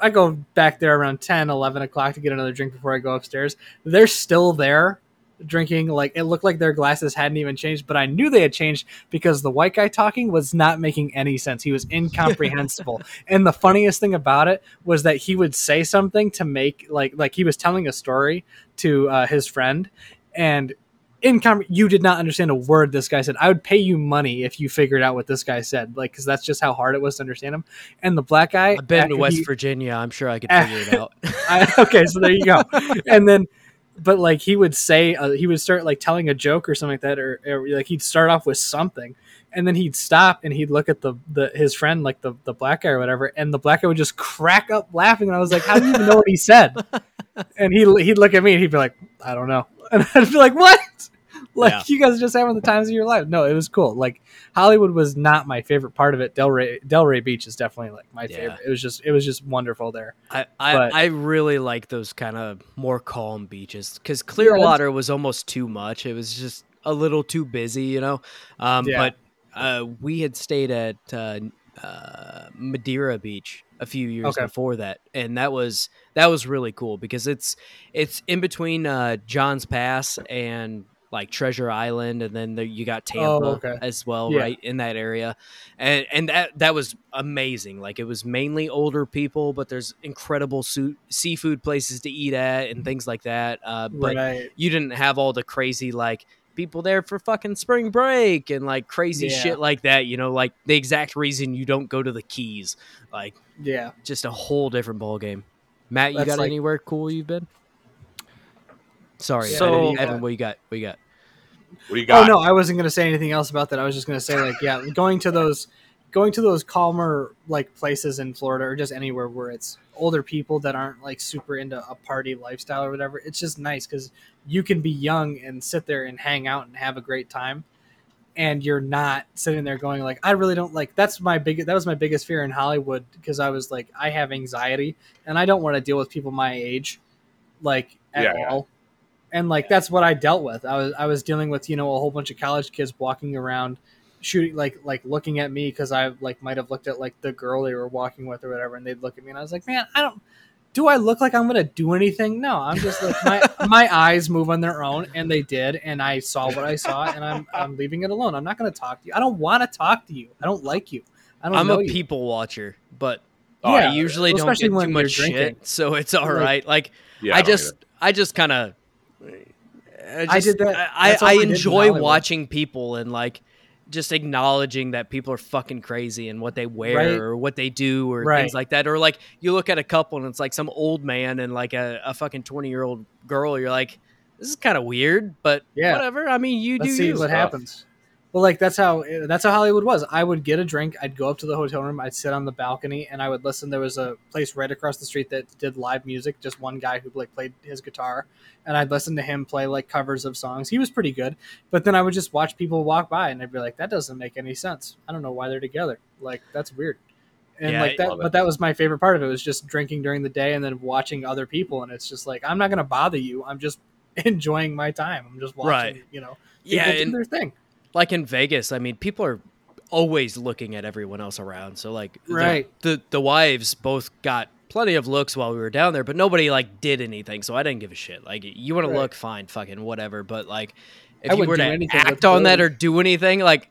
Speaker 4: I go back there around 10, 11 o'clock to get another drink before I go upstairs. They're still there drinking. Like it looked like their glasses hadn't even changed, but I knew they had changed because the white guy talking was not making any sense. He was incomprehensible. and the funniest thing about it was that he would say something to make like like he was telling a story to uh, his friend and income you did not understand a word this guy said i would pay you money if you figured out what this guy said like because that's just how hard it was to understand him and the black guy
Speaker 2: I've been to West
Speaker 4: he-
Speaker 2: Virginia. I'm sure I could figure it out.
Speaker 4: I, okay, so there you go. And then, but like he would say, uh, he would start like telling a joke or something like that, or, or like he'd start off with something, and then he'd stop and he'd look at the, the his friend, like the the black guy or whatever, and the black guy would just crack up laughing, and I was like, how do you even know what he said? And he he'd look at me and he'd be like, I don't know, and I'd be like, what? Like
Speaker 2: Yeah.
Speaker 4: you guys are just having the times of your life. No, it was cool. Like Hollywood was not my favorite part of it. Delray Delray Beach is definitely like my
Speaker 2: Yeah.
Speaker 4: favorite. It was just it was just wonderful there.
Speaker 2: I, I,
Speaker 4: But-
Speaker 2: I really like those kind of more calm beaches because Clearwater was almost too much. It was just a little too busy, you know. Um,
Speaker 4: Yeah.
Speaker 2: But uh, we had stayed at uh, uh, Madeira Beach a few years
Speaker 4: Okay.
Speaker 2: before that, and that was that was really cool because it's it's in between uh, John's Pass and like Treasure Island, and then there, you got Tampa
Speaker 4: Oh, okay.
Speaker 2: as well,
Speaker 4: Yeah.
Speaker 2: right in that area, and and that that was amazing. Like it was mainly older people, but there's incredible su- seafood places to eat at and things like that. Uh, but
Speaker 4: right.
Speaker 2: you didn't have all the crazy like people there for fucking spring break and like crazy
Speaker 4: Yeah.
Speaker 2: shit like that. You know, like the exact reason you don't go to the Keys, like
Speaker 4: Yeah.
Speaker 2: just a whole different ball game. Matt, you
Speaker 4: That's
Speaker 2: got
Speaker 4: like-
Speaker 2: anywhere cool you've been? Sorry,
Speaker 3: So-
Speaker 2: Evan, Evan, what you got? What you got?
Speaker 1: What you
Speaker 4: oh,
Speaker 1: got?
Speaker 4: Oh no, I wasn't going to say anything else about that. I was just going to say like yeah, going to those going to those calmer like places in Florida or just anywhere where it's older people that aren't like super into a party lifestyle or whatever. It's just nice cuz you can be young and sit there and hang out and have a great time and you're not sitting there going like I really don't like that's my big that was my biggest fear in Hollywood because I was like I have anxiety and I don't want to deal with people my age like at
Speaker 1: Yeah, yeah.
Speaker 4: all. And like that's what I dealt with. I was I was dealing with, you know, a whole bunch of college kids walking around shooting like like looking at me cuz I like might have looked at like the girl they were walking with or whatever and they'd look at me and I was like, "Man, I don't do I look like I'm gonna do anything? No, I'm just like my my eyes move on their own, and they did, and I saw what I saw, and I'm I'm leaving it alone. I'm not gonna talk to you. I don't want to talk to you. I don't like you. I don't
Speaker 2: I'm
Speaker 4: know
Speaker 2: a
Speaker 4: you.
Speaker 2: people watcher, but
Speaker 1: Oh,
Speaker 2: I usually don't
Speaker 4: especially
Speaker 2: get too
Speaker 4: you're
Speaker 2: much shit, so it's all
Speaker 4: Like-
Speaker 2: right. Like
Speaker 1: Yeah,
Speaker 2: I
Speaker 1: don't
Speaker 2: just, I just kind of, I,
Speaker 4: I did that-
Speaker 2: I, I
Speaker 4: I
Speaker 2: enjoy watching people and like just acknowledging that people are fucking crazy and what they wear
Speaker 4: Right.
Speaker 2: or what they do or
Speaker 4: Right.
Speaker 2: things like that. Or like you look at a couple and it's like some old man and like a, a fucking twenty year old girl. You're like, this is kind of weird, but
Speaker 4: Yeah.
Speaker 2: whatever. I mean, you
Speaker 4: Let's
Speaker 2: do
Speaker 4: see
Speaker 2: you.
Speaker 4: what
Speaker 1: Stuff.
Speaker 4: happens. Well, like that's how eh, that's how Hollywood was. I would get a drink. I'd go up to the hotel room. I'd sit on the balcony and I would listen. There was a place right across the street that did live music. Just one guy who like played his guitar, and I'd listen to him play like covers of songs. He was pretty good. But then I would just watch people walk by, and I'd be like, that doesn't make any sense. I don't know why they're together. Like that's weird. And
Speaker 2: Yeah,
Speaker 4: like that, but that was my favorite part of it was just drinking during the day and then watching other people. And it's just like I'm not gonna bother you. I'm just enjoying my time. I'm just watching.
Speaker 2: Right.
Speaker 4: You know,
Speaker 2: Yeah,
Speaker 4: do
Speaker 2: and
Speaker 4: their thing.
Speaker 2: Like in Vegas, I mean, people are always looking at everyone else around. So like,
Speaker 4: Right.
Speaker 2: the the wives both got plenty of looks while we were down there, but nobody like did anything. So I didn't give a shit. Like, you want
Speaker 4: Right.
Speaker 2: to look, fine, fucking whatever. But like,
Speaker 4: I
Speaker 2: if you were to act on that or do anything, like,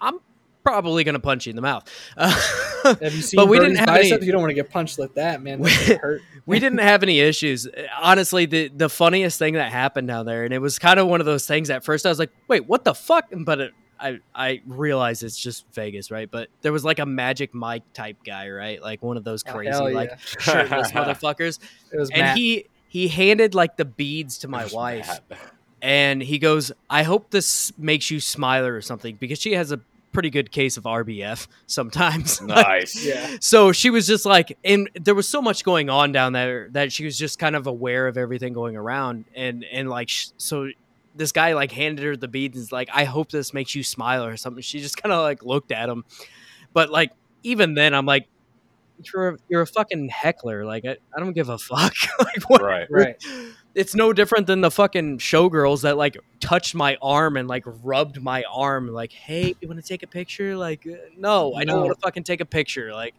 Speaker 2: I'm probably gonna punch you in the mouth.
Speaker 4: Have you seen
Speaker 2: but we
Speaker 4: Brody's
Speaker 2: didn't have
Speaker 4: biceps?
Speaker 2: any.
Speaker 4: You don't want to get punched like that, man.
Speaker 2: We-
Speaker 4: That hurt.
Speaker 2: we didn't have any issues. Honestly, the the funniest thing that happened down there, and it was kind of one of those things. At first, I was like, "Wait, what the fuck?" But it, I I realize it's just Vegas, right? But there was like a Magic Mike type guy, right? Like one of those
Speaker 4: Oh,
Speaker 2: crazy
Speaker 4: hell
Speaker 2: like shirtless motherfuckers.
Speaker 4: It was
Speaker 2: And
Speaker 4: Matt.
Speaker 2: he he handed like the beads to my wife,
Speaker 1: mad.
Speaker 2: and he goes, "I hope this makes you smile or something," because she has a pretty good case of RBF sometimes.
Speaker 1: Nice.
Speaker 4: yeah.
Speaker 2: So she was just like, and there was so much going on down there that she was just kind of aware of everything going around, and and like sh- so. This guy like handed her the beads and is like, I hope this makes you smile or something. She just kind of like looked at him, but like even then, I'm like, you're a, you're a fucking heckler. Like I, I don't give a fuck. like what?
Speaker 1: Right.
Speaker 4: Right.
Speaker 2: It's no different than the fucking showgirls that like touched my arm and like rubbed my arm. Like, hey, you want to take a picture? Like, uh, no, I don't
Speaker 4: No.
Speaker 2: want to fucking take a picture. Like,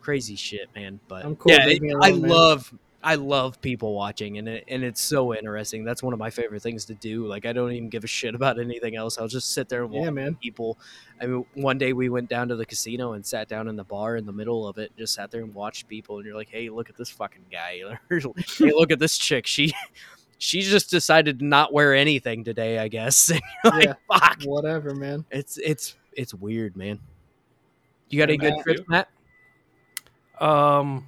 Speaker 2: crazy shit, man. But
Speaker 4: I'm cool,
Speaker 2: Yeah, it- I
Speaker 4: man.
Speaker 2: love. I love people watching, and it, and it's so interesting. That's one of my favorite things to do. Like I don't even give a shit about anything else. I'll just sit there and watch
Speaker 4: Yeah, man.
Speaker 2: people. I mean, one day we went down to the casino and sat down in the bar in the middle of it, and just sat there and watched people. And you're like, hey, look at this fucking guy. hey, look at this chick. She she just decided to not wear anything today. I guess. And you're like,
Speaker 4: Yeah.
Speaker 2: fuck.
Speaker 4: Whatever, man.
Speaker 2: It's it's it's weird, man. You got any
Speaker 4: Yeah,
Speaker 2: good
Speaker 4: Matt.
Speaker 2: trips, Matt?
Speaker 3: Um,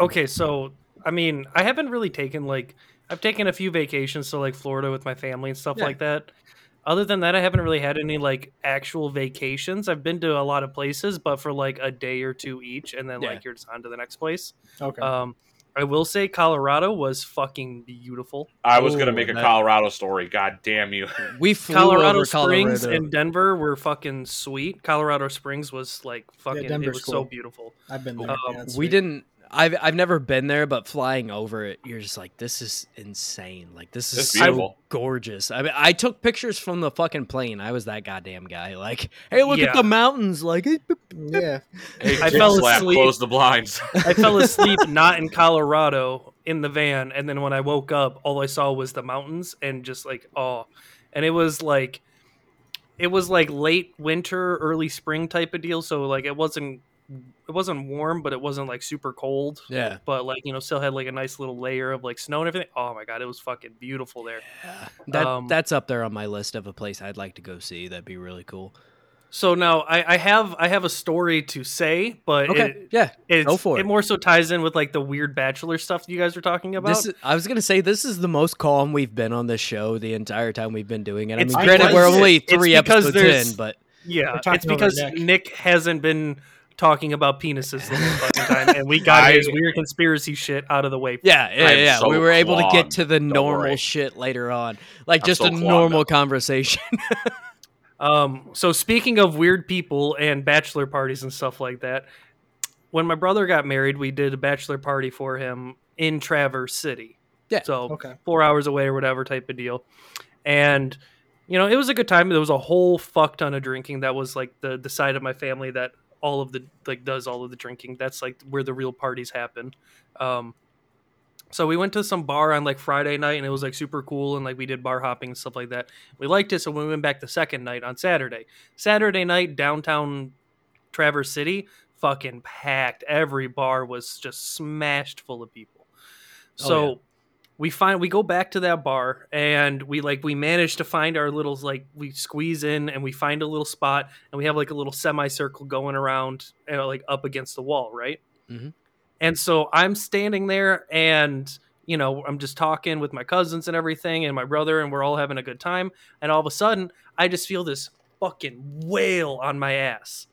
Speaker 3: okay, so I mean, I haven't really taken like I've taken a few vacations to like Florida with my family and stuff
Speaker 2: Yeah.
Speaker 3: like that. Other than that, I haven't really had any like actual vacations. I've been to a lot of places, but for like a day or two each, and then
Speaker 2: Yeah.
Speaker 3: like you're just on to the next place.
Speaker 4: Okay.
Speaker 3: Um, I will say Colorado was fucking beautiful.
Speaker 1: I was gonna make a
Speaker 2: that-
Speaker 1: Colorado story. God damn you.
Speaker 2: We flew
Speaker 3: Colorado
Speaker 2: over
Speaker 3: Springs
Speaker 2: Colorado.
Speaker 3: and Denver were fucking sweet. Colorado Springs was like fucking. it
Speaker 4: Denver's
Speaker 3: was so beautiful.
Speaker 4: I've been there.
Speaker 3: um,
Speaker 4: Yeah,
Speaker 2: we
Speaker 4: sweet.
Speaker 2: didn't i've i've never been there but flying over it you're just like this is insane like this is so gorgeous i mean i took pictures from the fucking plane i was that goddamn guy like hey look
Speaker 3: Yeah.
Speaker 2: at the mountains like
Speaker 4: Yeah.
Speaker 1: Hey,
Speaker 3: I fell
Speaker 1: Slap,
Speaker 3: asleep.
Speaker 1: close the blinds.
Speaker 3: I fell asleep not in Colorado in the van, and then when I woke up, all I saw was the mountains and just like oh, and it was like it was like late winter, early spring type of deal. So like it wasn't it wasn't warm, but it wasn't like super cold.
Speaker 2: yeah
Speaker 3: But like you know, still had like a nice little layer of like snow and everything. Oh my god, it was fucking beautiful there.
Speaker 2: that
Speaker 3: Um,
Speaker 2: that's up there on my list of a place i'd like to go see that'd be really cool
Speaker 3: So now I, I have I have a story to say, but
Speaker 2: okay
Speaker 3: it,
Speaker 2: yeah
Speaker 3: it's,
Speaker 2: go for
Speaker 3: it
Speaker 2: it.
Speaker 3: more so ties in with like the weird bachelor stuff you guys were talking about.
Speaker 2: this is, I was gonna say this is the most calm we've been on this show the entire time we've been doing it. I
Speaker 3: It's
Speaker 2: mean, granted, we're only three episodes in, but
Speaker 3: Yeah, it's because
Speaker 4: Nick.
Speaker 3: Nick. hasn't been talking about penises the whole fucking time, and we got
Speaker 1: I-
Speaker 3: his weird conspiracy shit out of the way.
Speaker 2: Yeah, yeah,
Speaker 1: I'm
Speaker 2: yeah.
Speaker 1: so
Speaker 2: we were able to get to the
Speaker 1: Don't
Speaker 2: normal
Speaker 1: worry.
Speaker 2: shit later on, like
Speaker 1: I'm
Speaker 2: just
Speaker 1: so
Speaker 2: a normal
Speaker 1: up.
Speaker 2: conversation.
Speaker 3: Um, so speaking of weird people and bachelor parties and stuff like that, when my brother got married, we did a bachelor party for him in Traverse City.
Speaker 2: Yeah,
Speaker 3: So
Speaker 4: Okay.
Speaker 3: four hours away or whatever type of deal. And you know, it was a good time. There was a whole fuck ton of drinking. That was like the the side of my family that all of the like does all of the drinking. That's like where the real parties happen. Um so we went to some bar on like Friday night and it was like super cool and like we did bar hopping and stuff like that. We liked it, so we went back the second night on Saturday. Saturday night downtown Traverse City, fucking packed. Every bar was just smashed full of people.
Speaker 2: Oh,
Speaker 3: So
Speaker 2: yeah.
Speaker 3: We find we go back to that bar and we like we manage to find our little like we squeeze in and we find a little spot and we have like a little semicircle going around you know, like up against the wall, right?
Speaker 2: Mhm.
Speaker 3: And so I'm standing there and you know, I'm just talking with my cousins and everything and my brother and we're all having a good time and all of a sudden I just feel this fucking whale on my ass.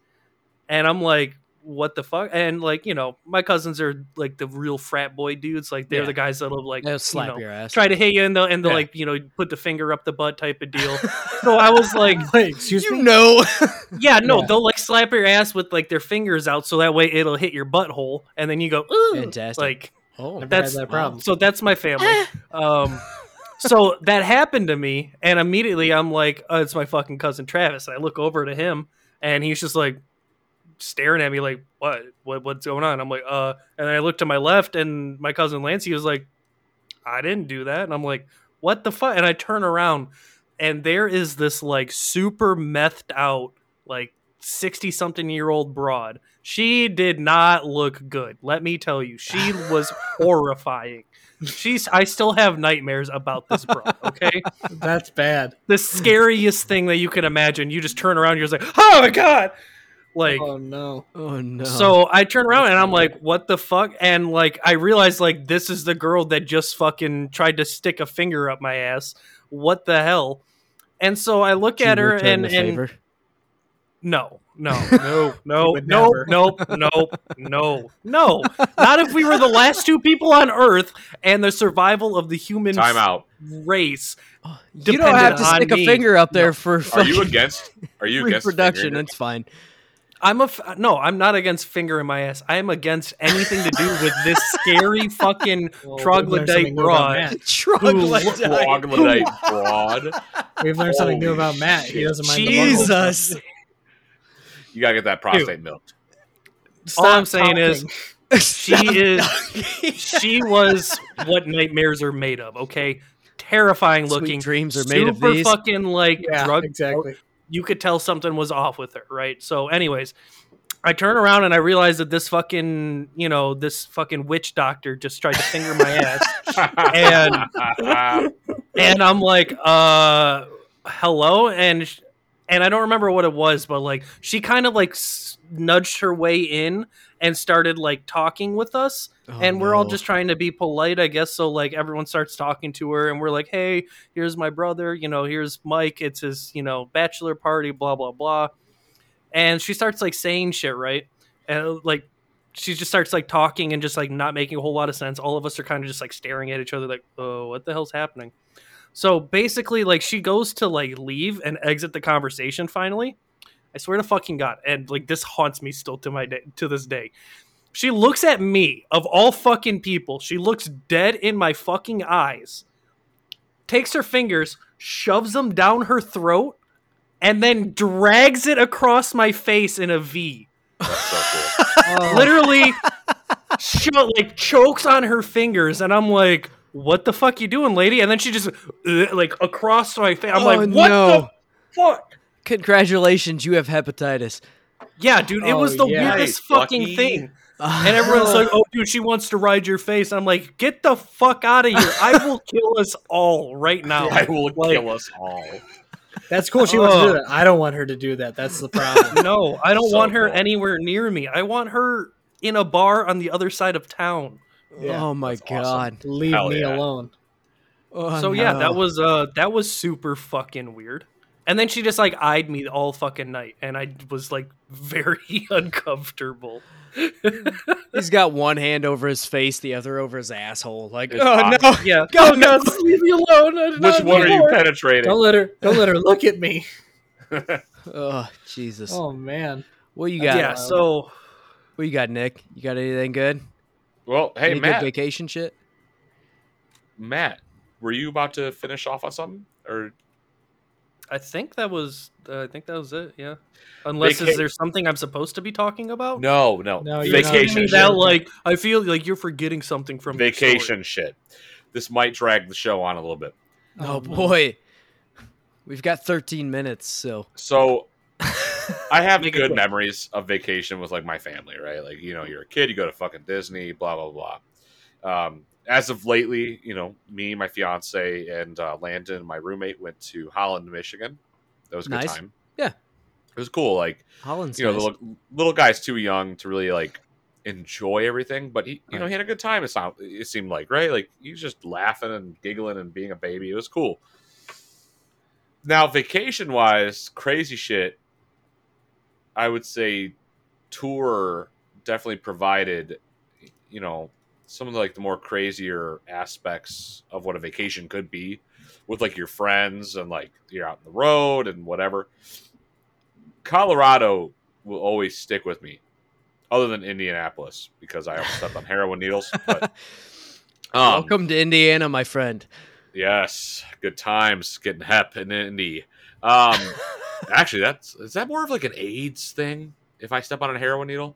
Speaker 3: And I'm like what the fuck? And like, you know, my cousins are like the real frat boy dudes. Like they're
Speaker 2: Yeah.
Speaker 3: the guys that'll like
Speaker 2: They'll
Speaker 3: you
Speaker 2: slap
Speaker 3: know,
Speaker 2: your ass.
Speaker 3: try to hit you and they'll and they'll
Speaker 2: Yeah.
Speaker 3: like you know put the finger up the butt type of deal. so I was like,
Speaker 4: Wait, excuse
Speaker 2: you
Speaker 4: me.
Speaker 2: know,
Speaker 3: yeah, no,
Speaker 4: Yeah.
Speaker 3: they'll like slap your ass with like their fingers out so that way it'll hit your butthole and then you go ooh,
Speaker 2: Fantastic.
Speaker 3: like
Speaker 2: oh,
Speaker 4: Never
Speaker 3: that's-
Speaker 4: had that problem.
Speaker 3: so that's my family. um, so that happened to me, and immediately I'm like, oh, "It's my fucking cousin Travis." I look over to him, and he's just like staring at me, like, "What? What? What's going on?" I'm like, "Uh," and I looked to my left, and my cousin Lancey was like, "I didn't do that," and I'm like, "What the fuck?" And I turn around, and there is this like super methed out, like sixty something year old broad. She did not look good. Let me tell you, she was horrifying. She's. I still have nightmares about this bro. Okay,
Speaker 4: That's bad.
Speaker 3: the scariest thing that you can imagine. You just turn around, you're just like, oh my god, like.
Speaker 4: Oh no.
Speaker 2: Oh no.
Speaker 3: So I turn around and I'm like, "What the fuck?" And like, I realize like this is the girl that just fucking tried to stick a finger up my ass. What the hell? And so I look
Speaker 2: Did
Speaker 3: at her and and
Speaker 2: favor?
Speaker 3: no, no, no, no, no, no, no, no, no. Not if we were the last two people on Earth and the survival of the human
Speaker 1: Time out.
Speaker 3: race.
Speaker 2: Oh, you don't have to
Speaker 3: dependent on
Speaker 2: stick a finger up there for
Speaker 1: Are you against? Are you against
Speaker 2: reproduction.
Speaker 1: finger-
Speaker 2: It's fine.
Speaker 3: I'm a f- no. I'm not against finger in my ass. I am against anything to do with this scary fucking
Speaker 4: Well,
Speaker 3: troglodyte
Speaker 4: something
Speaker 3: broad.
Speaker 4: Matt.
Speaker 2: Troglodyte.
Speaker 1: Troglodyte broad.
Speaker 4: We've learned something new about Matt. He doesn't mind.
Speaker 2: Jesus.
Speaker 4: stuff.
Speaker 1: You gotta get that prostate milked.
Speaker 3: All I'm
Speaker 4: Stop
Speaker 3: saying is she is she was what nightmares are made of. Okay, terrifying
Speaker 2: Sweet
Speaker 3: looking.
Speaker 2: dreams are made of
Speaker 3: super
Speaker 2: these.
Speaker 3: fucking like
Speaker 4: yeah,
Speaker 3: drug.
Speaker 4: exactly.
Speaker 3: You could tell something was off with her, right? So, anyways, I turn around and I realize that this fucking you know this fucking witch doctor just tried to finger my ass.
Speaker 1: and
Speaker 3: and I'm like, uh, hello, and sh- and I don't remember what it was, but like she kind of like s- nudged her way in and started like talking with us,
Speaker 2: Oh,
Speaker 3: and we're all just trying to be polite, I guess. So like everyone starts talking to her, and we're like, hey, here's my brother, you know, here's Mike, it's his you know bachelor party, blah blah blah, and she starts like saying shit, right, and uh, like. She just starts like talking and just like not making a whole lot of sense. All of us are kind of just like staring at each other, like, "Oh, what the hell's happening?" So basically, like she goes to like leave and exit the conversation. Finally, I swear to fucking god, and like this haunts me still to my day to this day. She looks at me of all fucking people. She looks dead in my fucking eyes. Takes her fingers, shoves them down her throat, and then drags it across my face in a V.
Speaker 1: That's so cool.
Speaker 4: Oh,
Speaker 3: Literally, cho- like chokes on her fingers, and I'm like, "What the fuck you doing, lady?" And then she just uh, like across my face. I'm
Speaker 2: Oh,
Speaker 3: like, "What
Speaker 2: no.
Speaker 3: the fuck?"
Speaker 2: Congratulations, you have hepatitis.
Speaker 3: Yeah, dude, it
Speaker 4: Oh,
Speaker 3: was the
Speaker 4: yeah.
Speaker 3: weirdest
Speaker 1: Hey,
Speaker 3: fucking
Speaker 1: Lucky.
Speaker 3: thing. And everyone's like, "Oh, dude, she wants to ride your face." I'm like, "Get the fuck out of here! I will kill us all right now."
Speaker 1: I will
Speaker 3: Like,
Speaker 1: kill us all.
Speaker 4: that's cool. She wants to do that. I don't want her to do that. That's the problem.
Speaker 3: No, I don't
Speaker 1: So
Speaker 3: want her
Speaker 1: cool.
Speaker 3: anywhere near me. I want her in a bar on the other side of town.
Speaker 4: Yeah,
Speaker 2: oh my
Speaker 1: that's awesome.
Speaker 2: god.
Speaker 4: Leave
Speaker 1: Hell
Speaker 4: me
Speaker 1: yeah.
Speaker 4: alone.
Speaker 2: Oh,
Speaker 3: so yeah,
Speaker 2: no.
Speaker 3: that was uh that was super fucking weird. And then she just like eyed me all fucking night, and I was like very uncomfortable.
Speaker 2: He's got one hand over his face, the other over his asshole. Like,
Speaker 1: It's
Speaker 2: oh
Speaker 1: hot.
Speaker 2: no,
Speaker 3: Yeah,
Speaker 2: go
Speaker 3: oh, God, leave me alone. I did
Speaker 1: Which
Speaker 3: not
Speaker 1: one are you
Speaker 3: know.
Speaker 1: penetrating?
Speaker 4: Don't let her. Don't let her look at me.
Speaker 2: Oh Jesus.
Speaker 4: Oh man.
Speaker 2: What you uh, got?
Speaker 3: Yeah, uh, so
Speaker 2: What you got, Nick? You got anything good?
Speaker 1: Well, hey
Speaker 2: Any
Speaker 1: Matt,
Speaker 2: good vacation shit?
Speaker 1: Matt, were you about to finish off on something, or
Speaker 3: I think that was uh, I think that was it. Yeah, unless
Speaker 1: Vaca-
Speaker 3: is there something I'm supposed to be talking about?
Speaker 1: no, no,
Speaker 4: No, you're not.
Speaker 1: vacation shit.
Speaker 3: that like I feel like you're forgetting something from your story.
Speaker 1: vacation shit. This might drag the show on a little bit.
Speaker 2: Oh,
Speaker 4: no.
Speaker 2: boy. We've got 13 minutes, so
Speaker 1: So I have
Speaker 3: Make it
Speaker 1: good
Speaker 3: quick.
Speaker 1: memories of vacation with like my family, right? Like you know, you're a kid, you go to fucking Disney, blah blah blah. Um, as of lately, you know, me, my fiance, and uh, Landon, my roommate, went to Holland, Michigan. That was a good time.
Speaker 2: Yeah.
Speaker 1: it was cool. Like
Speaker 2: Holland's
Speaker 1: you know,
Speaker 2: nice.
Speaker 1: the little, little guy's too young to really like enjoy everything, but he, you know, he had a good time. It sound, it seemed like right, like he was just laughing and giggling and being a baby. It was cool. Now, vacation wise, crazy shit. I would say tour definitely provided, you know, some of the, like the more crazier aspects of what a vacation could be with like your friends and like you're out on the road and whatever. Colorado will always stick with me, other than Indianapolis because I almost stepped on heroin needles. But um,
Speaker 2: Welcome to Indiana, my friend.
Speaker 1: yes, good times getting hep in Indy. Um, actually, that's is that more of like an AIDS thing? If I step on a heroin needle,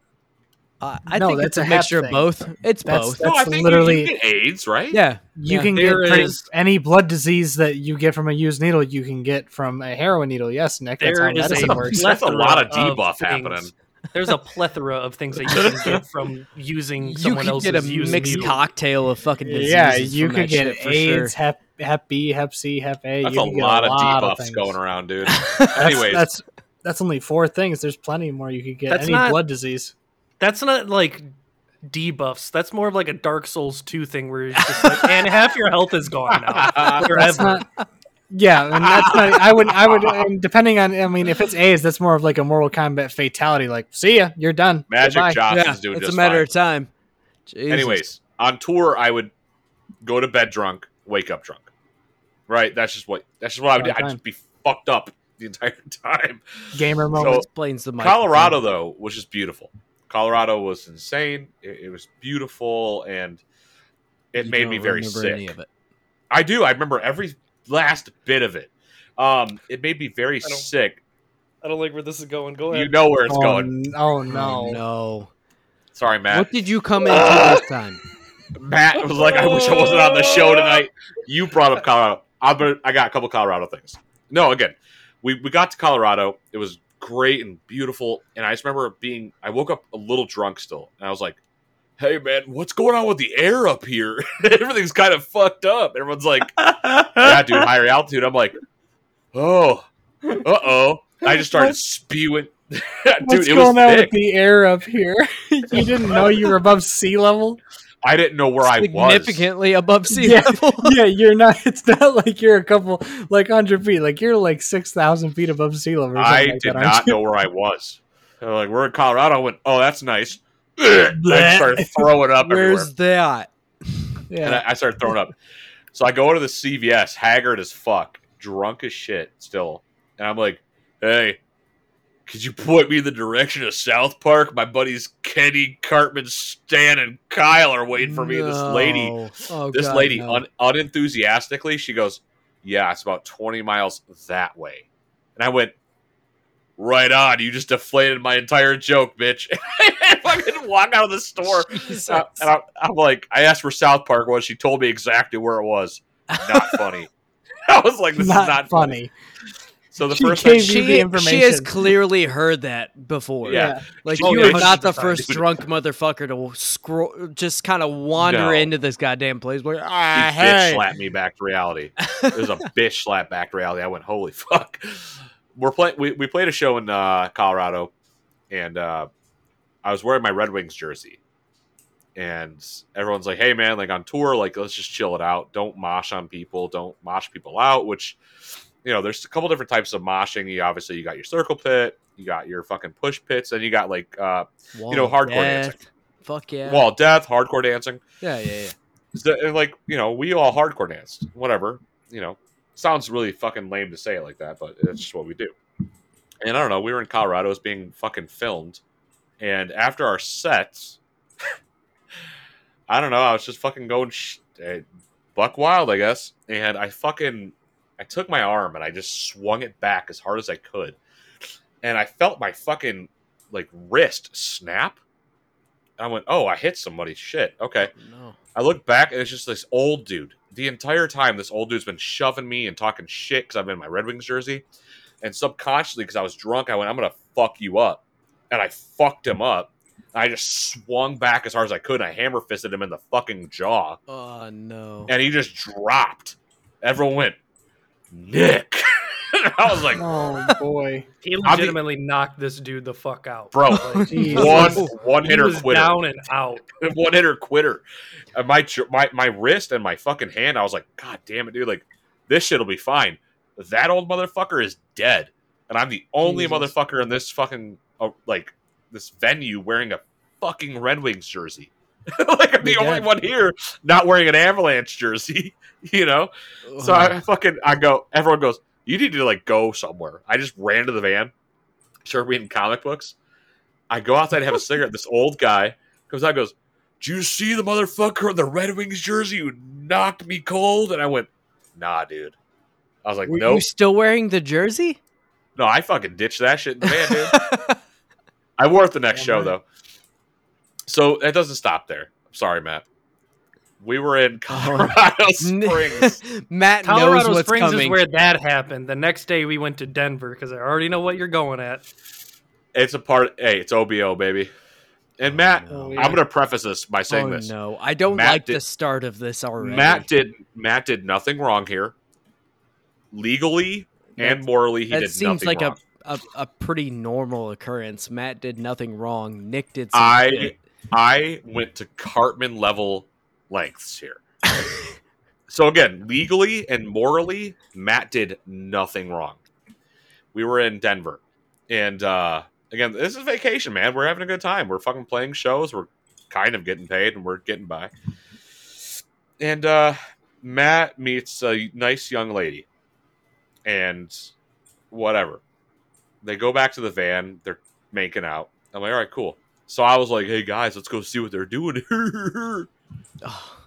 Speaker 2: Uh, I
Speaker 4: No,
Speaker 2: think
Speaker 4: that's
Speaker 2: it's a,
Speaker 4: a hep
Speaker 2: mixture of both. It's
Speaker 4: That's-
Speaker 2: both.
Speaker 4: that's-
Speaker 1: no, I think
Speaker 4: literally-
Speaker 1: you, you get AIDS, right?
Speaker 2: yeah.
Speaker 4: You
Speaker 2: Yeah.
Speaker 4: can
Speaker 3: There
Speaker 4: get
Speaker 3: is-
Speaker 4: any blood disease that you get from a used needle. You can get from a heroin needle. Yes, Nick. That's
Speaker 3: There
Speaker 4: how
Speaker 3: is
Speaker 4: medicine
Speaker 3: a
Speaker 4: works.
Speaker 1: That's a lot of
Speaker 3: plethora
Speaker 1: debuff
Speaker 3: things.
Speaker 1: happening.
Speaker 3: There's a plethora of things that you can get from using
Speaker 2: You
Speaker 3: someone
Speaker 2: could
Speaker 3: else's
Speaker 2: get a
Speaker 3: used
Speaker 2: mixed
Speaker 3: needle.
Speaker 2: cocktail of fucking diseases.
Speaker 4: yeah, you
Speaker 2: from
Speaker 4: could
Speaker 2: that
Speaker 4: get
Speaker 2: shit
Speaker 4: AIDS,
Speaker 2: sure.
Speaker 4: Hep, Hep B, Hep C, Hep A.
Speaker 1: That's
Speaker 4: you
Speaker 1: a
Speaker 4: could get
Speaker 1: lot of
Speaker 4: lot
Speaker 1: debuffs
Speaker 4: things.
Speaker 1: going around, dude.
Speaker 4: That's,
Speaker 1: Anyways,
Speaker 4: that's that's only four things. There's plenty more you could get.
Speaker 3: That's
Speaker 4: Any
Speaker 3: not-
Speaker 4: blood disease.
Speaker 3: That's not like debuffs. That's more of like a Dark Souls 2 thing where it's just like, and half your health is gone now.
Speaker 4: That's
Speaker 3: Forever.
Speaker 4: not. Yeah, and that's not. I would. I would. And depending on. I mean, if it's A's, that's more of like a Mortal Kombat fatality. Like, see ya, you're done.
Speaker 1: Magic
Speaker 4: Goodbye.
Speaker 1: Johnson's
Speaker 2: Yeah,
Speaker 1: doing
Speaker 2: it's
Speaker 1: just
Speaker 2: a matter
Speaker 1: fine.
Speaker 2: of time. Jesus.
Speaker 1: Anyways, on tour, I would go to bed drunk, wake up drunk. Right? That's just what. That's just what I would do. I'd just be fucked up the entire time.
Speaker 4: Gamer
Speaker 1: So-
Speaker 4: moment.
Speaker 2: explains the mic.
Speaker 1: Colorado though was just beautiful. Colorado was insane. It, it was beautiful, and it
Speaker 2: You
Speaker 1: made
Speaker 2: don't
Speaker 1: me very sick.
Speaker 2: any of it.
Speaker 1: I do. I remember every last bit of it. Um, it made me very
Speaker 3: don't-
Speaker 1: sick.
Speaker 3: I don't like where this is going. Go ahead.
Speaker 1: You know where it's
Speaker 4: oh,
Speaker 1: going.
Speaker 4: n- oh
Speaker 2: Oh,
Speaker 4: no.
Speaker 2: no.
Speaker 1: Sorry, Matt.
Speaker 2: What did you come into this time?
Speaker 1: Matt was like, "I wish I wasn't on the show tonight." You brought up Colorado. I'm I got a couple Colorado things. No, again, we we got to Colorado. It was great and beautiful, and I just remember being. I woke up a little drunk still, and I was like, "Hey, man, what's going on with the air up here? Everything's kind of fucked up." Everyone's like, "Yeah, dude, higher altitude." I'm like, "Oh, uh oh." I just started spewing. dude,
Speaker 4: What's
Speaker 1: it
Speaker 4: going
Speaker 1: was
Speaker 4: on
Speaker 1: thick.
Speaker 4: with the air up here? you didn't know you were above sea level?
Speaker 1: I didn't know where I was.
Speaker 2: Significantly above sea
Speaker 4: Yeah.
Speaker 2: level.
Speaker 4: yeah, you're not. It's not like you're a couple, like hundred feet. Like you're like six thousand feet above sea level. or
Speaker 1: I
Speaker 4: like
Speaker 1: did
Speaker 4: that, aren't
Speaker 1: know where I was. They're like, we're in Colorado. I went, oh, that's nice. I just started throwing up everywhere.
Speaker 2: Where's that?
Speaker 1: And
Speaker 4: Yeah,
Speaker 1: I, I started throwing up. So I go to the CVS, haggard as fuck, drunk as shit still. And I'm like, hey, could you point me in the direction of South Park? My buddies Kenny, Cartman, Stan, and Kyle are waiting for me. This lady,
Speaker 2: Oh,
Speaker 1: this
Speaker 2: God,
Speaker 1: lady,
Speaker 2: no.
Speaker 1: un- unenthusiastically, she goes, "Yeah, it's about twenty miles that way." And I went, "Right on! You just deflated my entire joke, bitch." I fucking walk out of the store, uh, and I'm, I'm like, I asked where South Park was. She told me exactly where it was. Not funny. I was like, "This
Speaker 4: not,
Speaker 1: is not
Speaker 4: funny.
Speaker 1: So the
Speaker 4: She
Speaker 1: first
Speaker 4: gave
Speaker 1: time,
Speaker 4: you the
Speaker 2: she,
Speaker 4: information.
Speaker 2: she has clearly heard that before.
Speaker 1: Yeah.
Speaker 2: Like
Speaker 1: She-
Speaker 2: you
Speaker 1: oh,
Speaker 2: are not the first
Speaker 1: Dude.
Speaker 2: drunk motherfucker to scroll, just kind of wander
Speaker 1: No.
Speaker 2: into this goddamn place. Where
Speaker 1: she
Speaker 2: ah,
Speaker 1: bitch
Speaker 2: hey,
Speaker 1: slapped me back to reality. It was a bitch slap back to reality. I went, holy fuck. We're playing. We, we played a show in uh, Colorado, and uh, I was wearing my Red Wings jersey, and everyone's like, "Hey man, like on tour, like let's just chill it out. Don't mosh on people. Don't mosh people out." Which, you know, there's a couple different types of moshing. You obviously you got your circle pit, you got your fucking push pits, and you got like uh,
Speaker 2: Wall
Speaker 1: know, hardcore
Speaker 2: death.
Speaker 1: dancing.
Speaker 2: Fuck yeah.
Speaker 1: wall death, hardcore dancing.
Speaker 2: yeah, yeah, yeah.
Speaker 1: So, and, like you know, we all hardcore danced. Whatever, you know, sounds really fucking lame to say it like that, but it's just what we do. And I don't know, we were in Colorado, it was being fucking filmed, and after our sets, I don't know, I was just fucking going sh- eh, buck wild, I guess, and I fucking I took my arm and I just swung it back as hard as I could, and I felt my fucking like wrist snap. And I went, "Oh, I hit somebody! Shit! Okay."
Speaker 2: Oh, no.
Speaker 1: I look back and it's just this old dude. The entire time, this old dude's been shoving me and talking shit because I'm in my Red Wings jersey. And subconsciously, because I was drunk, I went, I'm going to fuck you up. And I fucked him up. I just swung back as hard as I could and I hammer fisted him in the fucking jaw.
Speaker 2: Oh no.
Speaker 1: And he just dropped. Everyone went, Nick. I was like,
Speaker 4: oh boy,
Speaker 3: He
Speaker 1: the-
Speaker 3: legitimately knocked this dude the fuck out.
Speaker 1: bro,
Speaker 3: Like,
Speaker 4: Jesus.
Speaker 1: one one
Speaker 3: he
Speaker 1: hitter
Speaker 3: was
Speaker 1: quitter.
Speaker 3: down and out.
Speaker 1: one hitter quitter. And my my my wrist and my fucking hand, I was like, God damn it, dude! Like this shit'll be fine. That old motherfucker is dead, and I'm the only
Speaker 4: Jesus.
Speaker 1: motherfucker in this fucking uh, like this venue wearing a fucking Red Wings jersey. like I'm the
Speaker 4: You're
Speaker 1: only one here not wearing an Avalanche jersey. You know, so. I fucking I go. Everyone goes. You need to like go somewhere. I just ran to the van. Start reading comic books. I go outside and have a cigarette. This old guy comes out and goes, "Do you see the motherfucker in the Red Wings jersey who knocked me cold? And I went, Nah, dude. I was like,
Speaker 2: Were
Speaker 1: Nope.
Speaker 2: you still wearing the jersey?
Speaker 1: No, I fucking ditched that shit in the van, dude. I wore it the next
Speaker 4: Yeah,
Speaker 1: show
Speaker 4: man.
Speaker 1: though. So it doesn't stop there. I'm sorry, Matt. We were in oh. Colorado Springs.
Speaker 2: Matt
Speaker 3: Colorado
Speaker 2: knows what's
Speaker 3: Springs
Speaker 2: coming.
Speaker 3: is where that happened. The next day we went to Denver because I already know what you're going at.
Speaker 1: It's a part. Hey, it's OBO, baby. And oh, Matt,
Speaker 4: Oh,
Speaker 1: I'm gonna preface this by saying
Speaker 2: oh
Speaker 1: this.
Speaker 2: no, I don't
Speaker 1: Matt
Speaker 2: like
Speaker 1: did-
Speaker 2: the start of this already.
Speaker 1: Matt did Matt did nothing wrong here. Legally and morally, he
Speaker 2: that
Speaker 1: did
Speaker 2: seems
Speaker 1: nothing
Speaker 2: like
Speaker 1: wrong.
Speaker 2: a, a a pretty normal occurrence. Matt did nothing wrong. Nick did. Some
Speaker 1: I
Speaker 2: shit.
Speaker 1: I went to Cartman level lengths here. so again, legally and morally, Matt did nothing wrong. We were in Denver, and uh, again, this is vacation, man. We're having a good time. We're fucking playing shows. We're kind of getting paid, and we're getting by. And uh, Matt meets a nice young lady, and whatever. They go back to the van. They're making out. I'm like, all right, cool. So I was like, hey guys, let's go see what they're doing.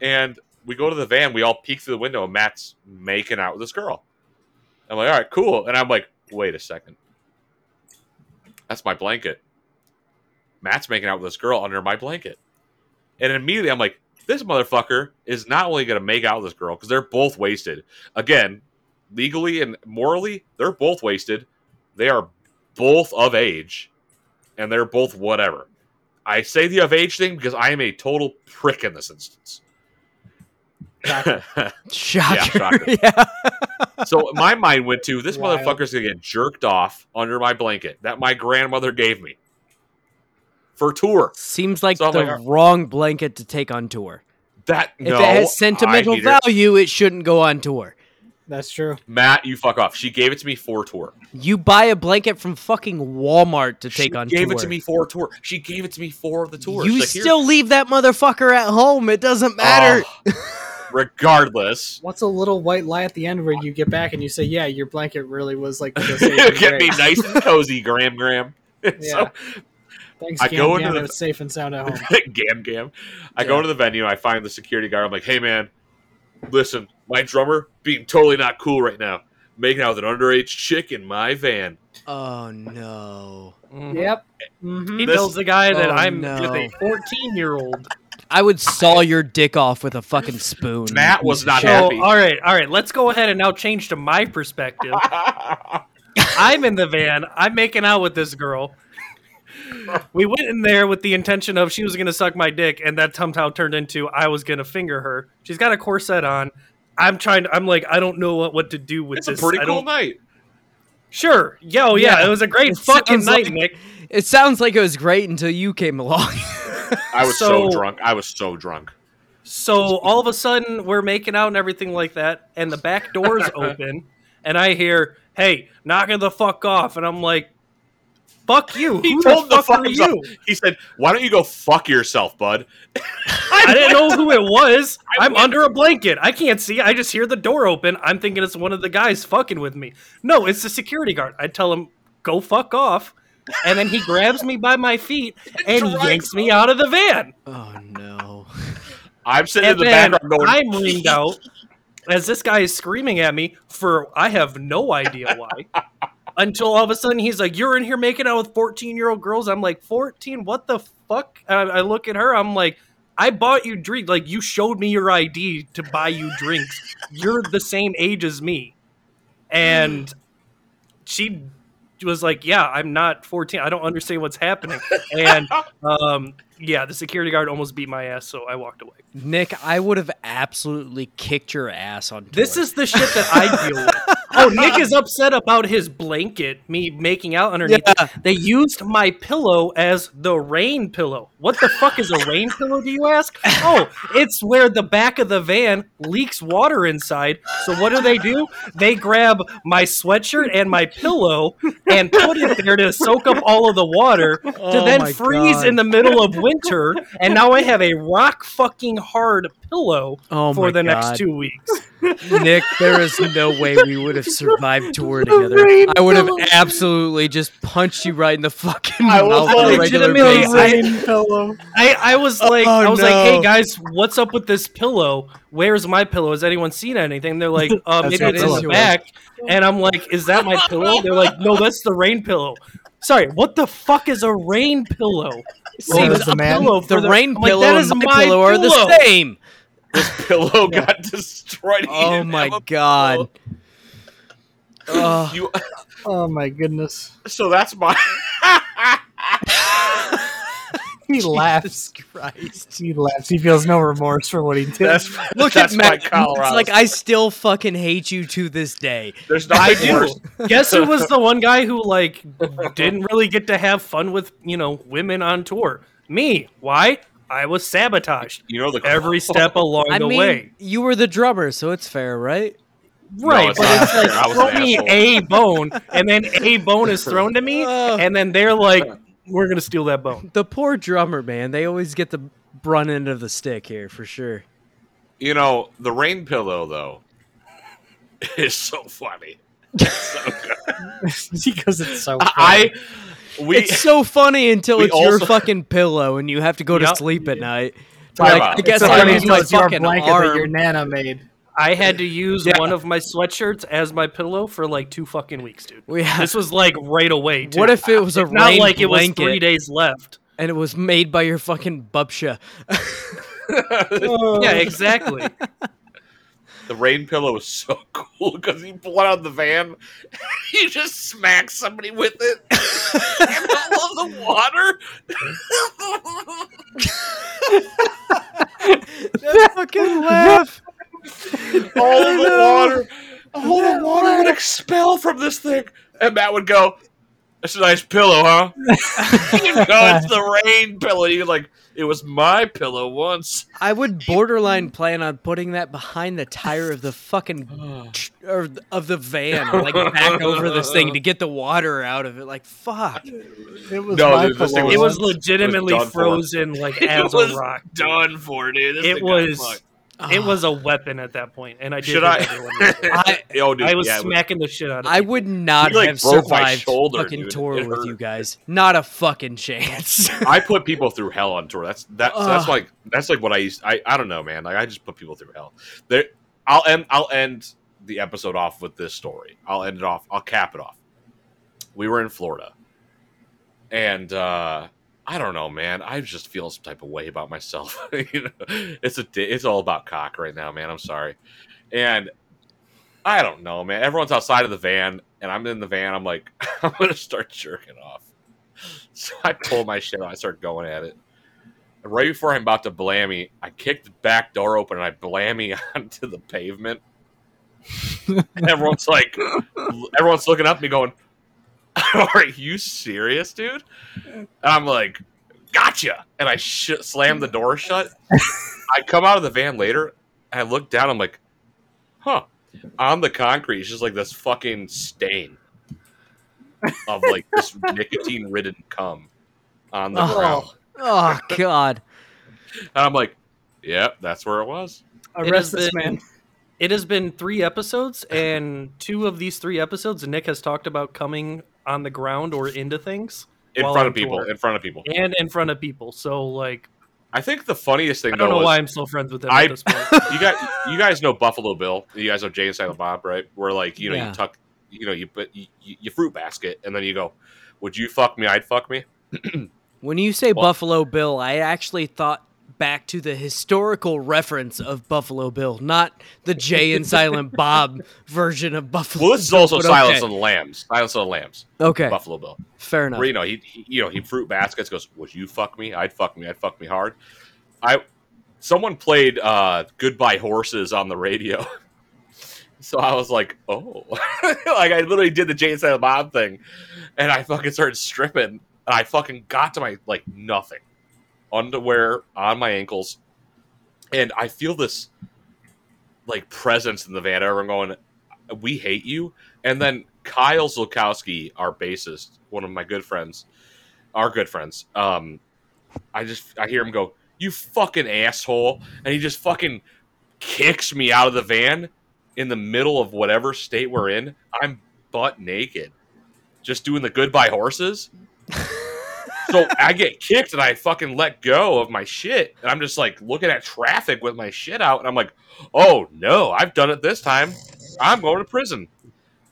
Speaker 1: And we go to the van. We all peek through the window, and Matt's making out with this girl. I'm like, all right, cool. And I'm like, wait a second. That's my blanket. Matt's making out with this girl under my blanket. And immediately I'm like, this motherfucker is not only going to make out with this girl because they're both wasted. Again, legally and morally, they're both wasted. They are both of age and they're both whatever. I say the of age thing because I am a total prick in this instance.
Speaker 2: Shocker.
Speaker 1: shocker.
Speaker 2: Yeah.
Speaker 1: so my mind went to this
Speaker 4: Wild.
Speaker 1: motherfucker's gonna get jerked off under my blanket that my grandmother gave me for tour.
Speaker 2: Seems like
Speaker 1: So
Speaker 2: the
Speaker 1: like, uh,
Speaker 2: wrong blanket to take on tour.
Speaker 1: That
Speaker 2: If
Speaker 1: no,
Speaker 2: it has sentimental
Speaker 1: need her-
Speaker 2: value, it shouldn't go on tour.
Speaker 4: That's true.
Speaker 1: Matt, you fuck off. She gave it to me for tour.
Speaker 2: You buy a blanket from fucking Walmart to take on too.
Speaker 1: she
Speaker 2: on
Speaker 1: gave
Speaker 2: tour.
Speaker 1: it to me for tour. She gave it to me for the tour.
Speaker 2: You
Speaker 1: She's like, "Here."
Speaker 2: still leave that motherfucker at home. It doesn't matter.
Speaker 1: Oh, regardless,
Speaker 4: What's a little white lie at the end where you get back and you say, "Yeah, your blanket really was like the
Speaker 1: get me nice and cozy, Graham Graham.
Speaker 4: Yeah. Thanks,
Speaker 1: I
Speaker 4: Gam
Speaker 1: go
Speaker 4: Gam,
Speaker 1: into
Speaker 4: it
Speaker 1: the-
Speaker 4: was safe and sound at home.
Speaker 1: gam gam. I
Speaker 4: Yeah.
Speaker 1: go to the venue. I find the security guard. I'm like, hey man, listen, my drummer being totally not cool right now, making out with an underage chick in my van.
Speaker 2: Oh no.
Speaker 3: Mhm.
Speaker 4: Yep.
Speaker 3: He
Speaker 4: hmm
Speaker 1: This-
Speaker 3: tells the guy that
Speaker 2: Oh,
Speaker 3: I'm
Speaker 2: no.
Speaker 3: with a 14 year old.
Speaker 2: I would saw your dick off with a fucking spoon.
Speaker 1: Matt was not
Speaker 3: So,
Speaker 1: happy.
Speaker 3: all right, all right. Let's go ahead and now change to my perspective. I'm in the van. I'm making out with this girl. We went in there with the intention of she was going to suck my dick, and that somehow turned into I was going to finger her. She's got a corset on. I'm trying. To, I'm like, I don't know what, what to do with this.
Speaker 1: it's a pretty
Speaker 3: I
Speaker 1: cool night.
Speaker 3: Sure. Yeah, oh, yeah,
Speaker 2: Yeah.
Speaker 3: It was a great
Speaker 2: It
Speaker 3: fucking
Speaker 2: sounds
Speaker 3: night,
Speaker 2: like-
Speaker 3: Nick.
Speaker 2: It sounds like it was great until you came along.
Speaker 1: I was so,
Speaker 3: So-
Speaker 1: drunk. I was so drunk.
Speaker 3: So all of a sudden, we're making out and everything like that, and the back door's open, and I hear, "Hey, knocking the fuck off!" And I'm like, "Fuck you!
Speaker 1: He
Speaker 3: Who
Speaker 1: told
Speaker 3: the
Speaker 1: the
Speaker 3: fuck
Speaker 1: fuck
Speaker 3: are
Speaker 1: himself.
Speaker 3: you?"
Speaker 1: He said, "Why don't you go fuck yourself, bud?"
Speaker 3: I didn't know who it was. I'm under a blanket. I can't see. I just hear the door open. I'm thinking it's one of the guys fucking with me. No, it's the security guard. I tell him, "Go fuck off," and then he grabs me by my feet and yanks me out of the van.
Speaker 2: oh no.
Speaker 1: I'm sitting
Speaker 3: And
Speaker 1: in the
Speaker 3: then
Speaker 1: background going,
Speaker 3: I'm ringed out as this guy is screaming at me for I have no idea why. Until all of a sudden he's like, "You're in here making out with 14 year old girls." I'm like, "14? What the fuck?" I, I look at her. I'm like, "I bought you drink. Like you showed me your ID to buy you drinks. You're the same age as me." And she was like, "Yeah, I'm not 14. I don't understand what's happening." And um, yeah, the security guard almost beat my ass, so I walked away.
Speaker 2: Nick, I would have absolutely kicked your ass on tour.
Speaker 3: This is the shit that I deal with. Oh, Nick is upset about his blanket, me making out underneath.
Speaker 2: Yeah.
Speaker 3: They used my pillow as the rain pillow. What the fuck is a rain pillow, do you ask? Oh, it's where the back of the van leaks water inside. So what do they do? They grab my sweatshirt and my pillow and put it there to soak up all of the water to
Speaker 2: Oh
Speaker 3: then freeze
Speaker 2: God.
Speaker 3: in the middle of winter. And now I have a rock fucking hard pillow
Speaker 2: Oh
Speaker 3: for
Speaker 2: my
Speaker 3: the next two weeks.
Speaker 2: Nick, there is no way we would have survived tour together. I would have absolutely just punched you right in the fucking
Speaker 1: I was
Speaker 2: mouth on a regular
Speaker 3: legitimately-
Speaker 2: basis.
Speaker 3: I- I, I was like,
Speaker 2: Oh,
Speaker 3: I was like, hey guys, what's up with this pillow? Where's my pillow? Has anyone seen anything? They're like, uh, maybe it's in the back. And I'm like, is that my pillow? They're like, no, that's the rain pillow. Sorry, what the fuck is a rain pillow?
Speaker 2: Seems
Speaker 3: It's a
Speaker 5: the man-
Speaker 3: pillow
Speaker 2: the
Speaker 3: for the
Speaker 2: rain
Speaker 3: I'm like,
Speaker 2: pillow
Speaker 3: that
Speaker 2: and
Speaker 3: is
Speaker 2: my
Speaker 3: my
Speaker 2: pillow are the same.
Speaker 1: This pillow got destroyed.
Speaker 2: Oh my god.
Speaker 1: pillow.
Speaker 2: Ugh.
Speaker 1: You,
Speaker 4: Oh my goodness.
Speaker 1: so that's my
Speaker 4: he laughs.
Speaker 2: Christ.
Speaker 4: He laughs. He feels no remorse for what he did.
Speaker 1: That's
Speaker 2: Look
Speaker 1: that's
Speaker 2: at Matt.
Speaker 1: why
Speaker 2: It's like I still fucking hate you to this day.
Speaker 1: There's
Speaker 3: I
Speaker 1: nothing
Speaker 3: do.
Speaker 1: worse.
Speaker 3: Guess who was the one guy who like didn't really get to have fun with you know women on tour? Me. Why? I was sabotaged
Speaker 1: You know the
Speaker 3: every step along
Speaker 2: I
Speaker 3: the
Speaker 2: mean,
Speaker 3: way.
Speaker 2: you were the drummer, so it's fair, right?
Speaker 3: Right,
Speaker 1: it's
Speaker 3: but
Speaker 1: not
Speaker 3: it's like
Speaker 1: fair. I was
Speaker 3: throw me a bone, and then a bone is thrown to me,
Speaker 2: Oh.
Speaker 3: and then they're like, "We're gonna steal that bone."
Speaker 2: The poor drummer, man. They always get the brunt end of the stick here for sure.
Speaker 1: You know the rain pillow though is so funny. so
Speaker 4: because it's so.
Speaker 1: I we
Speaker 2: it's so funny until
Speaker 1: we
Speaker 2: it's your fucking pillow and you have to go to sleep at night. Like. I guess
Speaker 4: it's
Speaker 2: I
Speaker 4: funny
Speaker 2: use
Speaker 4: until
Speaker 2: my
Speaker 4: it's your
Speaker 2: fucking
Speaker 4: blanket
Speaker 2: arm.
Speaker 4: that your nana made.
Speaker 3: I had to use
Speaker 2: Yeah.
Speaker 3: one of my sweatshirts as my pillow for like two fucking weeks, dude.
Speaker 2: We have,
Speaker 3: This was like right away. Too.
Speaker 2: what if it was a
Speaker 3: It's not
Speaker 2: rain
Speaker 3: like it was
Speaker 2: blanket
Speaker 3: three days left?
Speaker 2: and it was made by your fucking bubsha?
Speaker 3: Yeah, exactly.
Speaker 1: the rain pillow is so cool because you pull it out of the van, you just smack somebody with it, and all of the water.
Speaker 2: that fucking laugh.
Speaker 1: All of the water, all the water would expel from this thing, and Matt would go, "That's a nice pillow, huh?" you know, it's the rain pillow. You like, it was my pillow once.
Speaker 2: I would borderline plan on putting that behind the tire of the fucking tr- or of the van, like back over this thing to get the water out of it. Like fuck.
Speaker 4: It was
Speaker 1: No,
Speaker 4: my
Speaker 1: dude, this thing
Speaker 4: pillow
Speaker 3: It was legitimately
Speaker 1: done for.
Speaker 3: frozen like
Speaker 1: It
Speaker 3: as
Speaker 1: was
Speaker 3: a rock.
Speaker 1: Done for, dude. This
Speaker 3: It was-
Speaker 1: fucked.
Speaker 3: It was a weapon at that point, and I did.
Speaker 1: Should I?
Speaker 3: everyone with it.
Speaker 2: I-
Speaker 1: Yo, dude,
Speaker 3: I was
Speaker 1: yeah, it
Speaker 3: smacking the shit out of.
Speaker 2: I
Speaker 3: people.
Speaker 2: would not
Speaker 1: You, like,
Speaker 2: have
Speaker 1: broke my
Speaker 2: survived
Speaker 1: shoulder,
Speaker 2: fucking
Speaker 1: dude.
Speaker 2: tour
Speaker 1: It
Speaker 2: with
Speaker 1: hurt.
Speaker 2: you guys. Not a fucking chance.
Speaker 1: I put people through hell on tour. That's that's that's
Speaker 2: Ugh.
Speaker 1: like that's like what I used. I I don't know, man. Like I just put people through hell. There, I'll end. I'll end the episode off with this story. I'll end it off. I'll cap it off. We were in Florida, and uh I don't know, man. I just feel some type of way about myself. you know, it's a it's all about cock right now, man. I'm sorry, and I don't know, man. Everyone's outside of the van, and I'm in the van. I'm like, I'm gonna start jerking off. So I pull my shit out. I start going at it. And right before I'm about to blammy, I kick the back door open and I blammy onto the pavement. everyone's like, everyone's looking up at me going, Are you serious, dude? And I'm like, Gotcha. And I sh- slam the door shut. I come out of the van later and I look down. I'm like, Huh. On the concrete, it's just like this fucking stain of like this nicotine ridden cum on the
Speaker 2: Oh.
Speaker 1: ground.
Speaker 2: oh god.
Speaker 1: And I'm like, yep, that's where it was.
Speaker 3: Uh,
Speaker 4: Arrest
Speaker 3: has
Speaker 4: this
Speaker 3: been-
Speaker 4: man.
Speaker 3: It has been three episodes, and two of these three episodes, Nick has talked about coming on the ground or into things,
Speaker 1: In
Speaker 3: While
Speaker 1: front
Speaker 3: on
Speaker 1: of people.
Speaker 3: tour.
Speaker 1: In front of people.
Speaker 3: and in front of people. So, like,
Speaker 1: I think the funniest thing
Speaker 3: I don't
Speaker 1: though
Speaker 3: know
Speaker 1: was
Speaker 3: why I'm still friends with him
Speaker 1: I-
Speaker 3: at this point.
Speaker 1: you guys you guys know Buffalo Bill. You guys know Jay and Silent Bob, right? Where like, you know,
Speaker 2: Yeah.
Speaker 1: you tuck you know, you put you, you, you fruit basket and then you go, Would you fuck me? I'd fuck me.
Speaker 2: When you say
Speaker 1: Well-
Speaker 2: Buffalo Bill, I actually thought back to the historical reference of Buffalo Bill, not the Jay and Silent Bob version of Buffalo.
Speaker 1: Well, this is also
Speaker 2: but
Speaker 1: Silence
Speaker 2: okay.
Speaker 1: of the Lambs. Silence of the Lambs.
Speaker 2: Okay,
Speaker 1: Buffalo Bill.
Speaker 2: fair enough.
Speaker 1: Where you know he, he you know he fruit baskets goes, Would you fuck me? I'd fuck me. I'd fuck me hard. I someone played uh Goodbye Horses on the radio. so I was like, oh like I literally did the Jay and Silent Bob thing and I fucking started stripping and I fucking got to my like nothing. Underwear on my ankles. And I feel this like presence in the van. Everyone going, We hate you. And then Kyle Zulkowski, our bassist, one of my good friends, our good friends, um, I just I hear him go, "You fucking asshole!" and he just fucking kicks me out of the van in the middle of whatever state we're in. I'm butt naked, just doing the goodbye horses. so I get kicked and I fucking let go of my shit, and I'm just like looking at traffic with my shit out, and I'm like, "Oh no, I've done it this time. I'm going to prison."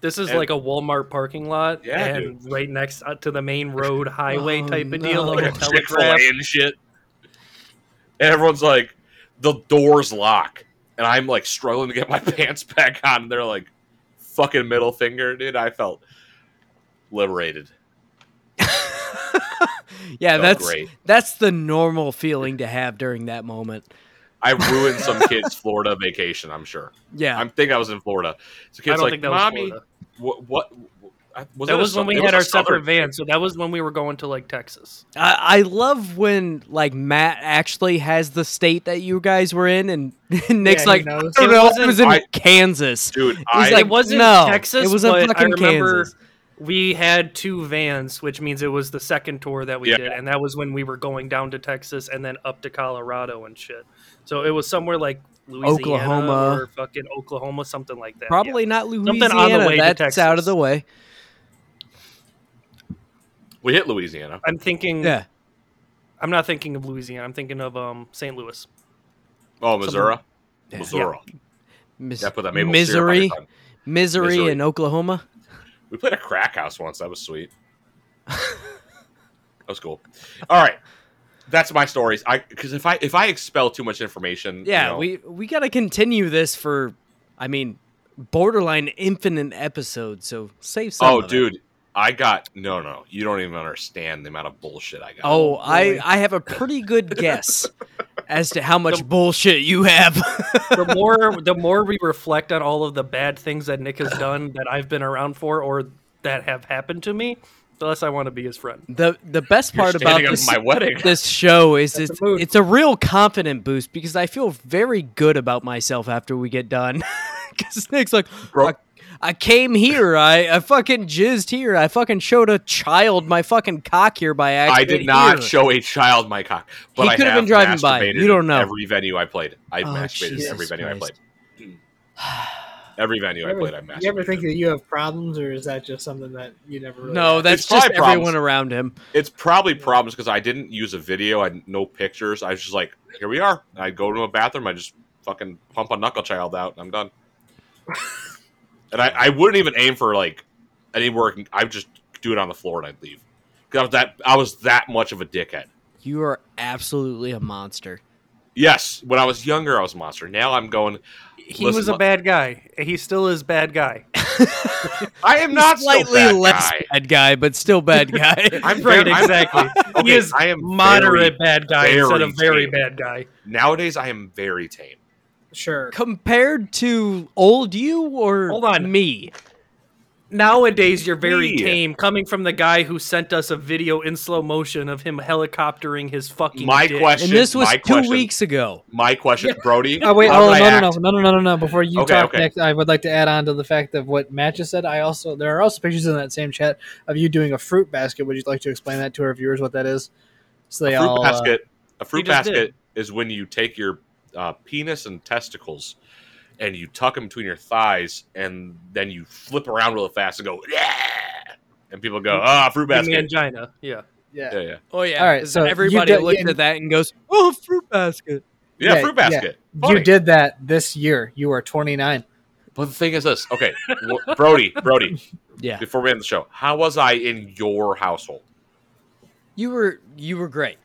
Speaker 3: This is
Speaker 1: And-
Speaker 3: like a Walmart parking lot,
Speaker 1: Yeah,
Speaker 3: and right next uh, to the main road highway
Speaker 2: Oh,
Speaker 3: type of deal,
Speaker 2: no.
Speaker 3: like a
Speaker 1: Like A
Speaker 3: telegraph.
Speaker 1: and shit. And everyone's like, the doors lock, and I'm like struggling to get my pants back on. And they're like, fucking middle finger, dude. I felt liberated.
Speaker 2: Yeah,
Speaker 1: Felt
Speaker 2: that's
Speaker 1: great.
Speaker 2: that's the normal feeling to have during that moment.
Speaker 1: I ruined some kid's Florida vacation. I'm sure.
Speaker 2: Yeah,
Speaker 1: I'm think I was in Florida. So
Speaker 3: I
Speaker 1: kids
Speaker 3: don't
Speaker 1: like,
Speaker 3: think that was
Speaker 1: "Mommy,
Speaker 3: Florida.
Speaker 1: what?" what was
Speaker 3: that
Speaker 1: a
Speaker 3: was
Speaker 1: sou-
Speaker 3: when we had our separate van. So that was when we were going to like Texas.
Speaker 2: I, I love when like Matt actually has the state that you guys were in, and Nick's
Speaker 4: he
Speaker 2: like,
Speaker 4: knows.
Speaker 2: I don't
Speaker 3: It
Speaker 2: know,
Speaker 3: wasn't-
Speaker 2: it was in
Speaker 1: I-
Speaker 2: Kansas.
Speaker 1: dude.
Speaker 2: He's
Speaker 1: I,
Speaker 2: like,
Speaker 3: it wasn't
Speaker 2: no,
Speaker 3: Texas.
Speaker 2: it was in fucking
Speaker 3: I remember
Speaker 2: Kansas.
Speaker 3: We had two vans, which means it was the second tour that we
Speaker 1: Yeah.
Speaker 3: did, and that was when we were going down to Texas and then up to Colorado and shit. So it was somewhere like Louisiana
Speaker 2: Oklahoma.
Speaker 3: or fucking Oklahoma, something like that.
Speaker 2: Probably
Speaker 3: yeah.
Speaker 2: not
Speaker 3: on the
Speaker 2: Louisiana.
Speaker 3: way to
Speaker 2: That's out of the way.
Speaker 1: we hit Louisiana.
Speaker 3: I'm thinking.
Speaker 2: Yeah,
Speaker 3: I'm not thinking of Louisiana. I'm thinking of um St. Louis.
Speaker 1: Oh, Missouri.
Speaker 2: Yeah.
Speaker 1: Missouri.
Speaker 2: Mis-
Speaker 1: Yeah, put that maple syrup on your
Speaker 2: misery, misery,
Speaker 1: Missouri.
Speaker 2: in Oklahoma.
Speaker 1: We played a crack house once. That was sweet. that was cool. All right, that's my stories. I because if I if I expel too much information, you
Speaker 2: Yeah,
Speaker 1: know,
Speaker 2: we we got to continue this for, I mean, borderline infinite episodes. So save some.
Speaker 1: Oh,
Speaker 2: of it.
Speaker 1: Dude, I got no, no. You don't even understand the amount of bullshit I got.
Speaker 2: Oh, oh I I have a pretty good guess as to how much bullshit you have.
Speaker 3: the more the more we reflect on all of the bad things that Nick has done that I've been around for or that have happened to me, the less I want to be his friend.
Speaker 2: the the best
Speaker 1: You're
Speaker 2: part about this
Speaker 1: my wedding.
Speaker 2: this show is
Speaker 4: That's
Speaker 2: it's
Speaker 4: the
Speaker 2: it's a real confident boost because I feel very good about myself after we get done. Because Nick's like,
Speaker 1: Bro-
Speaker 2: I, I came here, I, I fucking jizzed here, I fucking showed a child my fucking cock here by accident.
Speaker 1: I did not
Speaker 2: here."
Speaker 1: show a child my cock, but
Speaker 2: He
Speaker 1: I
Speaker 2: could have
Speaker 1: have
Speaker 2: been driving by. You don't know.
Speaker 1: Every venue I played, I
Speaker 2: Oh,
Speaker 1: masturbated
Speaker 2: Jesus
Speaker 1: every venue I played. Every venue I played, I masturbated.
Speaker 4: you ever think that you have problems, or is that just something that you never really?
Speaker 2: No,
Speaker 4: had?
Speaker 2: that's
Speaker 1: It's
Speaker 2: just everyone
Speaker 1: problems.
Speaker 2: around him.
Speaker 1: It's probably problems because I didn't use a video. I had no pictures. I was just like, here we are. I go to a bathroom. I just fucking pump a knuckle child out, and I'm done. and I, I wouldn't even aim for like anywhere. I would just do it on the floor and I'd leave. 'Cause I was that I was that much of a dickhead.
Speaker 2: You are absolutely a monster.
Speaker 1: Yes, when I was younger, I was a monster. Now I'm going.
Speaker 3: He was a bad guy. He still is bad guy.
Speaker 1: I am not
Speaker 2: slightly
Speaker 1: still bad
Speaker 2: less
Speaker 1: guy.
Speaker 2: bad guy, but still bad guy.
Speaker 1: I'm
Speaker 3: Right,
Speaker 1: I'm-
Speaker 3: exactly.
Speaker 1: okay,
Speaker 3: he is
Speaker 1: I am
Speaker 3: moderate
Speaker 1: very-
Speaker 3: bad guy instead of
Speaker 1: very
Speaker 3: very
Speaker 1: tame.
Speaker 3: bad guy.
Speaker 1: Nowadays, I am very tame.
Speaker 4: Sure.
Speaker 2: Compared to old you or
Speaker 3: Hold on.
Speaker 2: me?
Speaker 3: Nowadays, you're very
Speaker 1: Me.
Speaker 3: tame, coming from the guy who sent us a video in slow motion of him helicoptering his fucking.
Speaker 1: My
Speaker 3: dick.
Speaker 1: question-
Speaker 2: And this was
Speaker 1: my
Speaker 2: two
Speaker 1: question-
Speaker 2: weeks ago.
Speaker 1: My question, Brody.
Speaker 4: Oh wait,
Speaker 1: how
Speaker 4: hold on,
Speaker 1: did
Speaker 4: no,
Speaker 1: I
Speaker 4: no,
Speaker 1: act?
Speaker 4: no, no, no, no, no. Before you
Speaker 1: Okay,
Speaker 4: talk
Speaker 1: okay.
Speaker 4: next, I would like to add on to the fact of what Matt just said. I also there are also pictures in that same chat of you doing a fruit basket. Would you like to explain that to our viewers what that is? So they
Speaker 1: a fruit
Speaker 4: all uh,
Speaker 1: basket. a fruit
Speaker 3: just
Speaker 1: basket
Speaker 3: did.
Speaker 1: is when you take your uh, penis and testicles and you tuck them between your thighs, and then you flip around real fast and go, yeah, and people go, ah, fruit basket.
Speaker 3: angina. Yeah.
Speaker 4: yeah.
Speaker 1: Yeah, yeah,
Speaker 2: Oh yeah.
Speaker 4: All right, so
Speaker 2: everybody
Speaker 4: did-
Speaker 2: looks
Speaker 4: and-
Speaker 2: at that and goes, "Oh, fruit basket."
Speaker 1: yeah,
Speaker 4: Yeah,
Speaker 1: fruit
Speaker 4: yeah.
Speaker 1: basket.
Speaker 4: You did that this year. You are 29.
Speaker 1: But the thing is this, okay, w- Brody, Brody,
Speaker 2: Yeah.
Speaker 1: before we end the show, how was I in your household?
Speaker 2: You were you were great.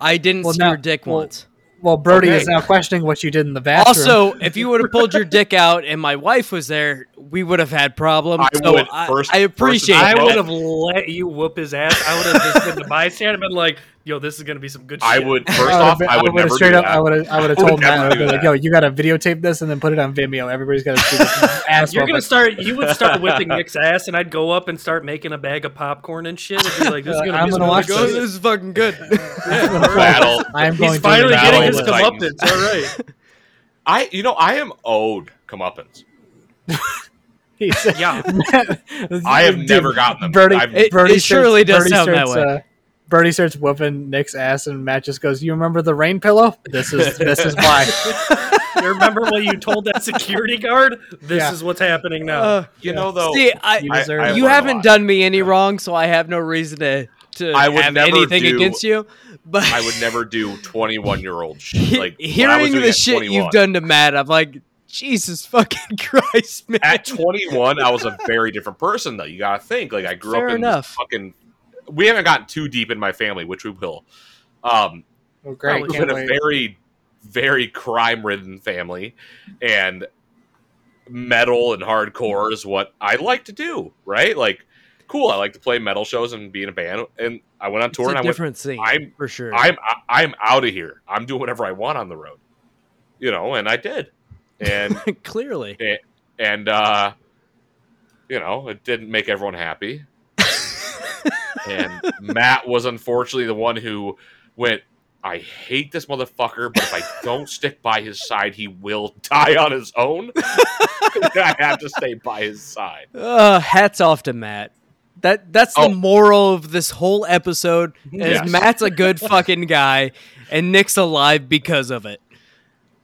Speaker 2: I didn't
Speaker 4: Well,
Speaker 2: see
Speaker 4: now-
Speaker 2: your dick
Speaker 4: well,
Speaker 2: once.
Speaker 4: Well, Brody
Speaker 1: Okay.
Speaker 4: is now questioning what you did in the bathroom.
Speaker 2: Also, if you would have pulled your dick out and my wife was there, we would have had problems.
Speaker 1: I
Speaker 2: so
Speaker 1: would
Speaker 2: I,
Speaker 1: first-
Speaker 2: I appreciate
Speaker 1: and
Speaker 3: I would have let you whoop his ass. I would have just been the bystander and been like, yo, this is going to be some good shit.
Speaker 1: I would first
Speaker 4: I
Speaker 1: off,
Speaker 4: would've-
Speaker 1: I would never
Speaker 4: straight
Speaker 1: do
Speaker 4: up.
Speaker 1: that.
Speaker 4: I would have. I would have
Speaker 1: I would
Speaker 4: told Matt. I would be like, "Yo, you got to videotape this and then put it on Vimeo. Everybody's got to see this ass."
Speaker 3: You're gonna start. You would start whipping Nick's ass, and I'd go up and start making a bag of popcorn and shit. And be like, "This is gonna
Speaker 4: I'm
Speaker 3: be
Speaker 4: gonna watch
Speaker 2: Go,
Speaker 3: shit."
Speaker 2: this is fucking good.
Speaker 1: Battle.
Speaker 4: I'm going
Speaker 3: He's finally
Speaker 1: Battle
Speaker 3: getting his
Speaker 1: the
Speaker 3: comeuppance. All right.
Speaker 1: I, you know, I am owed comeuppance.
Speaker 4: He said-
Speaker 3: Yeah.
Speaker 1: I have
Speaker 4: Dude,
Speaker 1: never gotten them.
Speaker 4: Birdie,
Speaker 1: I've-
Speaker 2: It-
Speaker 4: Birdie
Speaker 2: it surely does
Speaker 4: Birdie
Speaker 2: sound that way.
Speaker 4: Uh, Birdie starts whooping Nick's ass, and Matt just goes, "You remember the rain pillow? This is this is why."
Speaker 3: You remember what you told that security guard? This
Speaker 4: Yeah.
Speaker 3: is what's happening now.
Speaker 2: Uh,
Speaker 1: you know, though,
Speaker 2: see, I,
Speaker 4: You
Speaker 1: I-
Speaker 4: deserve
Speaker 1: I
Speaker 4: it.
Speaker 2: you haven't done me any wrong, so I have no reason to to
Speaker 1: I would
Speaker 2: have
Speaker 1: never
Speaker 2: anything
Speaker 1: do-
Speaker 2: against you. But
Speaker 1: I would never do 21 year old shit. Like when I was
Speaker 2: hearing
Speaker 1: doing
Speaker 2: the shit
Speaker 1: 21.
Speaker 2: you've done to Matt, I'm like, Jesus fucking Christ, man.
Speaker 1: At 21, I was a very different person, though. You gotta think. Like I grew
Speaker 2: Fair
Speaker 1: up in
Speaker 2: enough.
Speaker 1: fucking. We haven't gotten too deep in my family, which we will. Um,
Speaker 4: Oh,
Speaker 1: I
Speaker 4: great!
Speaker 1: grew up in a
Speaker 4: wait.
Speaker 1: very, very crime-ridden family, and metal and hardcore is what I like to do. Right? Like, cool. I like to play metal shows and be in a band, and I went on
Speaker 2: It's
Speaker 1: tour and
Speaker 2: a
Speaker 1: I went.
Speaker 2: different scene
Speaker 1: I'm-
Speaker 2: for sure.
Speaker 1: I'm I- I'm out of here. I'm doing whatever I want on the road, you know, and I did, and
Speaker 2: Clearly.
Speaker 1: and uh, you know, it didn't make everyone happy. And Matt was unfortunately the one who went. I hate this motherfucker, but if I don't stick by his side, he will die on his own. I have to stay by his side.
Speaker 2: Uh, hats off to Matt. That that's
Speaker 1: Oh.
Speaker 2: the moral of this whole episode. Is
Speaker 1: Yes.
Speaker 2: Matt's a good fucking guy, and Nick's alive because of it.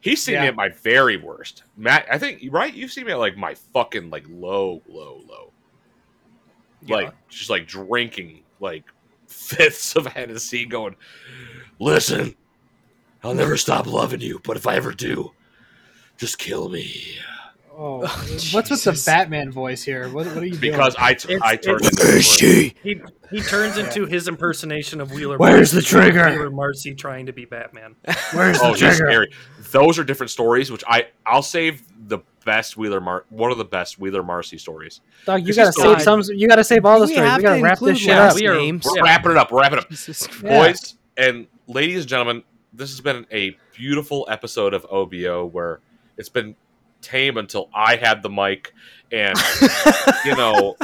Speaker 1: He's seen me at my very worst. Matt, I think right. You've seen me at like my fucking like low, low, low. Like just like drinking like fifths of Hennessy, going. Listen, I'll never stop loving you, but if I ever do, just kill me.
Speaker 4: Oh,
Speaker 2: Oh,
Speaker 4: what's with the Batman voice here? What, what are you
Speaker 1: Because
Speaker 4: doing?
Speaker 1: I, t-
Speaker 3: It's-
Speaker 1: I turned
Speaker 3: it's-
Speaker 1: into a
Speaker 2: she?
Speaker 3: He he turns into his impersonation of Wheeler.
Speaker 4: Where's the trigger?
Speaker 3: Wheeler Marcy trying to be Batman.
Speaker 4: Where's
Speaker 1: Oh,
Speaker 4: the
Speaker 1: he's
Speaker 4: trigger?
Speaker 1: scary. Those are different stories, which I I'll save the best Wheeler Mar one of the best Wheeler Marcy stories.
Speaker 4: Dog, you gotta save some. You gotta save all the
Speaker 2: We
Speaker 4: stories. We gotta
Speaker 2: to
Speaker 4: wrap this shit up.
Speaker 3: We are-
Speaker 2: names.
Speaker 1: We're
Speaker 3: Yeah.
Speaker 1: wrapping it up. We're wrapping it up.
Speaker 2: Jesus Christ.
Speaker 4: Yeah.
Speaker 1: boys and ladies and gentlemen, this has been a beautiful episode of OBO where it's been tame until I had the mic, and you know,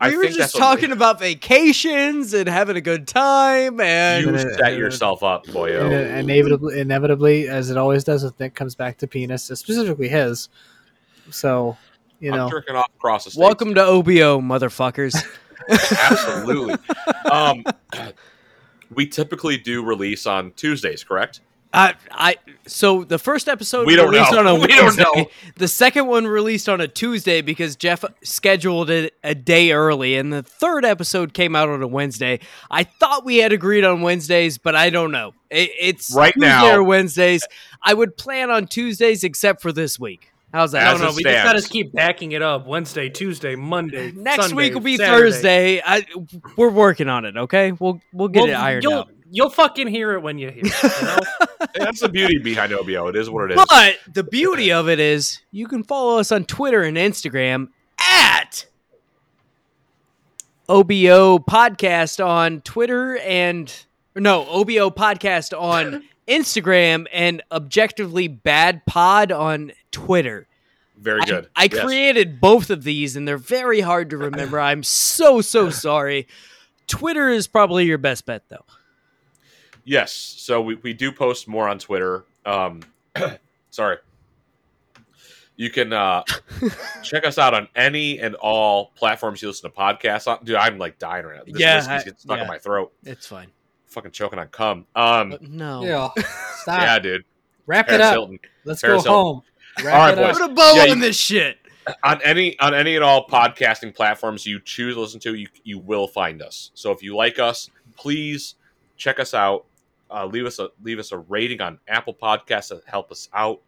Speaker 1: I
Speaker 2: we were
Speaker 1: think
Speaker 2: just
Speaker 1: that's what-
Speaker 2: talking about vacations and having a good time, and
Speaker 1: you
Speaker 4: And-
Speaker 1: set yourself up,
Speaker 4: And
Speaker 1: boyo.
Speaker 4: it inevitably, inevitably, as it always does with Nick, comes back to penis, specifically his. So, you
Speaker 1: I'm
Speaker 4: know,
Speaker 1: jerking off across the states.
Speaker 2: welcome to OBO, motherfuckers.
Speaker 1: absolutely. um, we typically do release on Tuesdays, correct?
Speaker 2: I, I, so the first episode
Speaker 1: We don't
Speaker 2: released
Speaker 1: know.
Speaker 2: on a
Speaker 1: We don't know.
Speaker 2: The second one released on a Tuesday because Jeff scheduled it a day early, and the third episode came out on a Wednesday. I thought we had agreed on Wednesdays, but I don't know. It, it's
Speaker 1: Right
Speaker 2: Tuesday
Speaker 1: now-
Speaker 2: or Wednesdays. I would plan on Tuesdays except for this week. How's that?
Speaker 1: As
Speaker 3: no, no,
Speaker 1: it
Speaker 3: we just gotta keep backing it up. Wednesday, Tuesday, Monday.
Speaker 2: Next
Speaker 3: Sunday,
Speaker 2: week will be
Speaker 3: Saturday.
Speaker 2: Thursday. I, we're working on it. Okay, we'll we'll get
Speaker 3: Well,
Speaker 2: it ironed
Speaker 3: you'll,
Speaker 2: out.
Speaker 3: You'll fucking hear it when you hear it. You know?
Speaker 1: That's the beauty behind OBO. It is what it is.
Speaker 2: But the beauty of it is you can follow us on Twitter and Instagram at OBO Podcast on Twitter and no, OBO Podcast on Instagram and Objectively Bad Pod on Twitter.
Speaker 1: Very good.
Speaker 2: I,
Speaker 1: Yes.
Speaker 2: created both of these and they're very hard to remember. I'm so, so sorry. Twitter is probably your best bet though.
Speaker 1: Yes. So we, we do post more on Twitter. Um, sorry. You can uh, check us out on any and all platforms you listen to podcasts on. Dude, I'm like dying right now. This
Speaker 2: Yeah,
Speaker 1: whiskey's
Speaker 2: I-
Speaker 1: getting stuck
Speaker 2: yeah.
Speaker 1: in my throat.
Speaker 2: It's fine.
Speaker 1: Fucking choking on cum. Um,
Speaker 2: But no.
Speaker 4: yeah, stop.
Speaker 1: yeah, dude.
Speaker 4: Wrap it up.
Speaker 1: Hilton.
Speaker 4: Let's
Speaker 1: Paris
Speaker 4: go
Speaker 1: Hilton.
Speaker 4: home. Wrap
Speaker 1: All right,
Speaker 4: it up.
Speaker 1: boys.
Speaker 2: Put a bow
Speaker 1: Yeah,
Speaker 2: on
Speaker 1: you-
Speaker 2: this shit.
Speaker 1: on any on any and all podcasting platforms you choose to listen to, you you will find us. So if you like us, please check us out. Uh, leave us a leave us a rating on Apple Podcasts to help us out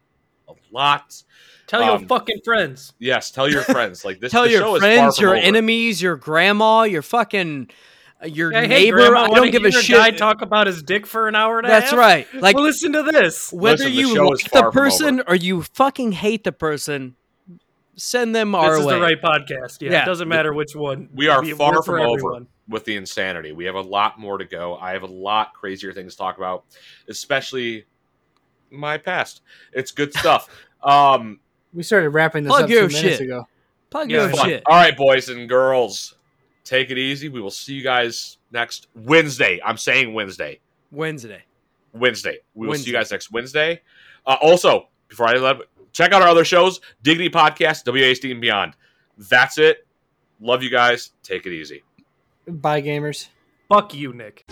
Speaker 1: a lot.
Speaker 3: Tell your
Speaker 1: Um,
Speaker 3: fucking friends.
Speaker 1: Yes, tell your friends. Like this.
Speaker 2: Tell
Speaker 1: the
Speaker 2: your
Speaker 1: show
Speaker 2: friends,
Speaker 1: from
Speaker 2: your
Speaker 1: over.
Speaker 2: enemies, your grandma, your fucking your
Speaker 3: Hey, hey,
Speaker 2: neighbor.
Speaker 3: Grandma,
Speaker 2: I don't give a shit.
Speaker 3: Guy talk about his dick for an hour and a half.
Speaker 2: That's right. Like
Speaker 3: well, listen to this.
Speaker 2: whether
Speaker 1: Listen,
Speaker 2: you
Speaker 1: show is
Speaker 2: like the person or you fucking hate the person, send them our
Speaker 3: This is the right podcast. Yeah,
Speaker 2: Yeah.
Speaker 3: it doesn't matter which one.
Speaker 1: We are
Speaker 3: We-
Speaker 1: far from over
Speaker 3: everyone.
Speaker 1: with the insanity. We have a lot more to go. I have a lot crazier things to talk about, especially my past. It's good stuff. Um,
Speaker 4: We started wrapping this
Speaker 2: Plug
Speaker 4: up
Speaker 2: your
Speaker 4: two minutes ago.
Speaker 2: Plug
Speaker 3: Yeah,
Speaker 2: your
Speaker 1: fun.
Speaker 2: shit.
Speaker 1: All right, boys and girls, take it easy. We will see you guys next Wednesday. I'm saying Wednesday.
Speaker 2: Wednesday.
Speaker 1: Wednesday. We will see you guys next Wednesday. Uh, also, before I let check out our other shows, Dignity Podcast, WASD and Beyond. That's it. Love you guys. Take it easy.
Speaker 4: Bye, gamers.
Speaker 3: Fuck you, Nick.